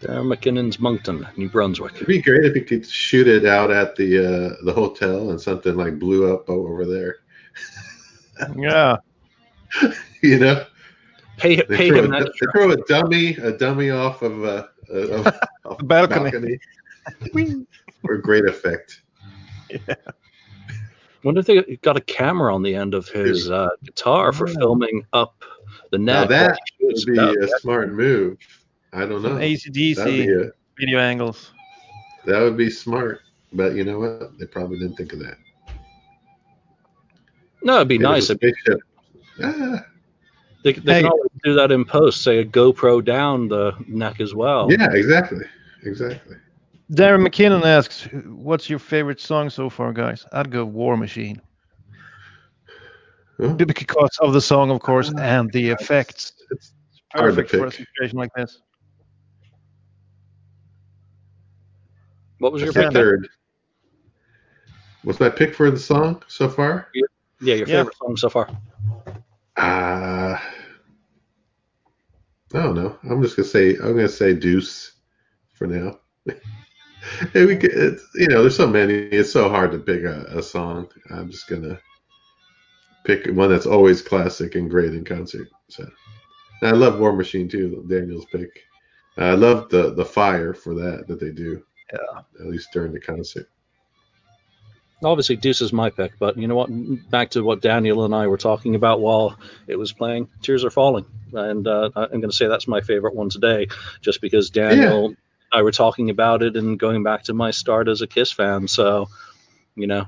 Darren McKinnon's Moncton, New Brunswick. It'd be great if you could shoot it out at the uh, the hotel and something like blew up over there. Yeah. You know, Pay, they, pay throw him a, that. they throw a dummy a dummy off of uh, of, off The balcony. for great effect. wonder if they got a camera on the end of his uh, guitar for Yeah. filming up the Now neck. that would shoots. be That would a smart move. I don't know. Some That'd ACDC a, video angles. that would be smart. But you know what? They probably didn't think of that. no, it'd be It nice. a spaceship. Ah, They, they Hey. can always do that in post. Say a GoPro down the neck as well. yeah, exactly, exactly. Darren McKinnon asks, "What's your favorite song so far, guys?" I'd go War Machine Huh? because of the song, of course, uh, and the effects. It's hard to Perfect for a situation like this. What was your That's my pick? third. What's my pick for the song so far? Yeah, your Yeah. favorite song so far. Uh, I don't know. I'm just gonna say I'm gonna say Deuce for now. and we could, you know, there's so many. It's so hard to pick a, a song. I'm just gonna pick one that's always classic and great in concert. So, and I love War Machine too. Daniel's pick. I love the the fire for that that they do. Yeah. At least during the concert. Obviously, Deuce is my pick, but you know what? Back to what Daniel and I were talking about while it was playing. Tears are falling, and uh, I'm going to say that's my favorite one today, just because Daniel and I were talking about it and going back to my start as a Kiss fan. So, you know,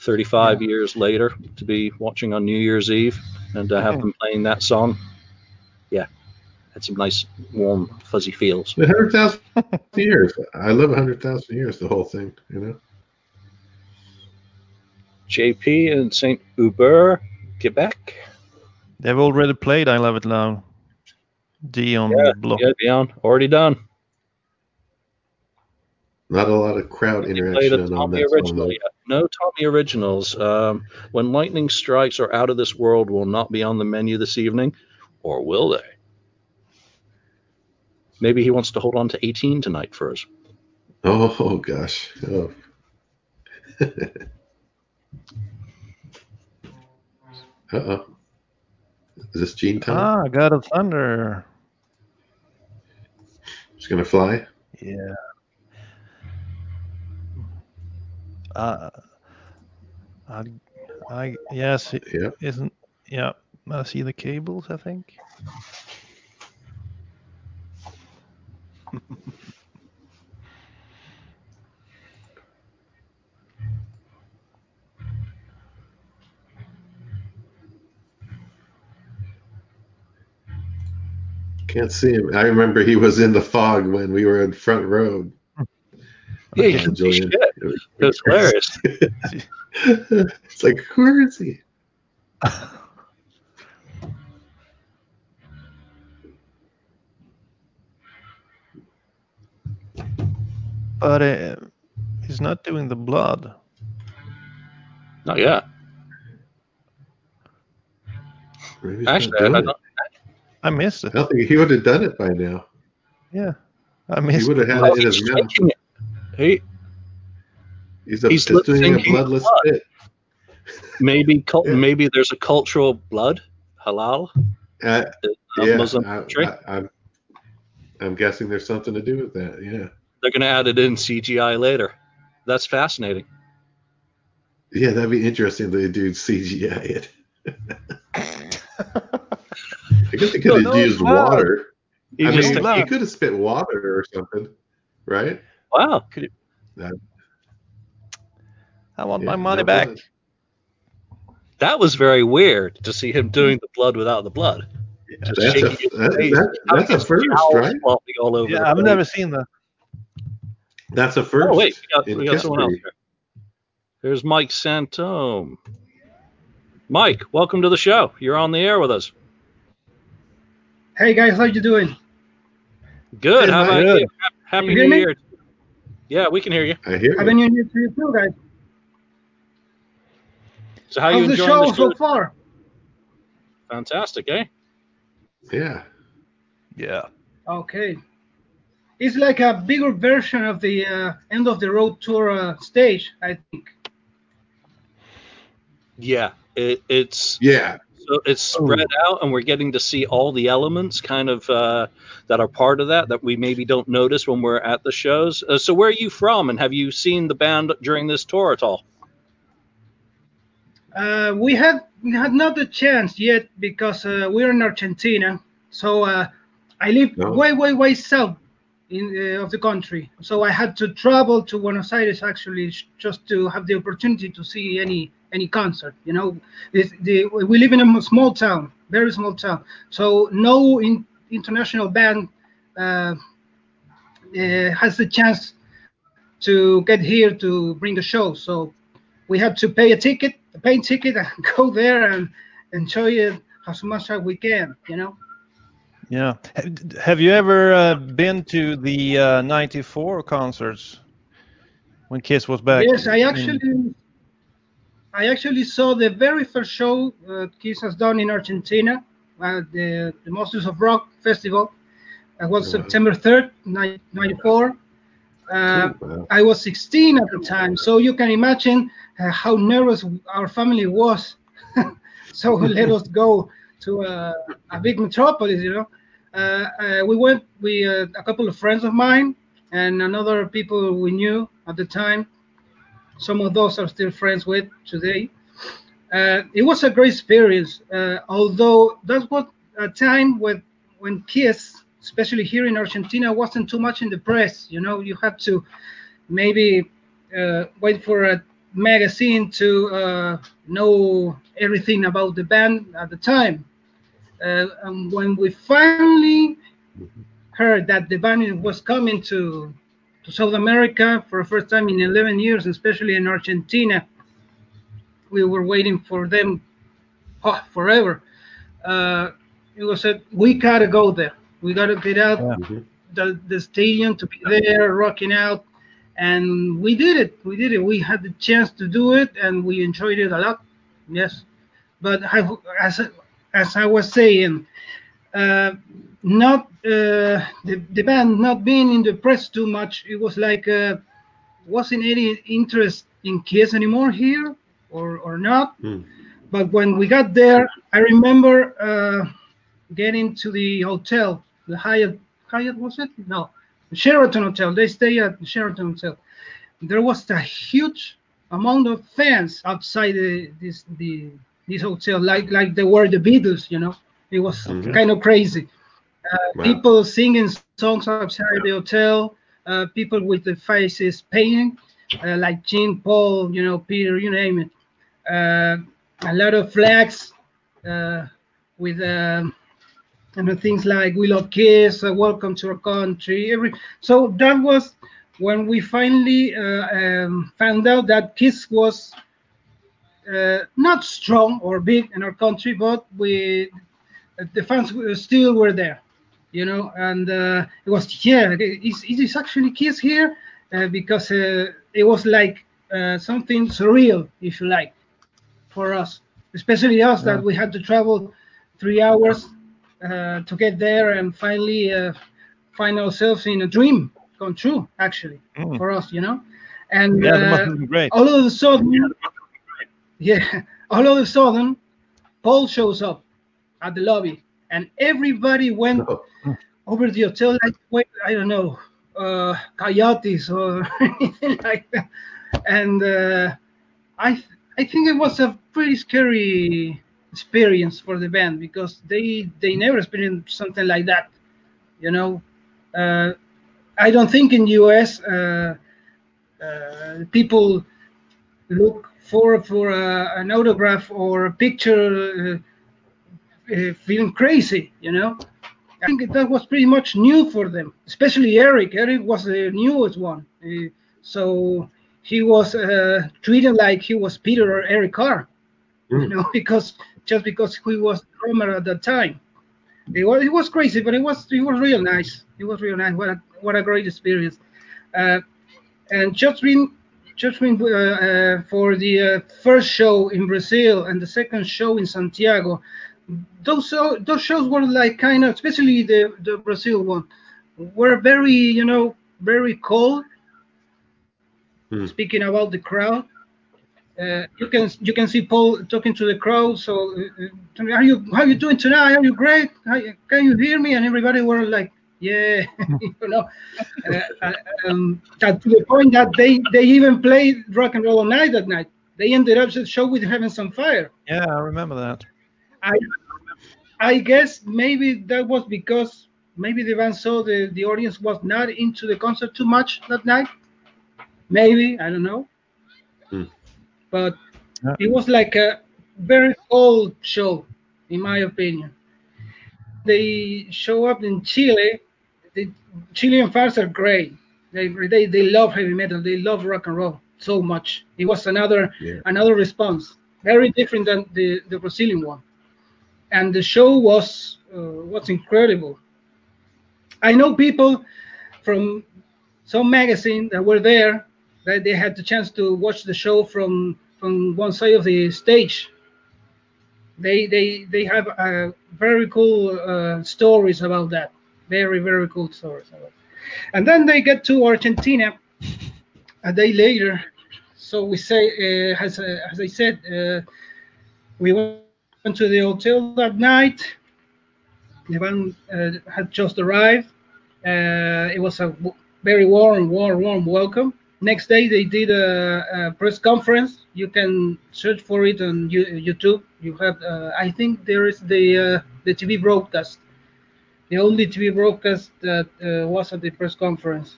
35 years later to be watching on New Year's Eve and to have Mhm. them playing that song, yeah, had some nice warm fuzzy feels. Hundred thousand years. I love hundred thousand years. The whole thing. You know. JP in Saint Hubert, Quebec. They've already played "I Love It now. Dion Yeah, Block. Yeah, Dion, already done. Not a lot of crowd They played interaction on Tommy that original though. yet. No Tommy originals. Um, when Lightning Strikes or Out of This World will not be on the menu this evening, or will they? Maybe he wants to hold on to 18 tonight for us. Oh, oh gosh. Oh. uh oh. Is this Gene time? Ah, God of Thunder. It's gonna fly. Yeah. Uh, I, I yes, it Yeah. isn't. Yeah, I see the cables. I think. Can't see him. I remember he was in the fog when we were in front row. Yeah, you Julian. shit. It was hilarious. it's like, where is he? But uh, he's not doing the blood. Not yet. Maybe Actually, I, doing I it. don't, I missed it. don't think he would have done it by now. Yeah, I missed. He would have had it in his mouth. it. He He's, a, he's just doing a bloodless blood. spit. maybe cul- Yeah. maybe there's a cultural blood halal Uh, a yeah, Muslim I, country. I, I'm, I'm guessing there's something to do with that. Yeah. They're going to add it in CGI later. That's fascinating. Yeah, that'd be interesting. They do CGI it. I guess they could have No, used blood. water. He I mean, took- he could have spit water or something, right? wow. I want Yeah, my money no back. blood. That was very weird to see him doing the blood without the blood. Just That's a, that, that, that's a first, right? all over Yeah, I've place. never seen that. That's a first. Oh wait, we got, we got someone else here. There's Mike Santome. Mike, welcome to the show. You're on the air with us. Hey guys, how you doing? Good. How Mike. about Good. you? Happy Can you hear New me? Year. Yeah, we can hear you. I hear you. Happy you. New Year to you too, guys. So how How's you the enjoying show the show? so far? Fantastic, eh? Yeah. Yeah. Okay. It's like a bigger version of the uh, end of the road tour uh, stage, I think. Yeah, it, it's Yeah. So it's spread out, and we're getting to see all the elements kind of uh, that are part of that that we maybe don't notice when we're at the shows. Uh, so where are you from, and have you seen the band during this tour at all? Uh, we had we had not the chance yet because uh, we're in Argentina. So uh, I live No. way, way, way south in uh, of the country. So I had to travel to Buenos Aires actually just to have the opportunity to see any any concert. You know, the, we live in a small town, very small town. So no in, international band uh, uh, has the chance to get here to bring the show. So we had to pay a ticket, a plane ticket, and go there and enjoy it as much as we can. You know. Yeah. Have you ever uh, been to the uh, 94 concerts when Kiss was back? Yes, I actually, I actually saw the very first show uh, Kiss has done in Argentina at the, the Monsters of Rock Festival. That was Wow. September 3rd, ni- 94. Uh, Wow. I was 16 at the time, so you can imagine uh, how nervous our family was. so we let us go to a, a big metropolis, you know. Uh, uh, we went, we uh, a couple of friends of mine and another people we knew at the time. Some of those are still friends with today. Uh, it was a great experience, uh, although that was a time when when Kiss, especially here in Argentina, wasn't too much in the press. You know, you had to maybe uh, wait for a magazine to uh, know everything about the band at the time. Uh, and when we finally heard that the band was coming to to South America for the first time in 11 years, especially in Argentina, we were waiting for them oh, forever. Uh, it was said we gotta go there. We gotta get out Mhm. the, the stadium to be there, rocking out, and we did it. We did it. We had the chance to do it, and we enjoyed it a lot. Yes, but I, as as I was saying, not uh, the the band not being in the press too much. It was like uh, wasn't any interest in Kiss anymore here, or or not. Hmm. But when we got there, I remember uh, getting to the hotel, the Hyatt. Hyatt was it? No, Sheraton Hotel. They stay at Sheraton Hotel. There was a huge amount of fans outside the, this the this hotel, like like they were the Beatles. You know, it was Mhm. kind of crazy. Uh, Wow. People singing songs outside the hotel. Uh, people with the faces painting, uh, like Gene, Paul, you know, Peter, you name it. Uh, a lot of flags uh, with um, and the things like "We love Kiss," uh, "Welcome to our country." Every so that was when we finally uh, um, found out that Kiss was uh, not strong or big in our country, but we the fans still were there, you know, and uh, it was yeah, is is actually Kiss here? Uh, because uh, it was like uh, something surreal, if you like, for us, especially us Yeah. that we had to travel three hours uh, to get there and finally uh, find ourselves in a dream come true, actually, Mm. for us, you know. And Yeah, uh, all of a sudden, yeah, all of a sudden, Paul shows up at the lobby, and everybody went over the hotel like, wait, I don't know, uh, coyotes or anything like that. And uh, I, I think it was a pretty scary experience for the band because they they never experienced something like that, you know. Uh, I don't think in US uh, uh, people look for for uh, an autograph or a picture uh, feeling crazy, you know. I think that was pretty much new for them, especially Eric. Eric was the newest one, uh, so he was uh, treated like he was Peter or Eric Carr, you know, because just because he was drummer at that time. It was it was crazy, but it was it was real nice. It was real nice. What a what a great experience. Uh, and just been just been uh, uh, for the uh, first show in Brazil and the second show in Santiago. Those show, those shows were like kind of, especially the the Brazil one, were very you know very cold. Speaking about the crowd, uh, you can you can see Paul talking to the crowd. So, uh, uh, are you how you doing tonight? Are you great? How, can you hear me? And everybody were like, yeah, you know. Uh, uh, um, to the point that they they even played rock and roll all night that night. They ended up the show with Heavens on Fire. Yeah, I remember that. I I guess maybe that was because maybe the band saw the the audience was not into the concert too much that night. Maybe I don't know, hmm. but it was like a very cold show, in my opinion. They show up in Chile. The Chilean fans are great. They, they they love heavy metal. They love rock and roll so much. It was another another response, very different than the the Brazilian one. And the show was uh, was incredible. I know people from some magazine that were there that they had the chance to watch the show from from one side of the stage. They they they have uh, very cool uh, stories about that. Very very cool stories. And then they get to Argentina a day later. So we say, uh, as uh, as I said, uh, we went to the hotel that night. The band uh, had just arrived. Uh, it was a very warm, warm, warm welcome. Next day, they did a, a press conference. You can search for it on you- YouTube. You have, uh, I think, there is the uh, the TV broadcast, the only TV broadcast that uh, was at the press conference.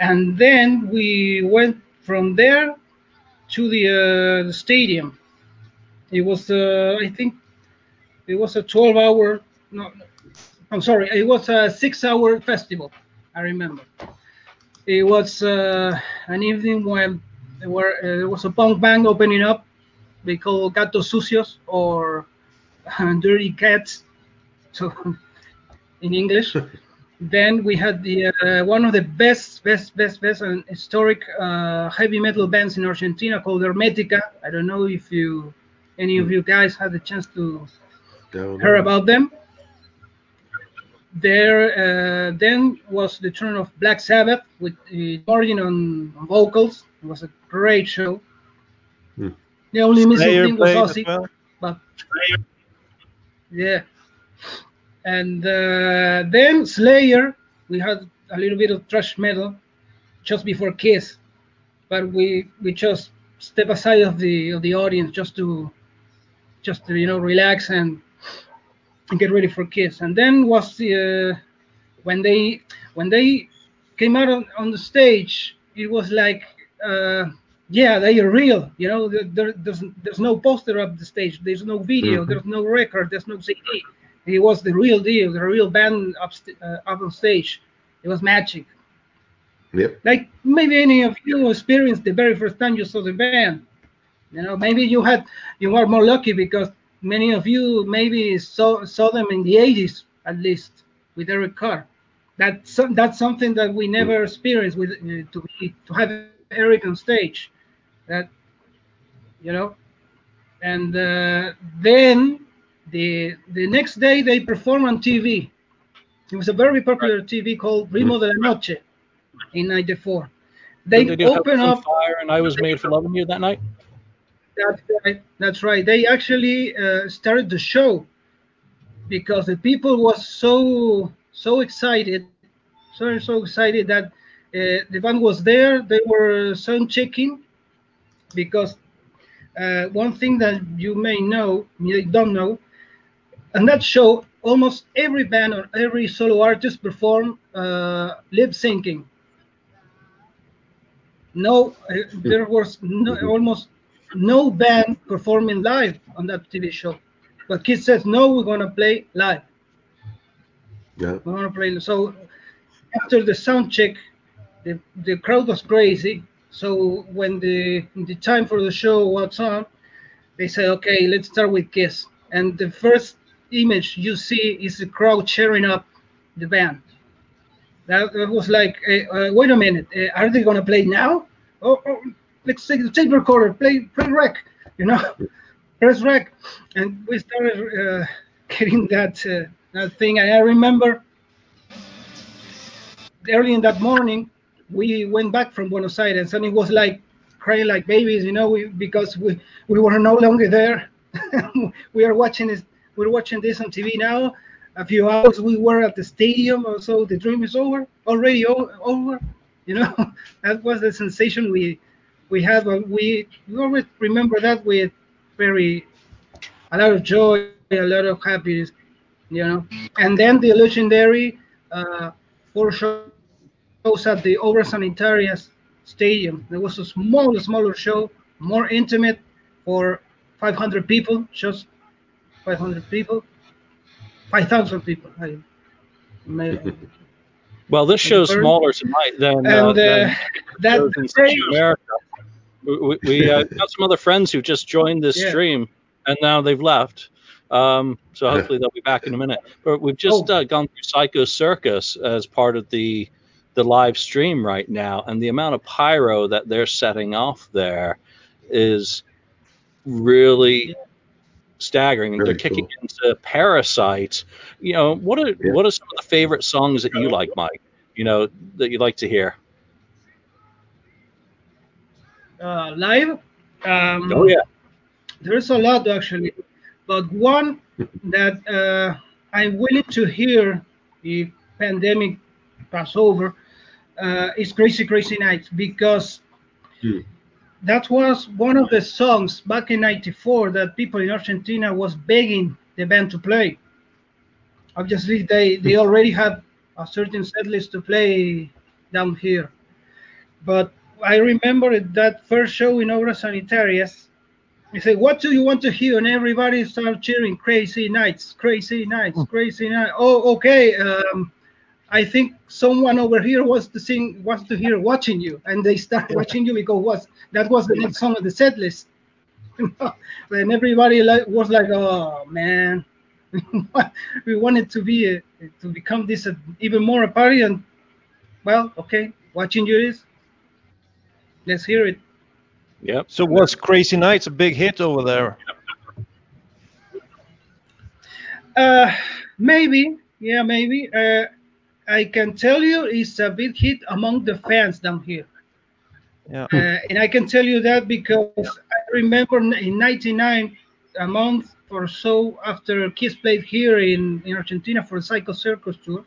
And then we went from there to the, uh, the stadium. It was, uh, I think, it was a 12-hour. No, no, I'm sorry. It was a six-hour festival. I remember. It was uh, an evening when there, uh, there was a punk band opening up. They call Gatos Sucios or Dirty Cats, so in English. then we had the uh, one of the best, best, best, best and historic uh, heavy metal bands in Argentina called Hermetica. I don't know if you, any of you guys had the chance to hear about them. There uh, then was the turn of Black Sabbath with uh, Martin on, on vocals. It was a great show. The only missing thing was played Ozzy, well. but yeah. And uh, then Slayer, we had a little bit of thrash metal just before Kiss, but we we just step aside of the of the audience just to just to you know relax and, and get ready for kids. And then was the uh, when they when they came out on, on the stage, it was like uh, yeah they are real. You know there, there, there's there's no poster up the stage, there's no video, Mhm. there's no record, there's no CD. It was the real deal, the real band up, uh, up on stage. It was magic. Yep. Like maybe any of you experienced the very first time you saw the band. You know, maybe you had you were more lucky because many of you maybe saw saw them in the 80s at least with Eric Carr. That's that's something that we never experienced with uh, to be, to have Eric on stage. That you know, and uh, then the the next day they performed on TV. It was a very popular TV called Ritmo de la Noche in '94. They, open up. Fire and I Was Made for Loving You that night? That's right. That's right. They actually uh, started the show because the people was so so excited, so so excited that uh, the band was there. They were sound checking because uh, one thing that you may know, you don't know, on that show, almost every band or every solo artist perform uh, lip syncing. No, uh, there was no, almost no band performing live on that TV show. But Kiss says, no, we're gonna play live. Yeah. We're gonna play. So after the sound check, the, the crowd was crazy. So when the the time for the show was on, they said, okay, let's start with Kiss. And the first image you see is the crowd cheering up the band. That, that was like, uh, uh, wait a minute, uh, are they gonna play now? Oh, oh let's take the tape recorder, play play rec, you know, press rec, and we started uh, getting that uh, that thing. And I remember early in that morning, we went back from Buenos Aires, and it was like crying like babies, you know, we, because we we were no longer there. we are watching this. We're watching this on TV now. A few hours we were at the stadium, so the dream is over, already o- over. You know, that was the sensation we we had. But we we always remember that with very a lot of joy, a lot of happiness. You know, and then the legendary uh, four shows at the Obras Sanitarias Stadium. There was a small, smaller show, more intimate for 500 people, just 500 people, 5,000 people. I may, Well, this show's Burn. smaller tonight than, uh, and uh, than that shows in day, America. We, we, we uh, got some other friends who just joined this Yeah. stream, and now they've left. Um, so hopefully they'll be back in a minute. But we've just Oh. uh, gone through Psycho Circus as part of the the live stream right now, and the amount of pyro that they're setting off there is really staggering. Very they're kicking cool. into Parasite. You know, what are Yeah. what are some of the favorite songs that you like, Mike? You know, that you like to hear? Uh, live. Um, Oh yeah. There's a lot actually, but one that uh, I'm willing to hear if pandemic pass over uh, is Crazy Crazy Nights because Hmm. that was one of the songs back in '94 that people in Argentina was begging the band to play. Obviously, they they already have a certain set list to play down here, but I remember that first show in Obras Sanitarias. He said, "What do you want to hear?" And everybody started cheering, "Crazy Nights, Crazy Nights, Crazy Nights." Oh, okay. Um, I think someone over here wants to sing, wants to hear "Watching You," and they start watching you because was that was the next song of the set list. and everybody like, was like, "Oh man." we wanted to be a, to become this uh, even more a party and well okay watching you is let's hear it Yeah. So was Crazy Nights a big hit over there? Uh, maybe, yeah, maybe. Uh, I can tell you it's a big hit among the fans down here. Yeah. Uh, and I can tell you that because I remember in 99, a month or so after Kiss played here in, in Argentina for the Psycho Circus tour,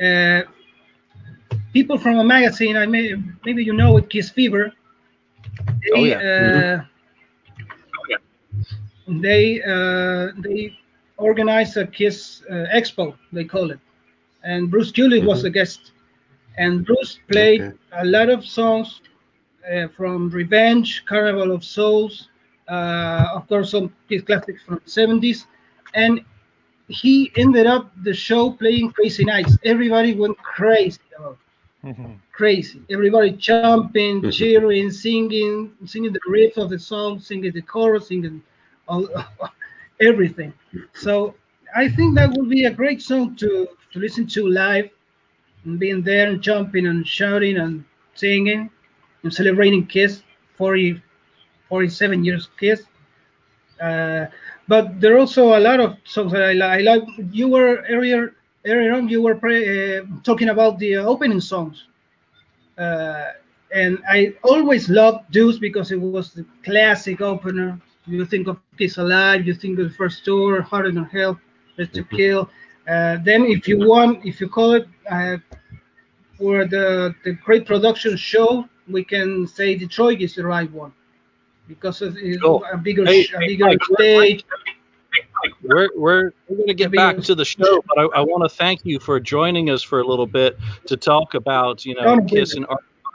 uh, people from a magazine, I may, maybe you know it, Kiss Fever, they, Oh, yeah. uh, they uh, they organized a Kiss uh, Expo, they call it, and Bruce Kulick was a guest, and Bruce played Okay. a lot of songs uh, from Revenge, Carnival of Souls, uh, of course some Kiss classics from the 70s, and he ended up the show playing Crazy Nights. Everybody went crazy about it crazy. Everybody jumping, Mhm. cheering, singing, singing the riff of the song, singing the chorus, singing all, everything. So I think that would be a great song to, to listen to live and being there and jumping and shouting and singing and celebrating Kiss, 40, 47 years Kiss. Uh, but there are also a lot of songs that I like. I like you were earlier earlier on you were pre- uh, talking about the opening songs, uh, and I always loved Deuce because it was the classic opener. You think of Kiss Alive, you think of the first tour, Hotter Than Hell, Let's to Kill. Uh, then if you want, if you call it uh, for the the great production show, we can say Detroit is the right one because of it's Cool. a bigger Hey, a hey, bigger Mike, stage. We're we're, we're going to get back to the show, but I, I want to thank you for joining us for a little bit to talk about you know Oh, Kiss in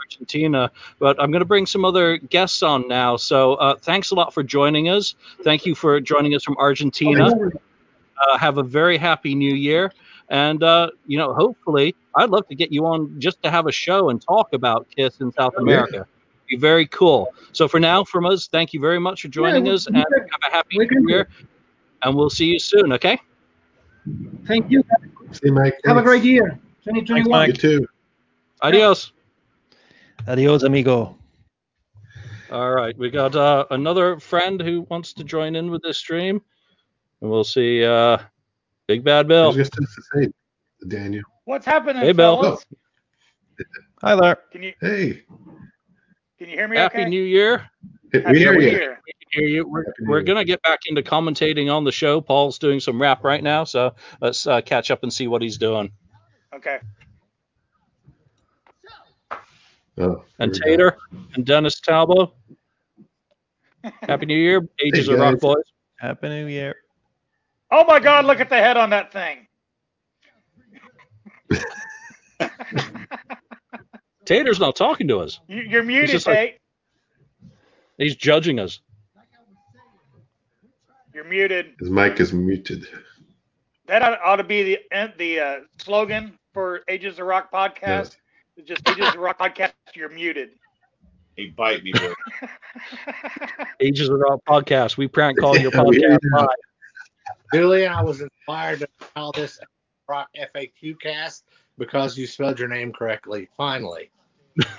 Argentina. But I'm going to bring some other guests on now. So uh, thanks a lot for joining us. Thank you for joining us from Argentina. Uh, have a very happy New Year, and uh, you know hopefully I'd love to get you on just to have a show and talk about Kiss in South America. Be very cool. So for now, from us, thank you very much for joining we- us, and have a happy New Year. And we'll see you soon. Okay. Thank you. See you, Mike. Have a great year, 2021. Thanks, You too. Adios. Adios, amigo. All right, we got uh, another friend who wants to join in with this stream, and we'll see. Uh, Big Bad I Bill. was just to say, Daniel. What's happening, Hey, Bill. fellas? Hi there. Can you Hey, can you hear me? Happy okay? New Year. we hear New you. Year. We can hear you. We're, we're gonna get back into commentating on the show. Paul's doing some rap right now, so let's uh, catch up and see what he's doing. Okay. Oh, And here we go. Tater and Dennis Talbot. Happy New Year, Ages Hey, of Rock. Boys. Happy New Year. Oh my God! Look at the head on that thing. Tater's not talking to us. You, you're muted, just like- Tate. He's judging us. You're muted. His mic is muted. That ought, ought to be the the uh, slogan for Ages of Rock podcast. It's just Ages of Rock podcast. You're muted. He bite me, boy. Ages of Rock podcast. We prank call your Yeah, podcast do. live. Julian, I was inspired to call this Rock FAQ cast because you spelled your name correctly. Finally.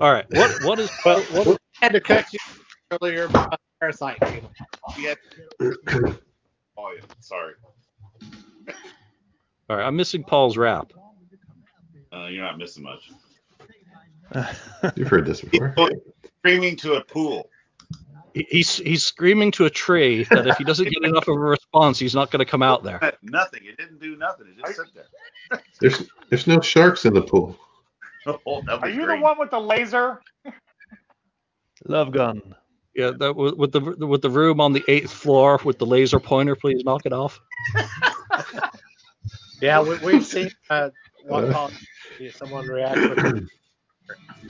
All right. What what is Well, what, we had to cut you earlier about Parasite. People. Oh yeah, sorry. all right? I'm missing Paul's rap. Uh, you're not missing much. You've heard this before. Screaming to a pool. He's he's screaming to a tree that if he doesn't get enough of a response, he's not going to come out there. Nothing. It didn't do nothing. It just sit there. There's there's no sharks in the pool. Oh, Are you great. the one with the laser? Love gun. Yeah, that with with the with the room on the eighth floor with the laser pointer. Please knock it off. Yeah, we, we've seen uh, one call. Someone react with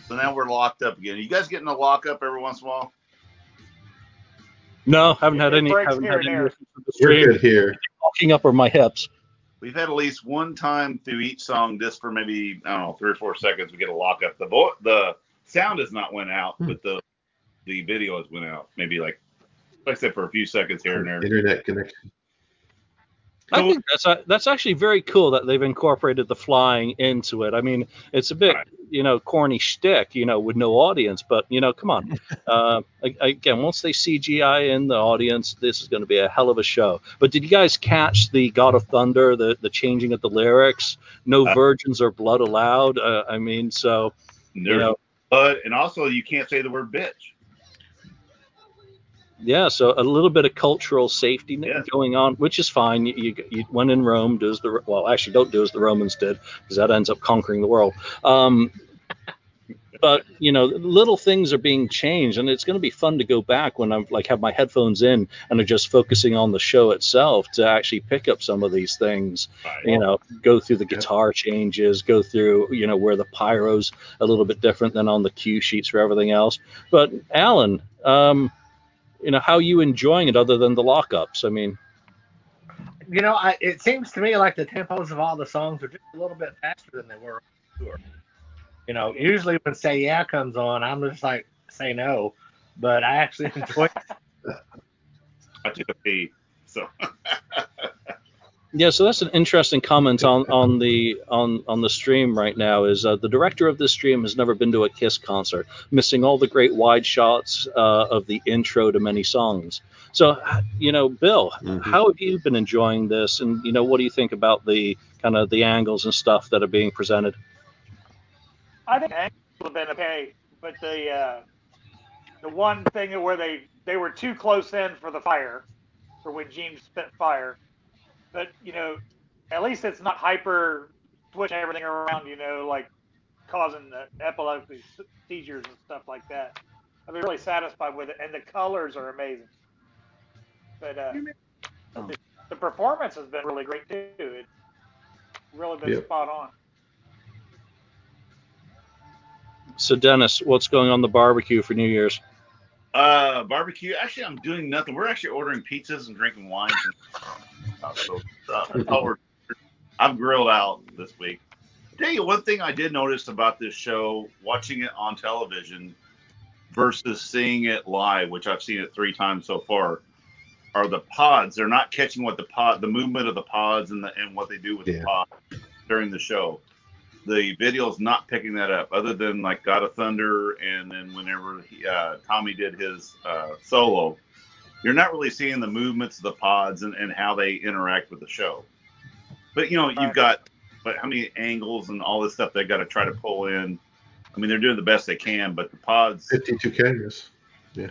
So now we're locked up again. You guys getting a lock up every once in a while? No, haven't had It any. Haven't had any. there. listen to the We're good here. Locking up are my hips. We've had at least one time through each song, just for maybe I don't know three or four seconds, we get a lock up. The vo- the sound has not went out, but the the video has went out. Maybe like like I said for a few seconds here and there. Internet connection. I think that's a, that's actually very cool that they've incorporated the flying into it. I mean, it's a bit you know corny shtick, you know, with no audience, but you know, come on. uh, again, once they CGI in the audience, this is going to be a hell of a show. But did you guys catch the God of Thunder, the the changing of the lyrics? No Uh, virgins or blood allowed. Uh, I mean, so There's you know, blood, and also you can't say the word bitch. Yeah, so a little bit of cultural safety Yeah. going on, which is fine. You, you, you when in Rome, do as the well, actually don't do as the Romans did, because that ends up conquering the world. Um, but you know, little things are being changed, and it's going to be fun to go back when I'm like have my headphones in and are just focusing on the show itself to actually pick up some of these things. You know, go through the guitar changes, go through you know where the pyro's a little bit different than on the cue sheets for everything else. But Alan, um, you know, how you enjoying it other than the lockups? I mean, You know, I, it seems to me like the tempos of all the songs are just a little bit faster than they were on tour. You know, usually when Say Yeah comes on, I'm just like, say no. But I actually enjoy it. I took a pee, so Yeah, so that's an interesting comment on, on the on on the stream right now. Is uh, the director of this stream has never been to a Kiss concert, missing all the great wide shots uh, of the intro to many songs. So, you know, Bill, how have you been enjoying this, and you know, what do you think about the kind of the angles and stuff that are being presented? I think angles have been okay, but the uh, the one thing where they they were too close in for the fire, for when Gene spit fire. But you know, at least it's not hyper switching everything around. You know, like causing the epilepsy seizures and stuff like that. I've been really satisfied with it, and the colors are amazing. But uh, the, the performance has been really great too. It's really been Yep. spot on. So, Dennis, what's going on the barbecue for New Year's? Uh, barbecue. Actually, I'm doing nothing. We're actually ordering pizzas and drinking wines. So, uh, that's all we're- I'm grilled out this week. Tell you one thing I did notice about this show, watching it on television versus seeing it live, which I've seen it three times so far, are the pods. They're not catching what the pod, the movement of the pods, and the and what they do with the pod during the show. The video's not picking that up, other than like God of Thunder, and then whenever he, uh, Tommy did his uh, solo, you're not really seeing the movements of the pods and, and how they interact with the show. But you know, you've got but how many angles and all this stuff they got to try to pull in. I mean, they're doing the best they can, but the pods. 52 cameras. Yeah.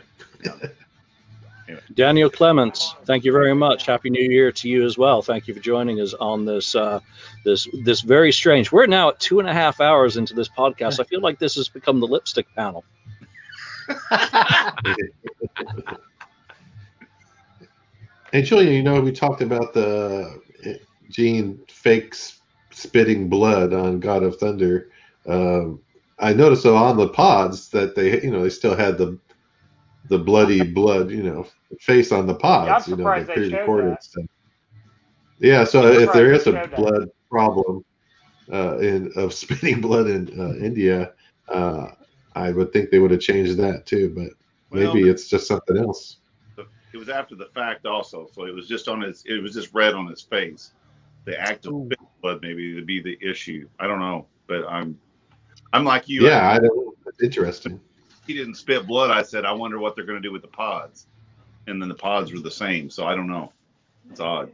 Daniel Clements, thank you very much. Happy New Year to you as well. Thank you for joining us on this uh, this this very strange. We're now at two and a half hours into this podcast. I feel like this has become the lipstick panel. Hey, Julian, you know, we talked about the uh, Gene fakes spitting blood on God of Thunder. Um, I noticed though on the pods that they, you know, they still had the the bloody blood, you know, face on the pods. Yeah, I'm you know, surprised the they showed pre-recorded that. stuff. Yeah, so I'm if there is a they showed that. blood problem uh, in of spitting blood in uh, India, uh, I would think they would have changed that too. But maybe Well, it's just something else. It was after the fact also, so it was just on his. It was just red on his face. The act of spitting blood maybe would be the issue. I don't know, but I'm, I'm like you. Yeah, I don't. It's interesting. he didn't spit blood. I said, I wonder what they're going to do with the pods, and then the pods were the same. So I don't know. It's odd.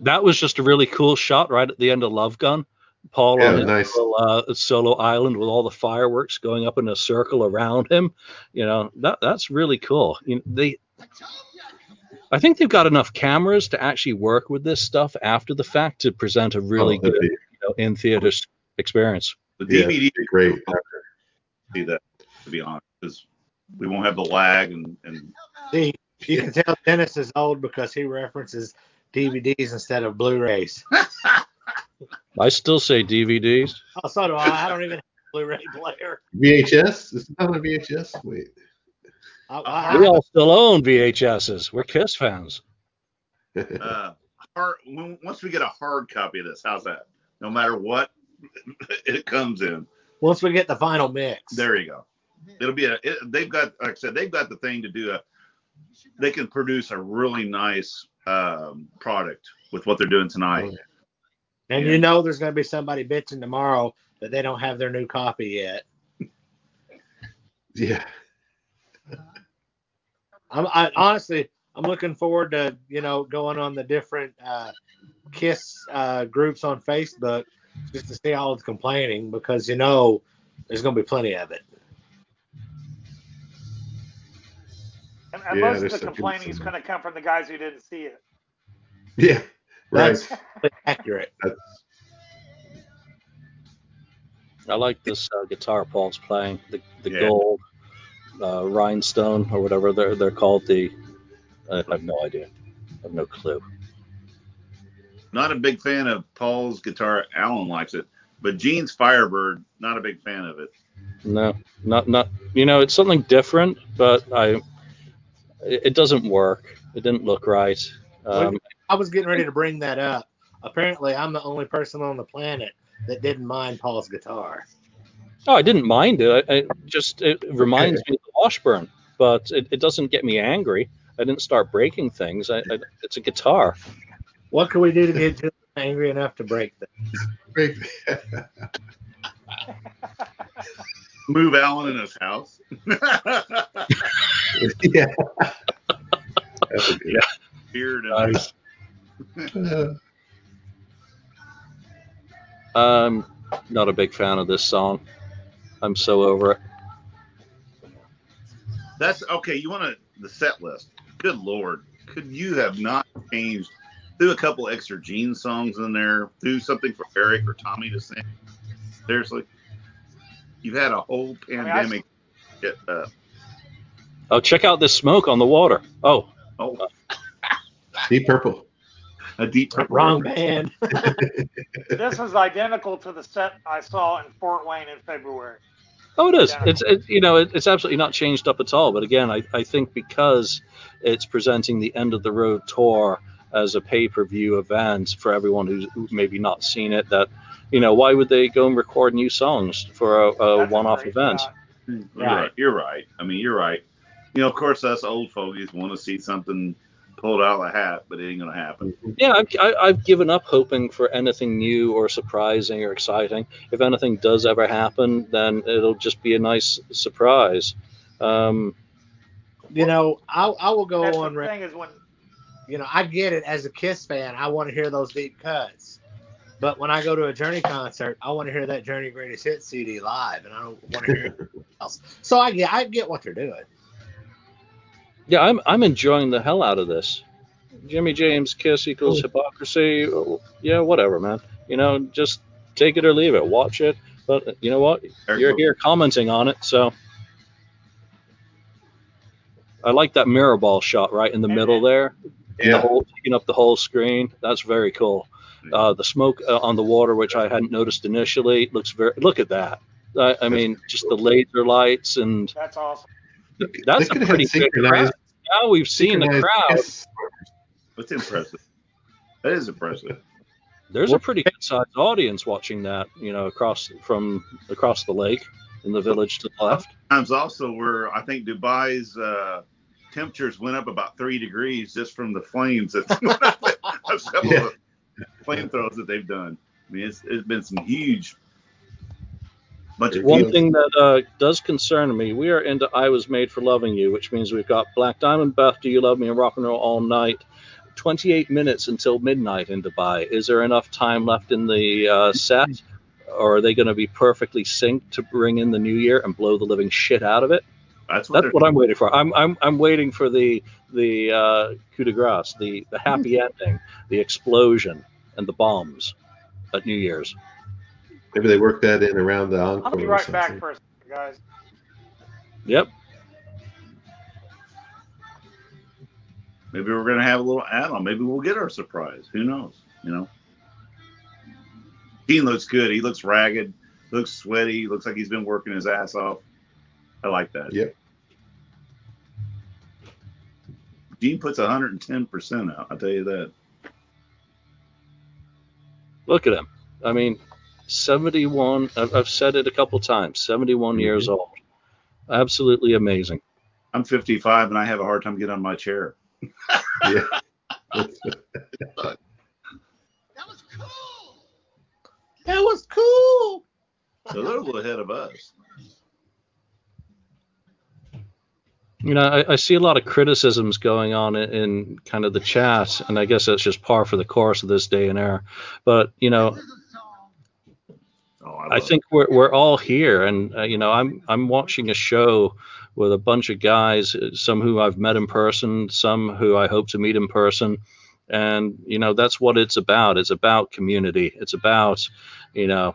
That was just a really cool shot right at the end of Love Gun. Paul Yeah, on his nice. little, uh, solo island with all the fireworks going up in a circle around him. You know that that's really cool. You know, they, I think they've got enough cameras to actually work with this stuff after the fact to present a really Oh, good be- you know, in theater experience. The Yeah, DVD it'd be great. see that to be honest, because we won't have the lag and and See, you can tell Dennis is old because he references DVDs instead of Blu-rays. I still say DVDs. Oh, so do I. I don't even have a Blu-ray player. VHS? Is it not on VHS? Wait. I, I, We all still own VHSs. We're Kiss fans. uh, hard, once we get a hard copy of this, how's that? No matter what it comes in, once we get the final mix. there you go. It'll be a. It, they've got, like I said, they've got the thing to do a. They can produce a really nice um, product with what they're doing tonight. And you know there's going to be somebody bitching tomorrow that they don't have their new copy yet. Yeah. I'm I, honestly I'm looking forward to you know going on the different uh, Kiss uh, groups on Facebook just to see all the complaining because you know there's going to be plenty of it. And, and Yeah, most of the complaining is going to come from the guys who didn't see it. Yeah. Right. That's accurate. That's, I like this uh, guitar Paul's playing, the the Yeah. gold uh, rhinestone or whatever they're they're called. The I have no idea. I have no clue. Not a big fan of Paul's guitar. Alan likes it, but Gene's Firebird, not a big fan of it. No, not not. You know, it's something different, but I it, it doesn't work. It didn't look right. Um, I was getting ready to bring that up. Apparently, I'm the only person on the planet that didn't mind Paul's guitar. Oh, I didn't mind it. I, I just it reminds me of the Washburn, but it, it doesn't get me angry. I didn't start breaking things. I, I, it's a guitar. What can we do to get Julian angry enough to break things. Move Alan in his house. yeah. That's. Yeah. Beard and Nice. I'm not a big fan of this song. I'm so over it. That's okay. You want to the set list? Good lord, could you have not changed? Threw a couple extra Gene songs in there. Threw something for Eric or Tommy to sing. Seriously, you've had a whole I- pandemic. Get, uh, Oh, check out this smoke on the water. Oh, oh, Deep Purple. A deep purple. Wrong reference. band. This is identical to the set I saw in Fort Wayne in February. oh, it is. Identical. It's it, you know it, it's absolutely not changed up at all. But again, I, I think because it's presenting the end of the road tour as a pay per view event for everyone who's who maybe not seen it, that you know why would they go and record new songs for a, a one off great event? shot. You're right. You're right. I mean, you're right. You know, of course, us old fogies want to see something pulled out of the hat, but it ain't gonna happen. Yeah, I've, I, I've given up hoping for anything new or surprising or exciting. If anything does ever happen, then it'll just be a nice surprise. Um, You know, I I will go That's on. the thing is when you know, I get it as a Kiss fan. I want to hear those deep cuts. But when I go to a Journey concert, I want to hear that Journey Greatest Hits CD live, and I don't want to hear anything else. So I get I get what they're doing. Yeah, I'm I'm enjoying the hell out of this. Jimmy James Kiss equals hypocrisy. Yeah, whatever, man. You know, just take it or leave it. Watch it. But you know what? There you You're go. here commenting on it, so I like that mirror ball shot right in the middle there. The whole, taking up the whole screen. That's very cool. Uh, the smoke uh, on the water, which I hadn't noticed initially, looks very. Look at that. I, I mean, just the laser lights and that's awesome. That's a pretty had big crowd. Now we've seen the crowd. Kiss. That's impressive. That is impressive. There's a pretty good sized audience watching that. You know, across from across the lake in the village to the left. Times also where I think Dubai's uh, temperatures went up about three degrees just from the flames that of several Yeah. of the flamethrowers that they've done. I mean, it's, it's been some huge bunch of One people. thing that uh, does concern me, we are into I Was Made for Loving You, which means we've got Black Diamond, Beth, Do You Love Me, and Rock and Roll All Night. 28 minutes until midnight in Dubai. Is there enough time left in the uh, set? Or are they going to be perfectly synced to bring in the new year and blow the living shit out of it? That's what, That's what I'm waiting for. I'm I'm, I'm waiting for the the uh, coup de grace, the the happy ending, the explosion, and the bombs at New Year's. Maybe they work that in around the encore. I'll be right back for a second, guys. Yep. Maybe we're gonna have a little add-on. Maybe we'll get our surprise. Who knows? You know. Gene looks good. He looks ragged. Looks sweaty. Looks like he's been working his ass off. I like that. Yep. Gene puts 110% out. I'll tell you that. Look at him. I mean, 71. I've, I've said it a couple times. 71 years mm-hmm. old. Absolutely amazing. I'm 55 and I have a hard time getting on my chair. Yeah. That was cool. So they're a little ahead of us. You know, I, I see a lot of criticisms going on in, in kind of the chat, and I guess that's just par for the course of this day and era. But you know, Oh, I think we're we're all here, and uh, you know, I'm I'm watching a show with a bunch of guys, uh, some who I've met in person, some who I hope to meet in person, and you know, that's what it's about. It's about community. It's about, you know,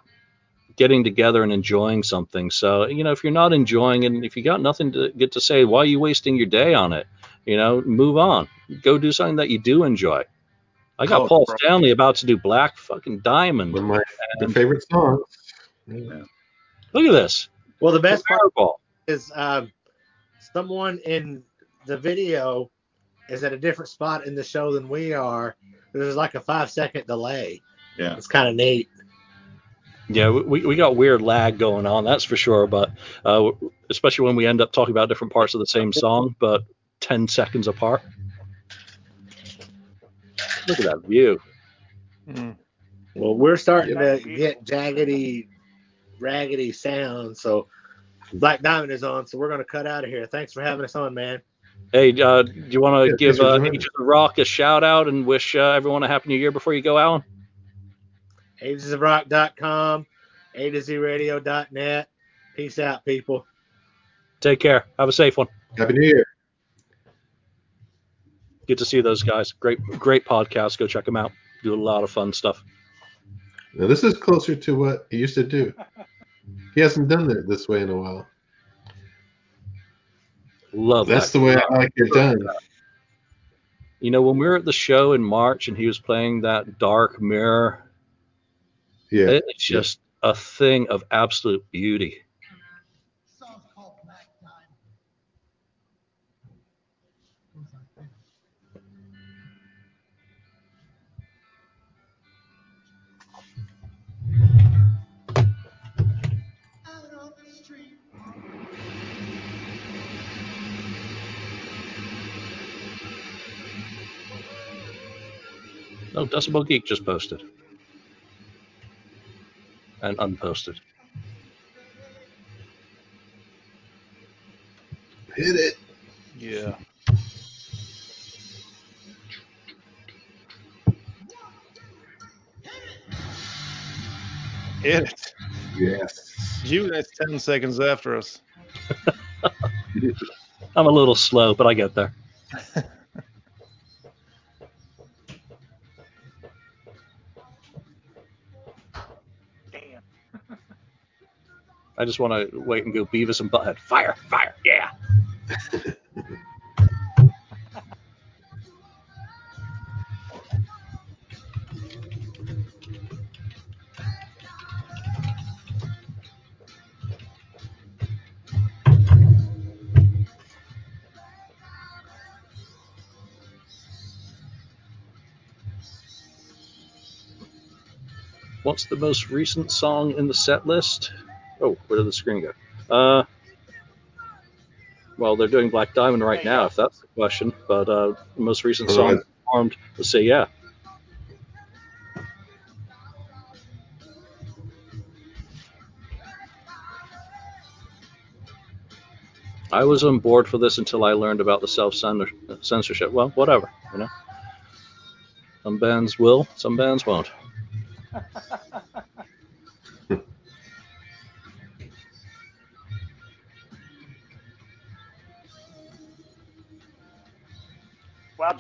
getting together and enjoying something. So, you know, if you're not enjoying it, and if you got nothing to get to say, why are you wasting your day on it? You know, move on. Go do something that you do enjoy. I got Oh, Paul. Stanley about to do Black fucking Diamond. One of my favorite songs. Look at this. Well, the best part Fireball. is um, someone in the video is at a different spot in the show than we are. There's like a five second delay. Yeah. It's kind of neat. Yeah, we, we got weird lag going on, that's for sure. But uh, especially when we end up talking about different parts of the same song, but 10 seconds apart. Look at that view. Mm. Well, we're starting to get jaggedy, raggedy sounds. So Black Diamond is on. So we're going to cut out of here. Thanks for having us on, man. Hey, uh, do you want to Yeah, give thanks for uh, joining. Ages of Rock a shout out and wish uh, everyone a happy new year before you go, Alan? agesofrock.com, a to z radio.net. Peace out, people. Take care. Have a safe one. Happy New Year. Good to see those guys. Great, great podcast. Go check them out. Do a lot of fun stuff. Now this is closer to what he used to do. He hasn't done it this way in a while. Love That's that. the way I like it done. You know, when we were at the show in March and he was playing that Dark Mirror, Yeah. it's just a thing of absolute beauty. No, Decibel Geek just posted. And unposted. Hit it. Yeah. Hit it. Yes. June is 10 seconds after us. I'm a little slow, but I get there. I just want to wait and go Beavis and Butthead. Fire, fire, yeah. What's the most recent song in the set list? Oh, where did the screen go? Uh, well, they're doing Black Diamond right now, if that's the question. But uh, the most recent Oh, song I- performed was Say Yeah. I was on board for this until I learned about the self censorship. Well, whatever, you know. Some bands will, some bands won't.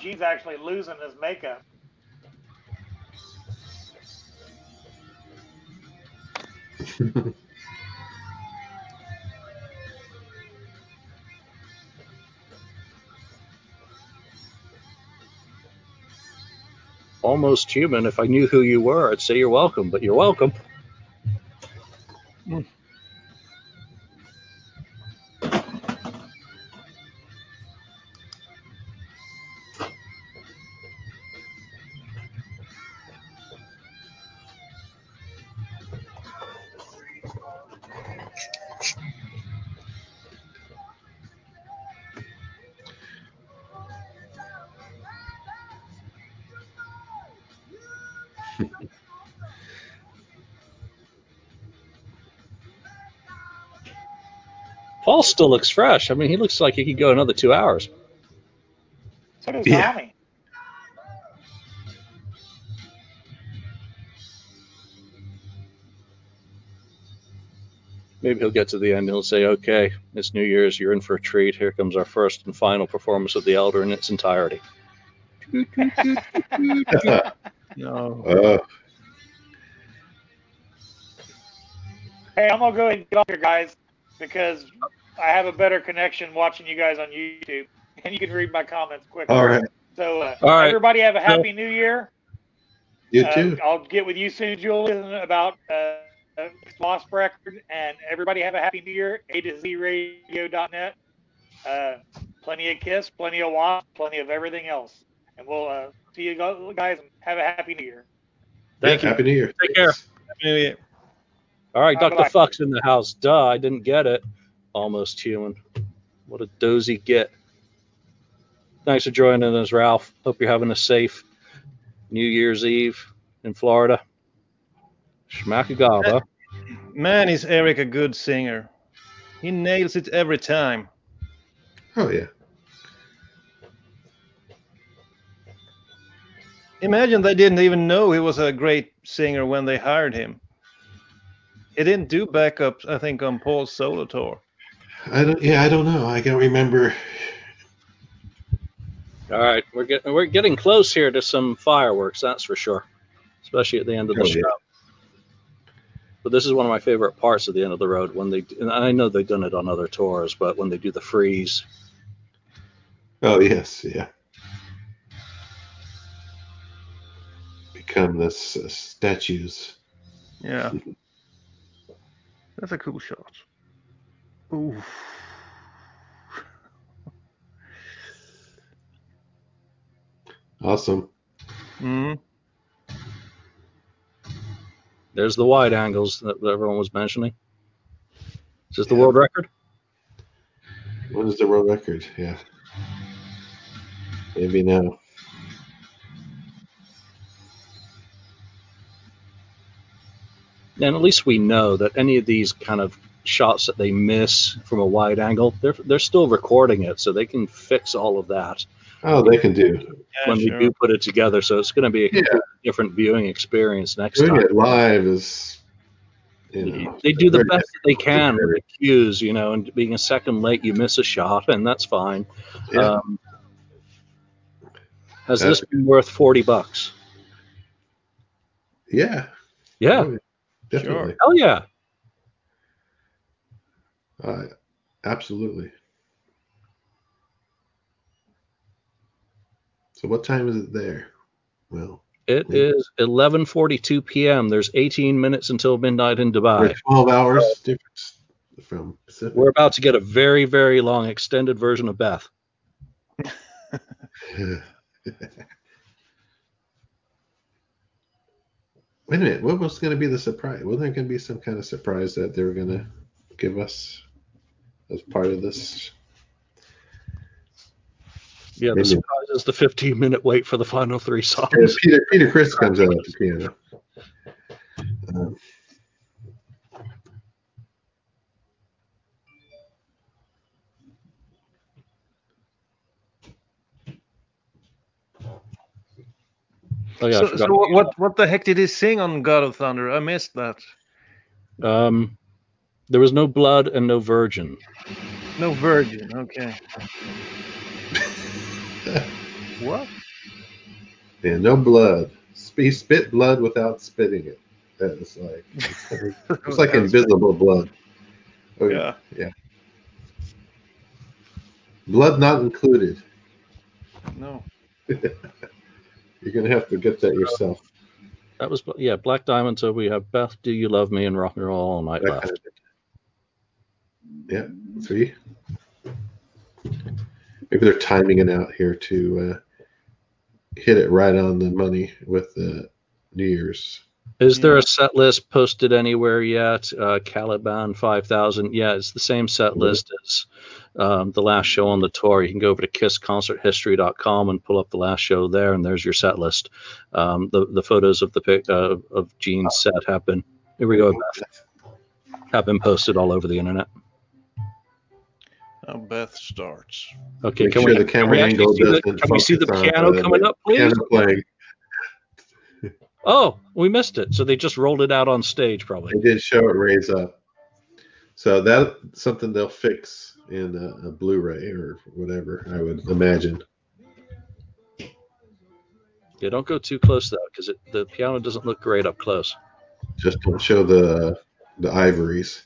Gene's actually losing his makeup. Almost human. If I knew who you were, I'd say you're welcome, but you're welcome. Still looks fresh. I mean, he looks like he could go another two hours. So does Yeah. Tommy. Maybe he'll get to the end he'll say, okay, it's New Year's, you're in for a treat. Here comes our first and final performance of The Elder in its entirety. No. Uh, Hey, I'm gonna go ahead and get off here, guys, because I have a better connection watching you guys on YouTube, and you can read my comments quicker. all right. So, uh, All right. everybody have a happy New Year. You Uh, too. I'll get with you soon, Julian, about uh, uh, Lost Record, and everybody have a happy New Year. A to Z Radio.net. Uh, plenty of Kiss, plenty of Wasp, plenty of everything else, and we'll uh, see you guys and have a happy New Year. Thank Yeah, you. Happy New Year. Take care. Happy New Year. All right, Bye, Dr. bye. Fuck's in the house. Duh, I didn't get it. Almost human. What a dozy get. Thanks for joining us, Ralph. Hope you're having a safe New Year's Eve in Florida. Schmackagava. Man, is Eric a good singer. He nails it every time. Oh yeah. Imagine they didn't even know he was a great singer when they hired him. He didn't do backups, I think, on Paul's solo tour. I don't. Yeah, I don't know. I can't remember. All right, we're getting we're getting close here to some fireworks, that's for sure, especially at the end of the Oh, show. yeah. But this is one of my favorite parts of the end of the road when they. And I know they've done it on other tours, but when they do the freeze, Oh yes, yeah. Become this uh, statues. Yeah. That's a cool shot. Ooh. Awesome. Mm. there's the wide angles that, that everyone was mentioning. Is this the world record? What is the world record? Yeah. Maybe now. And at least we know that any of these kind of shots that they miss from a wide angle, they're they're still recording it, so they can fix all of that Oh, they can do. when we do put it together. So it's going to be a completely different viewing experience next Doing time. it live is, you know, They do the best that they can with the cues, you know, and being a second late, you miss a shot, and that's fine. Yeah. Um, has this been worth forty bucks? Yeah. Yeah. Oh, Definitely. Hell yeah. Uh, absolutely. So what time is it there? Well, It is 11:42 p.m. There's 18 minutes until midnight in we're Dubai. 12 hours difference from Pacific. We're about to get a very, very long extended version of Beth. Wait a minute. What was going to be the surprise? Wasn't there going to be some kind of surprise that they were going to give us as part of this? Yeah, the Maybe. surprise is the 15 minute wait for the final three songs. Yeah, Peter Peter Criss comes out at the piano. Um, Oh yeah, so, so what, what what the heck did he sing on God of Thunder? I missed that. Um, there was no blood and no virgin. No virgin. Okay. what? yeah, no blood. Sp- spit blood without spitting it. That's like it's like invisible blood. Oh yeah, yeah. Blood not included. No. You're gonna have to get that yourself. That was yeah, Black Diamond. So we have Beth, Do You Love Me, and Rock and Roll All Night That left. kind of Yeah, three. Maybe they're timing it out here to uh, hit it right on the money with the New Year's. Is there a set list posted anywhere yet? Uh, Caliban 5000. Yeah, it's the same set list as um, the last show on the tour. You can go over to kissconcerthistory.com and pull up the last show there, and there's your set list. Um, the the photos of the pic uh, of Gene's set have been here we go Beth, have been posted all over the internet. Now Beth starts. Okay, Make can sure we, the camera we actually angle see the, doesn't can we see the piano the- coming up, please? Piano playing. Oh, we missed it. So they just rolled it out on stage, probably. They did show it raise up. So that's something they'll fix in a, a Blu-ray or whatever. I would imagine. Yeah, don't go too close though, because the piano doesn't look great up close. Just don't show the the ivories.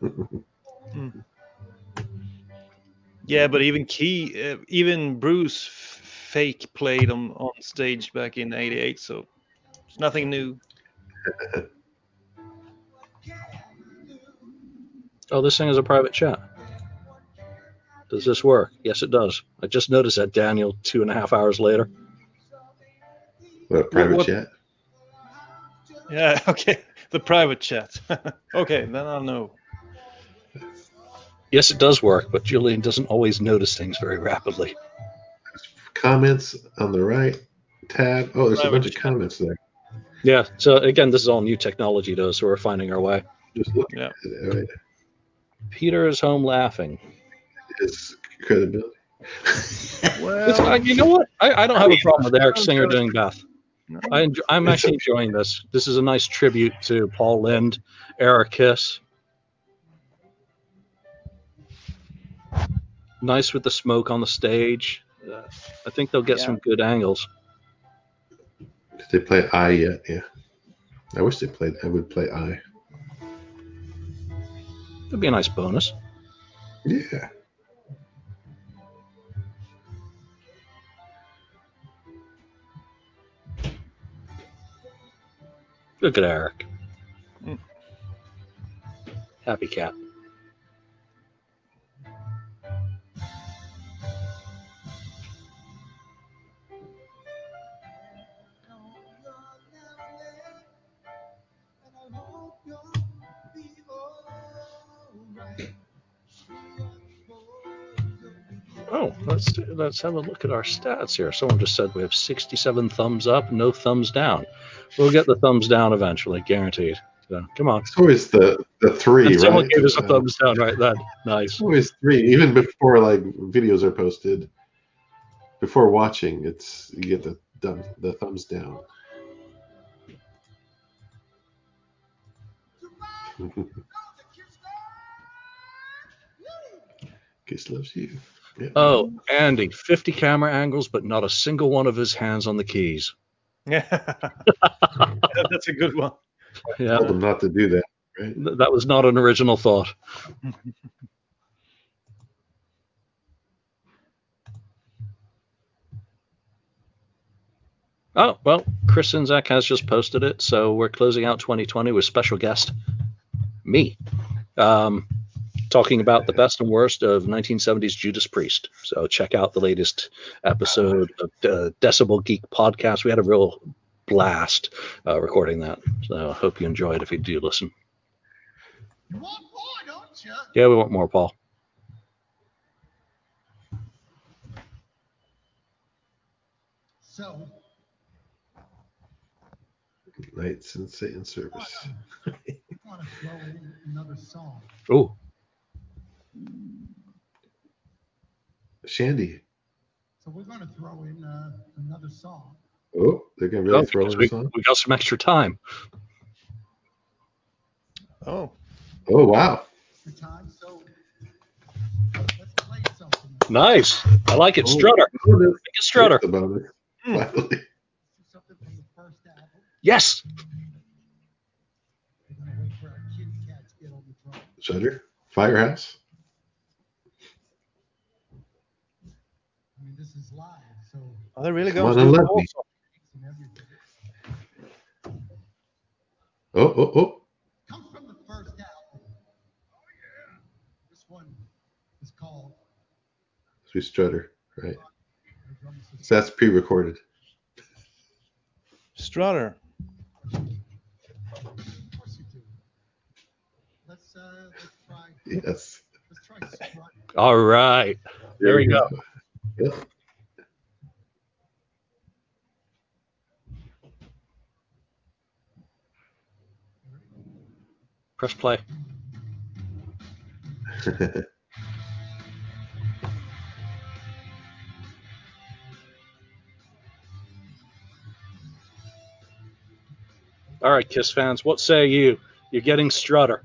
Hmm. Yeah, but even Key, uh, even Bruce fake played on on stage back in '88, so it's nothing new. Oh, this thing is a private chat. Does this work? Yes, it does. I just noticed that, Daniel, two and a half hours later. What a private what- chat. Yeah, okay, the private chat. okay, then I'll know. Yes, it does work, but Julian doesn't always notice things very rapidly. Comments on the right tab. Oh, there's a bunch of comments there. Yeah. So again, this is all new technology, though, so we're finding our way. Just look Yeah. at it. Right? Peter is home laughing. His credibility. It's, uh, you know what? I, I don't have a problem with Eric Singer doing Beth. I enjoy, I'm actually enjoying this. This is a nice tribute to Paul Lind, Eric Kiss. Nice with the smoke on the stage. Uh, I think they'll get Yeah. some good angles. Did they play I yet? Yeah. I wish they played. I would play I. It'd be a nice bonus. Yeah. Look at Eric. Mm. Happy cat. Oh, let's let's have a look at our stats here. Someone just said we have 67 thumbs up, no thumbs down. We'll get the thumbs down eventually, guaranteed. So come on. It's always the the three, And someone right? gave us a thumbs down right then. Nice. It's always three, even before like videos are posted. Before watching, it's you get the thumb, the thumbs down. Kiss loves you. Yeah. Oh, Andy, 50 camera angles, but not a single one of his hands on the keys. Yeah. That's a good one. Yeah, Told them not to do that, right? that was not an original thought. Oh, well, Chris Czynszak has just posted it, so we're closing out 2020 with special guest, me, um, talking about the best and worst of 1970s Judas Priest. So check out the latest episode of uh, Decibel Geek podcast. We had a real blast uh, recording that, so I hope you enjoyed if you do listen. You want more, don't you? Yeah, we want more, Paul. So, Knights and Satan service. we want to throw in another song. Oh, Shandi. So we're going to throw in uh, another song. Oh, they're gonna really oh, throw in we, this on. we got some extra time. Oh. Oh wow. Time, so let's play something. Nice. I like it. Oh, Strutter. oh, there's- Make a strutter. there's the bonus. Hmm. Finally. Something from the first album. Yes. We're going to wait for our kitty cat to get on the drum. Shutter. Firehouse. I mean, this is live, so Are they really Come going to do and it let me. also? and everything. Oh oh oh. Comes from the first album. Oh yeah. This one is called. Sweet Strutter. Right. So that's pre-recorded. Strutter. Of course you do. Let's uh, let's try. Yes. Let's try All right. There we go. Yep. Press play. All right, Kiss fans, what say you? You're getting Strutter.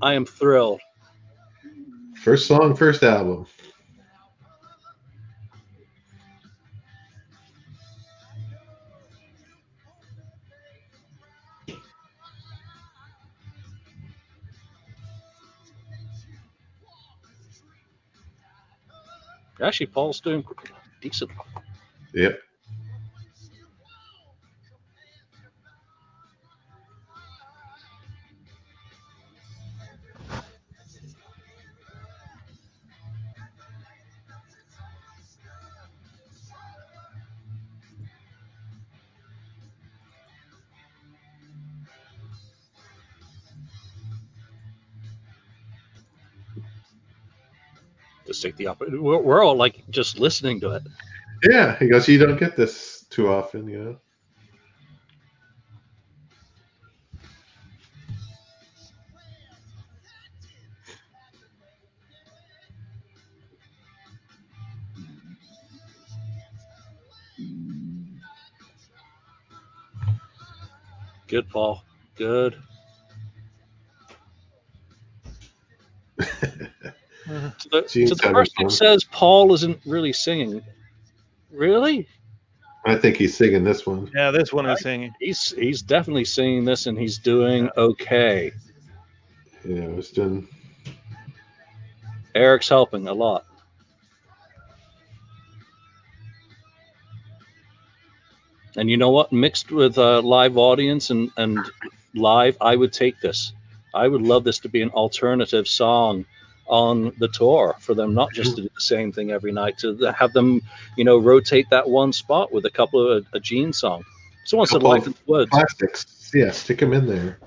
I am thrilled. First song, first album. Actually, Paul's doing decent. Yep. take the opportunity. We're, we're, all like just listening to it. Yeah, he goes, you don't get this too often, you know. Good, Paul. Good. To the, Gene's the person who fun. says Paul isn't really singing, really? I think he's singing this one. Yeah, this one is singing. He's he's definitely singing this, and he's doing okay. Yeah, it's done. Eric's helping a lot. And you know what? Mixed with a live audience and, and live, I would take this. I would love this to be an alternative song on the tour for them not just to do the same thing every night, to have them, you know, rotate that one spot with a couple of a Gene song. Someone said Couple Life in the Woods. Classics. Yeah, stick them in there.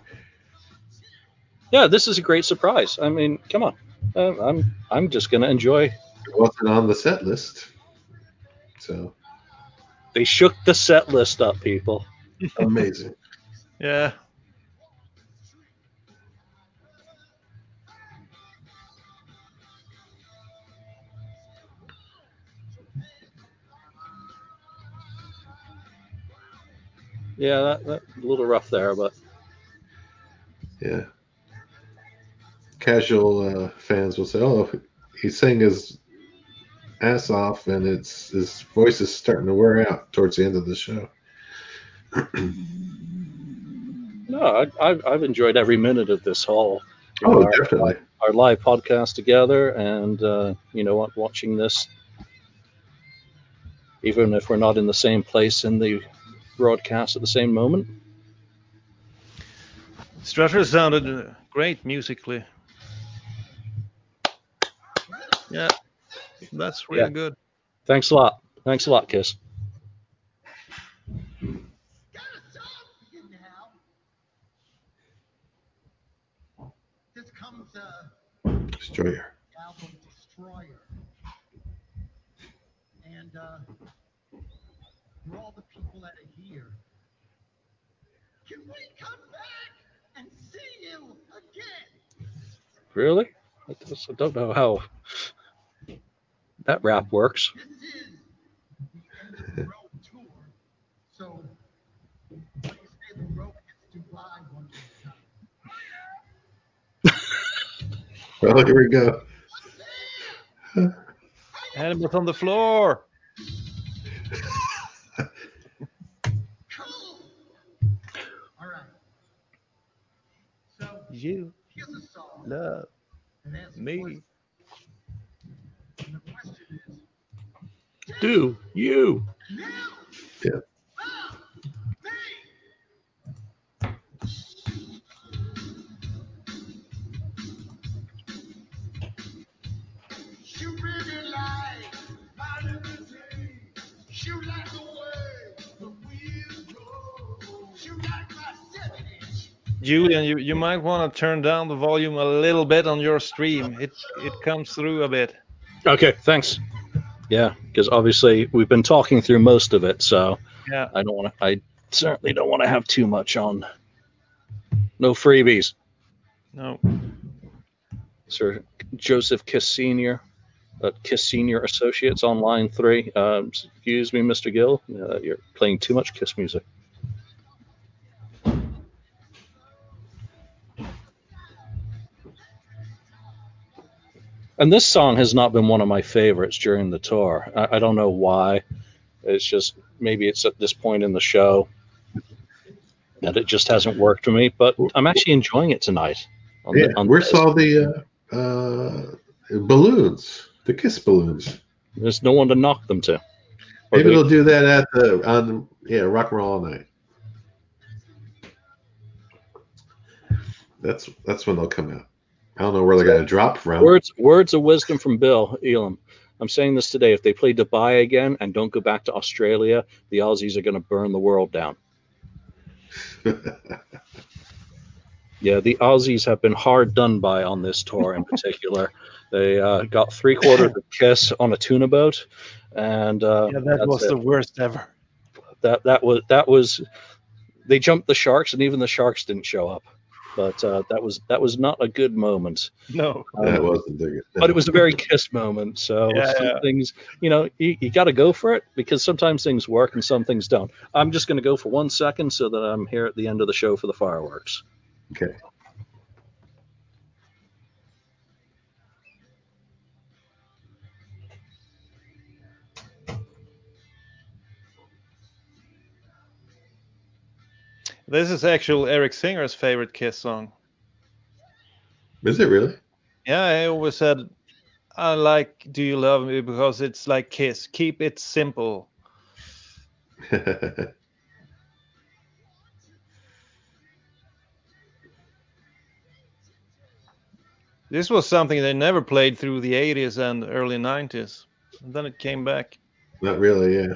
Yeah, this is a great surprise. I mean, come on. Uh, I'm I'm just gonna enjoy. It wasn't on the set list. So They shook the set list up, people. amazing. Yeah. Yeah, that, that a little rough there, but Yeah. Casual uh, fans will say, "Oh, he's sang his ass off, and it's his voice is starting to wear out towards the end of the show." no, I, I've I've enjoyed every minute of this whole. Oh, know, definitely. Our live podcast together, and uh, you know what, watching this, even if we're not in the same place in the broadcast at the same moment. Strutter sounded uh, great musically. Yeah, that's really Yeah. good. Thanks a lot. Thanks a lot, Kiss. This comes uh, Destroyer. album Destroyer. And uh, for all the people that are here, can we come back and see you again? Really? I don't know how that rap works. This is the end of the road tour. So, what do you say the road hits Dubai one? Well, here we go. Animals on the floor. You here's a song. love And there's a me. question. And the question is, Do you? Yeah. Julian, you, you might want to turn down the volume a little bit on your stream. It it comes through a bit. Okay, thanks. Yeah, because obviously we've been talking through most of it, so Yeah. I don't want to. I certainly don't want to have too much on. No freebies. No. Sir Joseph Kiss Senior, at Kiss Senior Associates on line three. Um, excuse me, Mr. Gill, uh, you're playing too much Kiss music. And this song has not been one of my favorites during the tour. I, I don't know why. It's just maybe it's at this point in the show that it just hasn't worked for me. But I'm actually enjoying it tonight. On Yeah, the, on where's this. all the uh, uh, balloons? The kiss balloons. There's no one to knock them to. Maybe they- they'll do that at the on yeah rock and roll all night. That's that's when they'll come out. I don't know where they're gonna drop from. Words words of wisdom from Bill Elam. I'm saying this today. If they play Dubai again and don't go back to Australia, the Aussies are going to burn the world down. Yeah, the Aussies have been hard done by on this tour in particular. they uh, got three quarters of Kiss on a tuna boat, and uh, Yeah, that was it. the worst ever. that that was that was they jumped the sharks, and even the sharks didn't show up. But uh, that was that was not a good moment. No. Um, that wasn't good. but it was a very kiss moment. So Yeah, some yeah. things, you know, you, you got to go for it because sometimes things work and some things don't. I'm just going to go for one second so that I'm here at the end of the show for the fireworks. Okay. This is actual Eric Singer's favorite Kiss song. Is it really? Yeah, I always said I like Do You Love Me because it's like Kiss. Keep it simple. This was something they never played through the 80s and early 90s. And then it came back. Not really, yeah.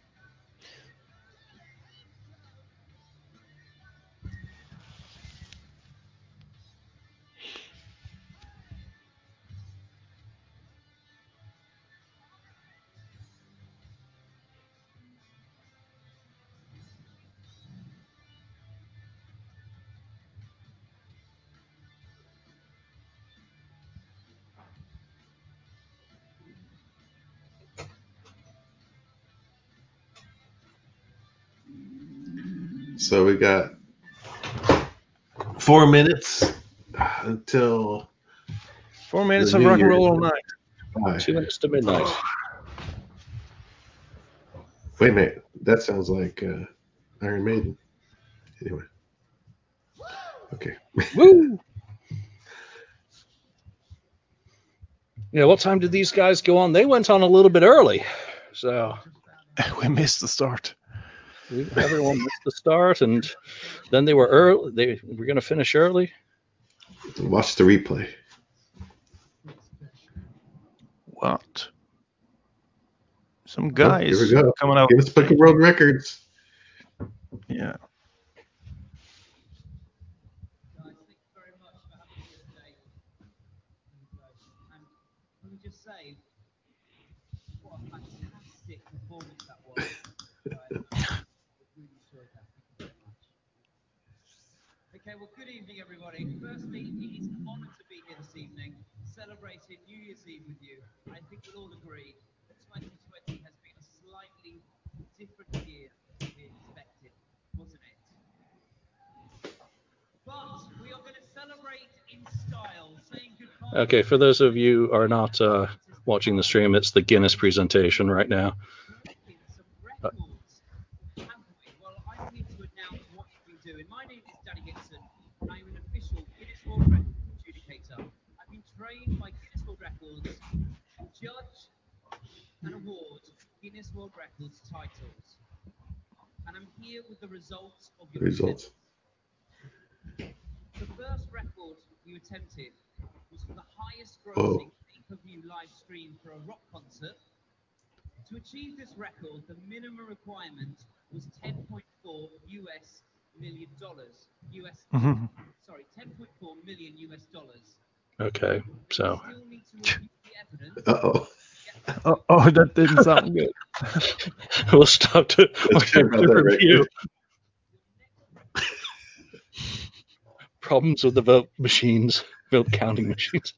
So we got four minutes until Four minutes of rock and roll all night. five. Two minutes to midnight. Wait a minute, that sounds like uh, Iron Maiden. Anyway, okay. Woo! Yeah, what time did these guys go on? They went on a little bit early, so we missed the start. We, everyone missed the start, and then they were early. They were going to finish early. Watch the replay. What? Some Oh, guys here we go. coming out. Guinness Book of World Records. Yeah. Let me just say, what a fantastic performance that was. I really enjoyed that. Thank you very much. Okay, well, good evening, everybody. Firstly, it is an honour to be here this evening, celebrating New Year's Eve with you. I think we'll all agree that 2020 has been a slightly different year than we expected, wasn't it? But we are going to celebrate in style, saying goodbye. Okay, for those of you who are not uh, watching the stream, it's the Guinness presentation right now. Uh, Well, I'm here to announce what you've been doing. My name is Danny Gibson, and I'm an official Guinness World Records adjudicator. I've been trained by Guinness World Records to judge and award Guinness World Records titles. And I'm here with the results of your Results. The first record you attempted was for the highest Oh. grossing pay-per-view live stream for a rock concert. To achieve this record, the minimum requirement was 10.4 US million dollars. US, Mhm. sorry, 10.4 million US dollars. Okay, so Still need to review the evidence. Uh oh. Oh, oh, that didn't sound good. we'll stop to, we'll Let's check have out to review. record. Problems with the vote machines, vote counting machines.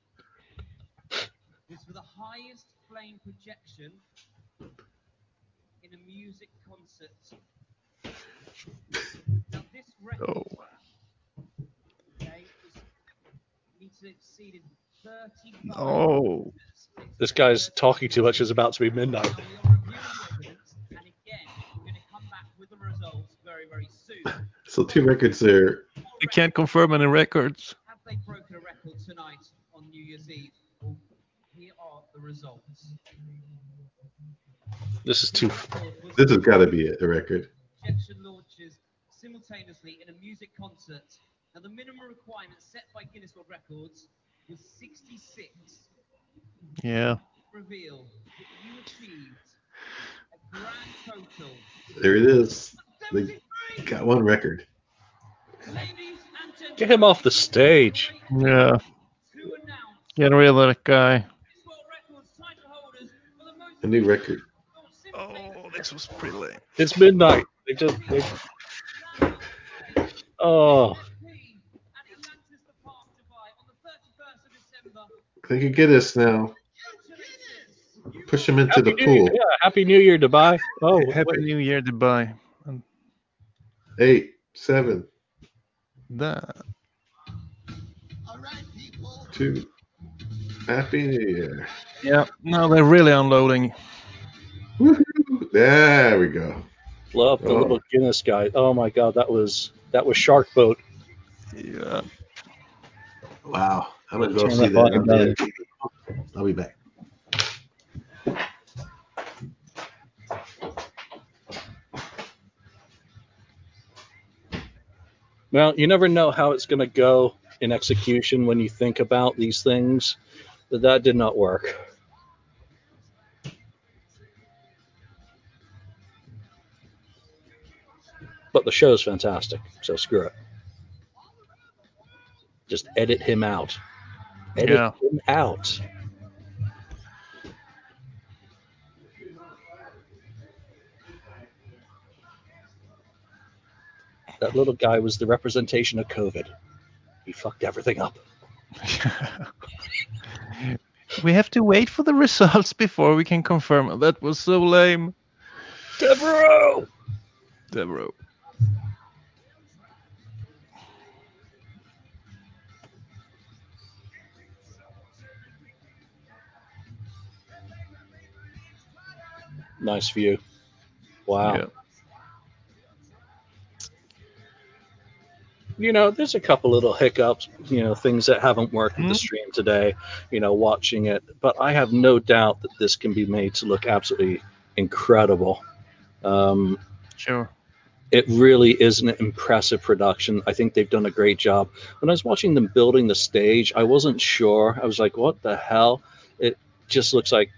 was for the highest flame projection in a music concert. Now this record okay, was needs to exceed 35 Oh. This guy's talking too much. It's about to be midnight. and again we're going to come back with the results very very soon. So two records there. We can't confirm any records. Have they broken a record tonight on New Year's Eve? Well, here are the results. This is too. This has got to be a record. projection launches simultaneously in a music concert. Now, the minimum requirement set by Guinness World Records was 66. Yeah. Reveal that you achieved a grand total. There it is. They got one record. Get him off the stage. Yeah. Get rid of that guy. A new record. Oh, this was pretty lame. It's midnight. They just. They... Oh, They could get us now. Push them into Happy the New pool. Year, yeah, Happy New Year, Dubai. Oh, Happy wait. New Year, Dubai. Eight, seven, That. two. Happy New Year. Yeah, now they're really unloading. There we go. Love the Oh. little Guinness guy. Oh my God, that was that was Shark Boat. Yeah. Wow. I'm gonna go Turn see that that. volume on down. the- I'll be back. Well, you never know how it's going to go in execution when you think about these things. But that did not work. But the show's fantastic, so screw it. Just edit him out. Edit Yeah. him out. That little guy was the representation of COVID. He fucked everything up. We have to wait for the results before we can confirm. That was so lame. Devereaux! Devereaux. Nice view. Wow. Yeah. You know, there's a couple little hiccups, you know, things that haven't worked with the stream today, you know, watching it. But I have no doubt that this can be made to look absolutely incredible. Um, Sure. it really is an impressive production. I think they've done a great job. When I was watching them building the stage, I wasn't sure. I was like, what the hell? It just looks like,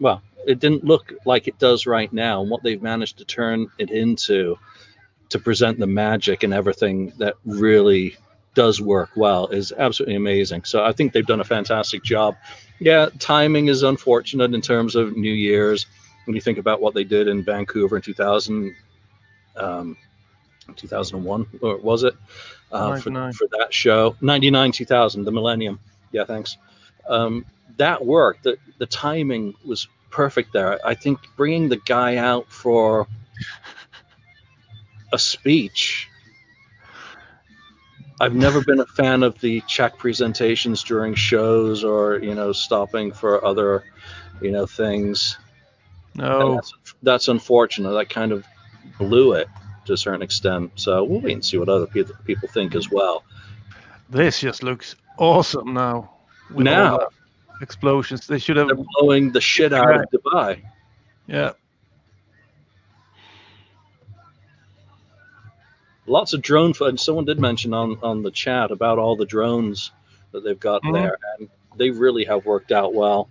well, it didn't look like it does right now. And what they've managed to turn it into to present the magic and everything that really does work well is absolutely amazing. So I think they've done a fantastic job. Yeah, timing is unfortunate in terms of New Year's. When you think about what they did in Vancouver in 2000, um, 2001, or was it? Uh, for, 99. for that show. 99, 2000, the millennium. Yeah, thanks. Um, that worked. The, the timing was perfect there. I think bringing the guy out for a speech. I've never been a fan of the check presentations during shows or, you know, stopping for other, you know, things. No. that's, that's unfortunate. That kind of blew it to a certain extent. So we'll wait and see what other people people think as well. This just looks awesome now. Now. Explosions. They should have. They're blowing the shit out of Dubai. Yeah. Lots of drone footage. Someone did mention on on the chat about all the drones that they've got Mhm. there, and they really have worked out well.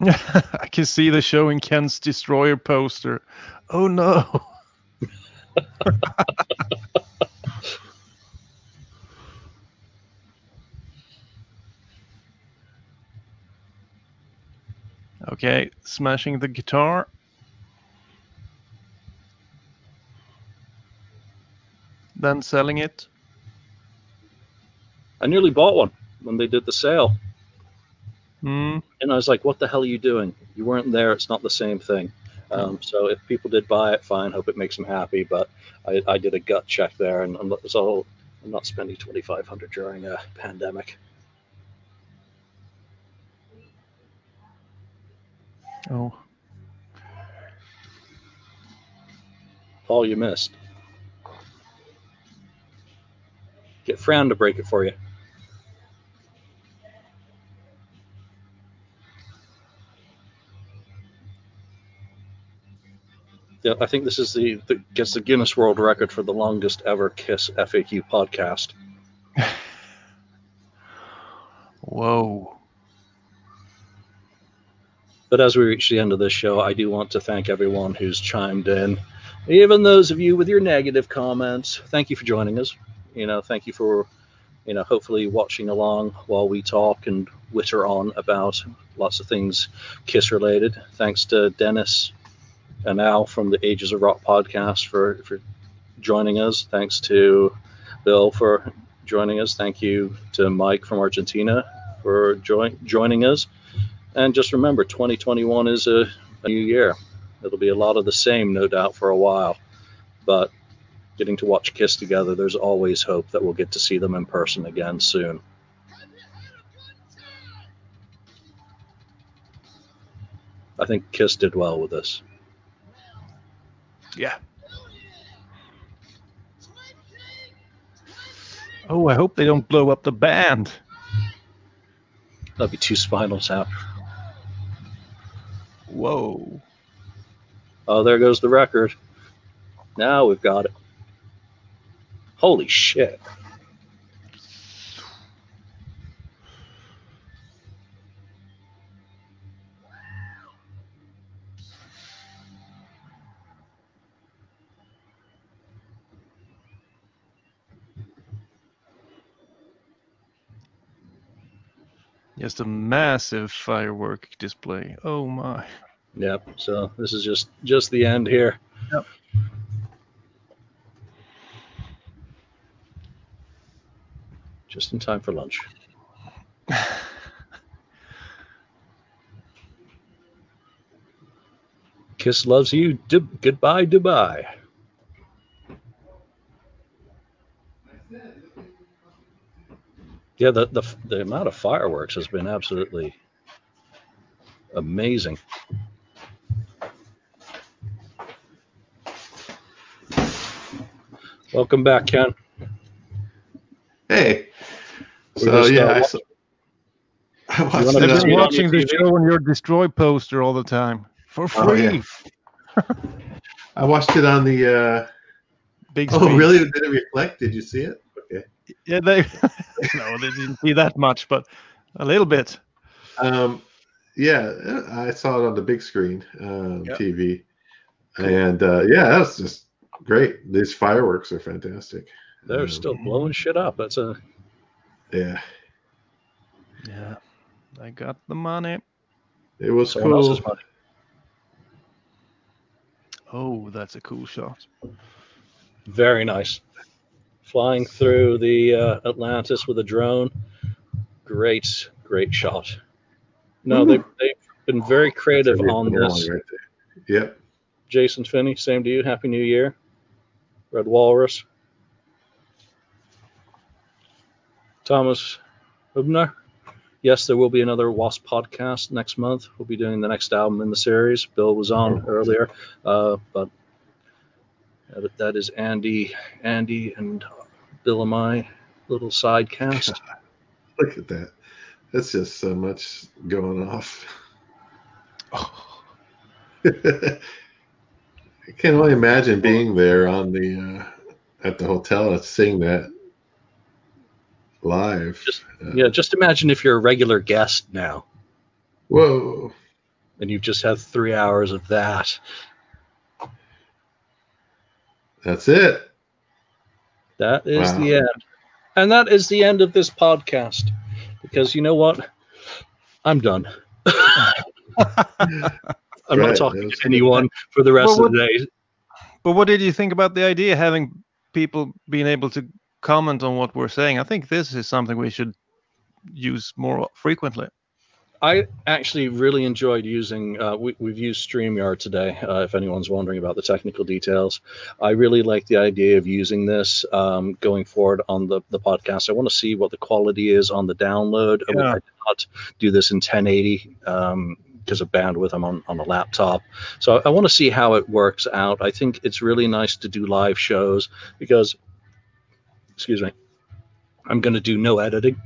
I can see the showing Ken's destroyer poster. Oh no. okay, smashing the guitar. Then selling it. I nearly bought one when they did the sale, Hmm. and I was like, "What the hell are you doing? You weren't there. It's not the same thing." Um, so if people did buy it, fine. Hope it makes them happy. But I, I did a gut check there, and I'm, so I'm not spending 2,500 during a pandemic. Oh. All you missed. Get Fran to break it for you. I think this is the, the gets the Guinness World Record for the longest ever Kiss FAQ podcast. Whoa. But as we reach the end of this show, I do want to thank everyone who's chimed in even those of you with your negative comments, thank you for joining us. You know, thank you for, you know, hopefully watching along while we talk and witter on about lots of things Kiss related. Thanks to Dennis and Al from the Ages of Rock podcast for, for joining us. Thanks to Bill for joining us. Thank you to Mike from Argentina for join, joining us. And just remember, 2021 is a, a new year. It'll be a lot of the same, no doubt, for a while. But getting to watch Kiss together, there's always hope that we'll get to see them in person again soon. I think Kiss did well with this. Yeah. Oh, I hope they don't blow up the band. That'd be two Spinal out. Whoa. Oh, there goes the record. Now we've got it. Holy shit. Just a massive firework display. Oh my. Yep. So this is just just the end here. Yep. Just in time for lunch. Kiss loves you. D- goodbye, Dubai. Yeah, the, the the amount of fireworks has been absolutely amazing. Welcome back, Ken. Hey. We're So just, yeah, uh, I saw, I watched wanna it I've just been on, get on watching the show on your Destroy poster all the time for Oh, free. yeah. I watched it on the. Uh, Big Screen. oh, really? Did it reflect? Did you see it? Okay. Yeah, they no, they didn't see that much, but a little bit. Um, yeah, I saw it on the big screen um, Yep. TV, and uh, yeah, that's just great. These fireworks are fantastic. They're Um, still blowing shit up. That's a Yeah, Yeah, I got the money. it was someone cool. else's money. Oh, that's a cool shot. Very nice. Flying through the uh, Atlantis with a drone. Great, great shot. No, they've, they've been very creative on this. right. Yep. Jason Finney, same to you. Happy New Year. Red Walrus. Thomas Hubner. Yes, there will be another Wasp podcast next month. We'll be doing the next album in the series. Bill was on earlier, uh, but that- that is Andy, Andy, and Bill and my little side cast. Look at that. That's just so much going off. Oh. I can only imagine being there on the uh, at the hotel and seeing that live. Uh, Yeah, just imagine if you're a regular guest now Whoa. and you've just had three hours of that. That's it. That is Wow. the end. And that is the end of this podcast. Because you know what? I'm done. I'm not talking to anyone for the rest Well, of the day. But what did you think about the idea having people being able to comment on what we're saying? I think this is something we should use more frequently. I actually really enjoyed using. Uh, we, we've used Streamyard today. Uh, if anyone's wondering about the technical details, I really like the idea of using this um, going forward on the, the podcast. I want to see what the quality is on the download. I, Yeah. I did not do this in 1080 um, because of bandwidth. I'm on, on a laptop, so I want to see how it works out. I think it's really nice to do live shows because, excuse me, I'm going to do no editing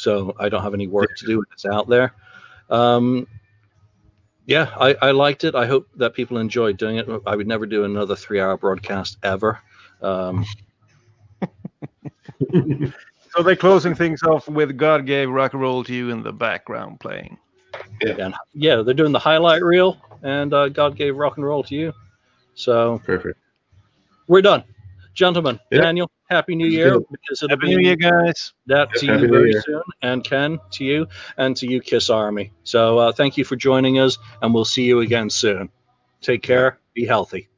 so I don't have any work to do when it's out there. Um, yeah, I, I liked it. I hope that people enjoyed doing it. I would never do another three-hour broadcast ever. Um, So they're closing things off with God gave rock and roll to you in the background playing. and yeah, they're doing the highlight reel, and uh, God gave rock and roll to you. So Perfect. we're done. Gentlemen, Yeah. Daniel, Happy New Year. good. Because it'll Happy New Year, guys. that to Happy you very Year. soon. And Ken, to you, and to you, Kiss Army. So uh, thank you for joining us, and we'll see you again soon. Take care. Be healthy.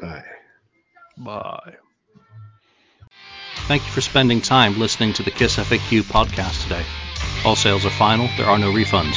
Bye. Bye. Thank you for spending time listening to the KISS FAQ podcast today. All sales are final, there are no refunds.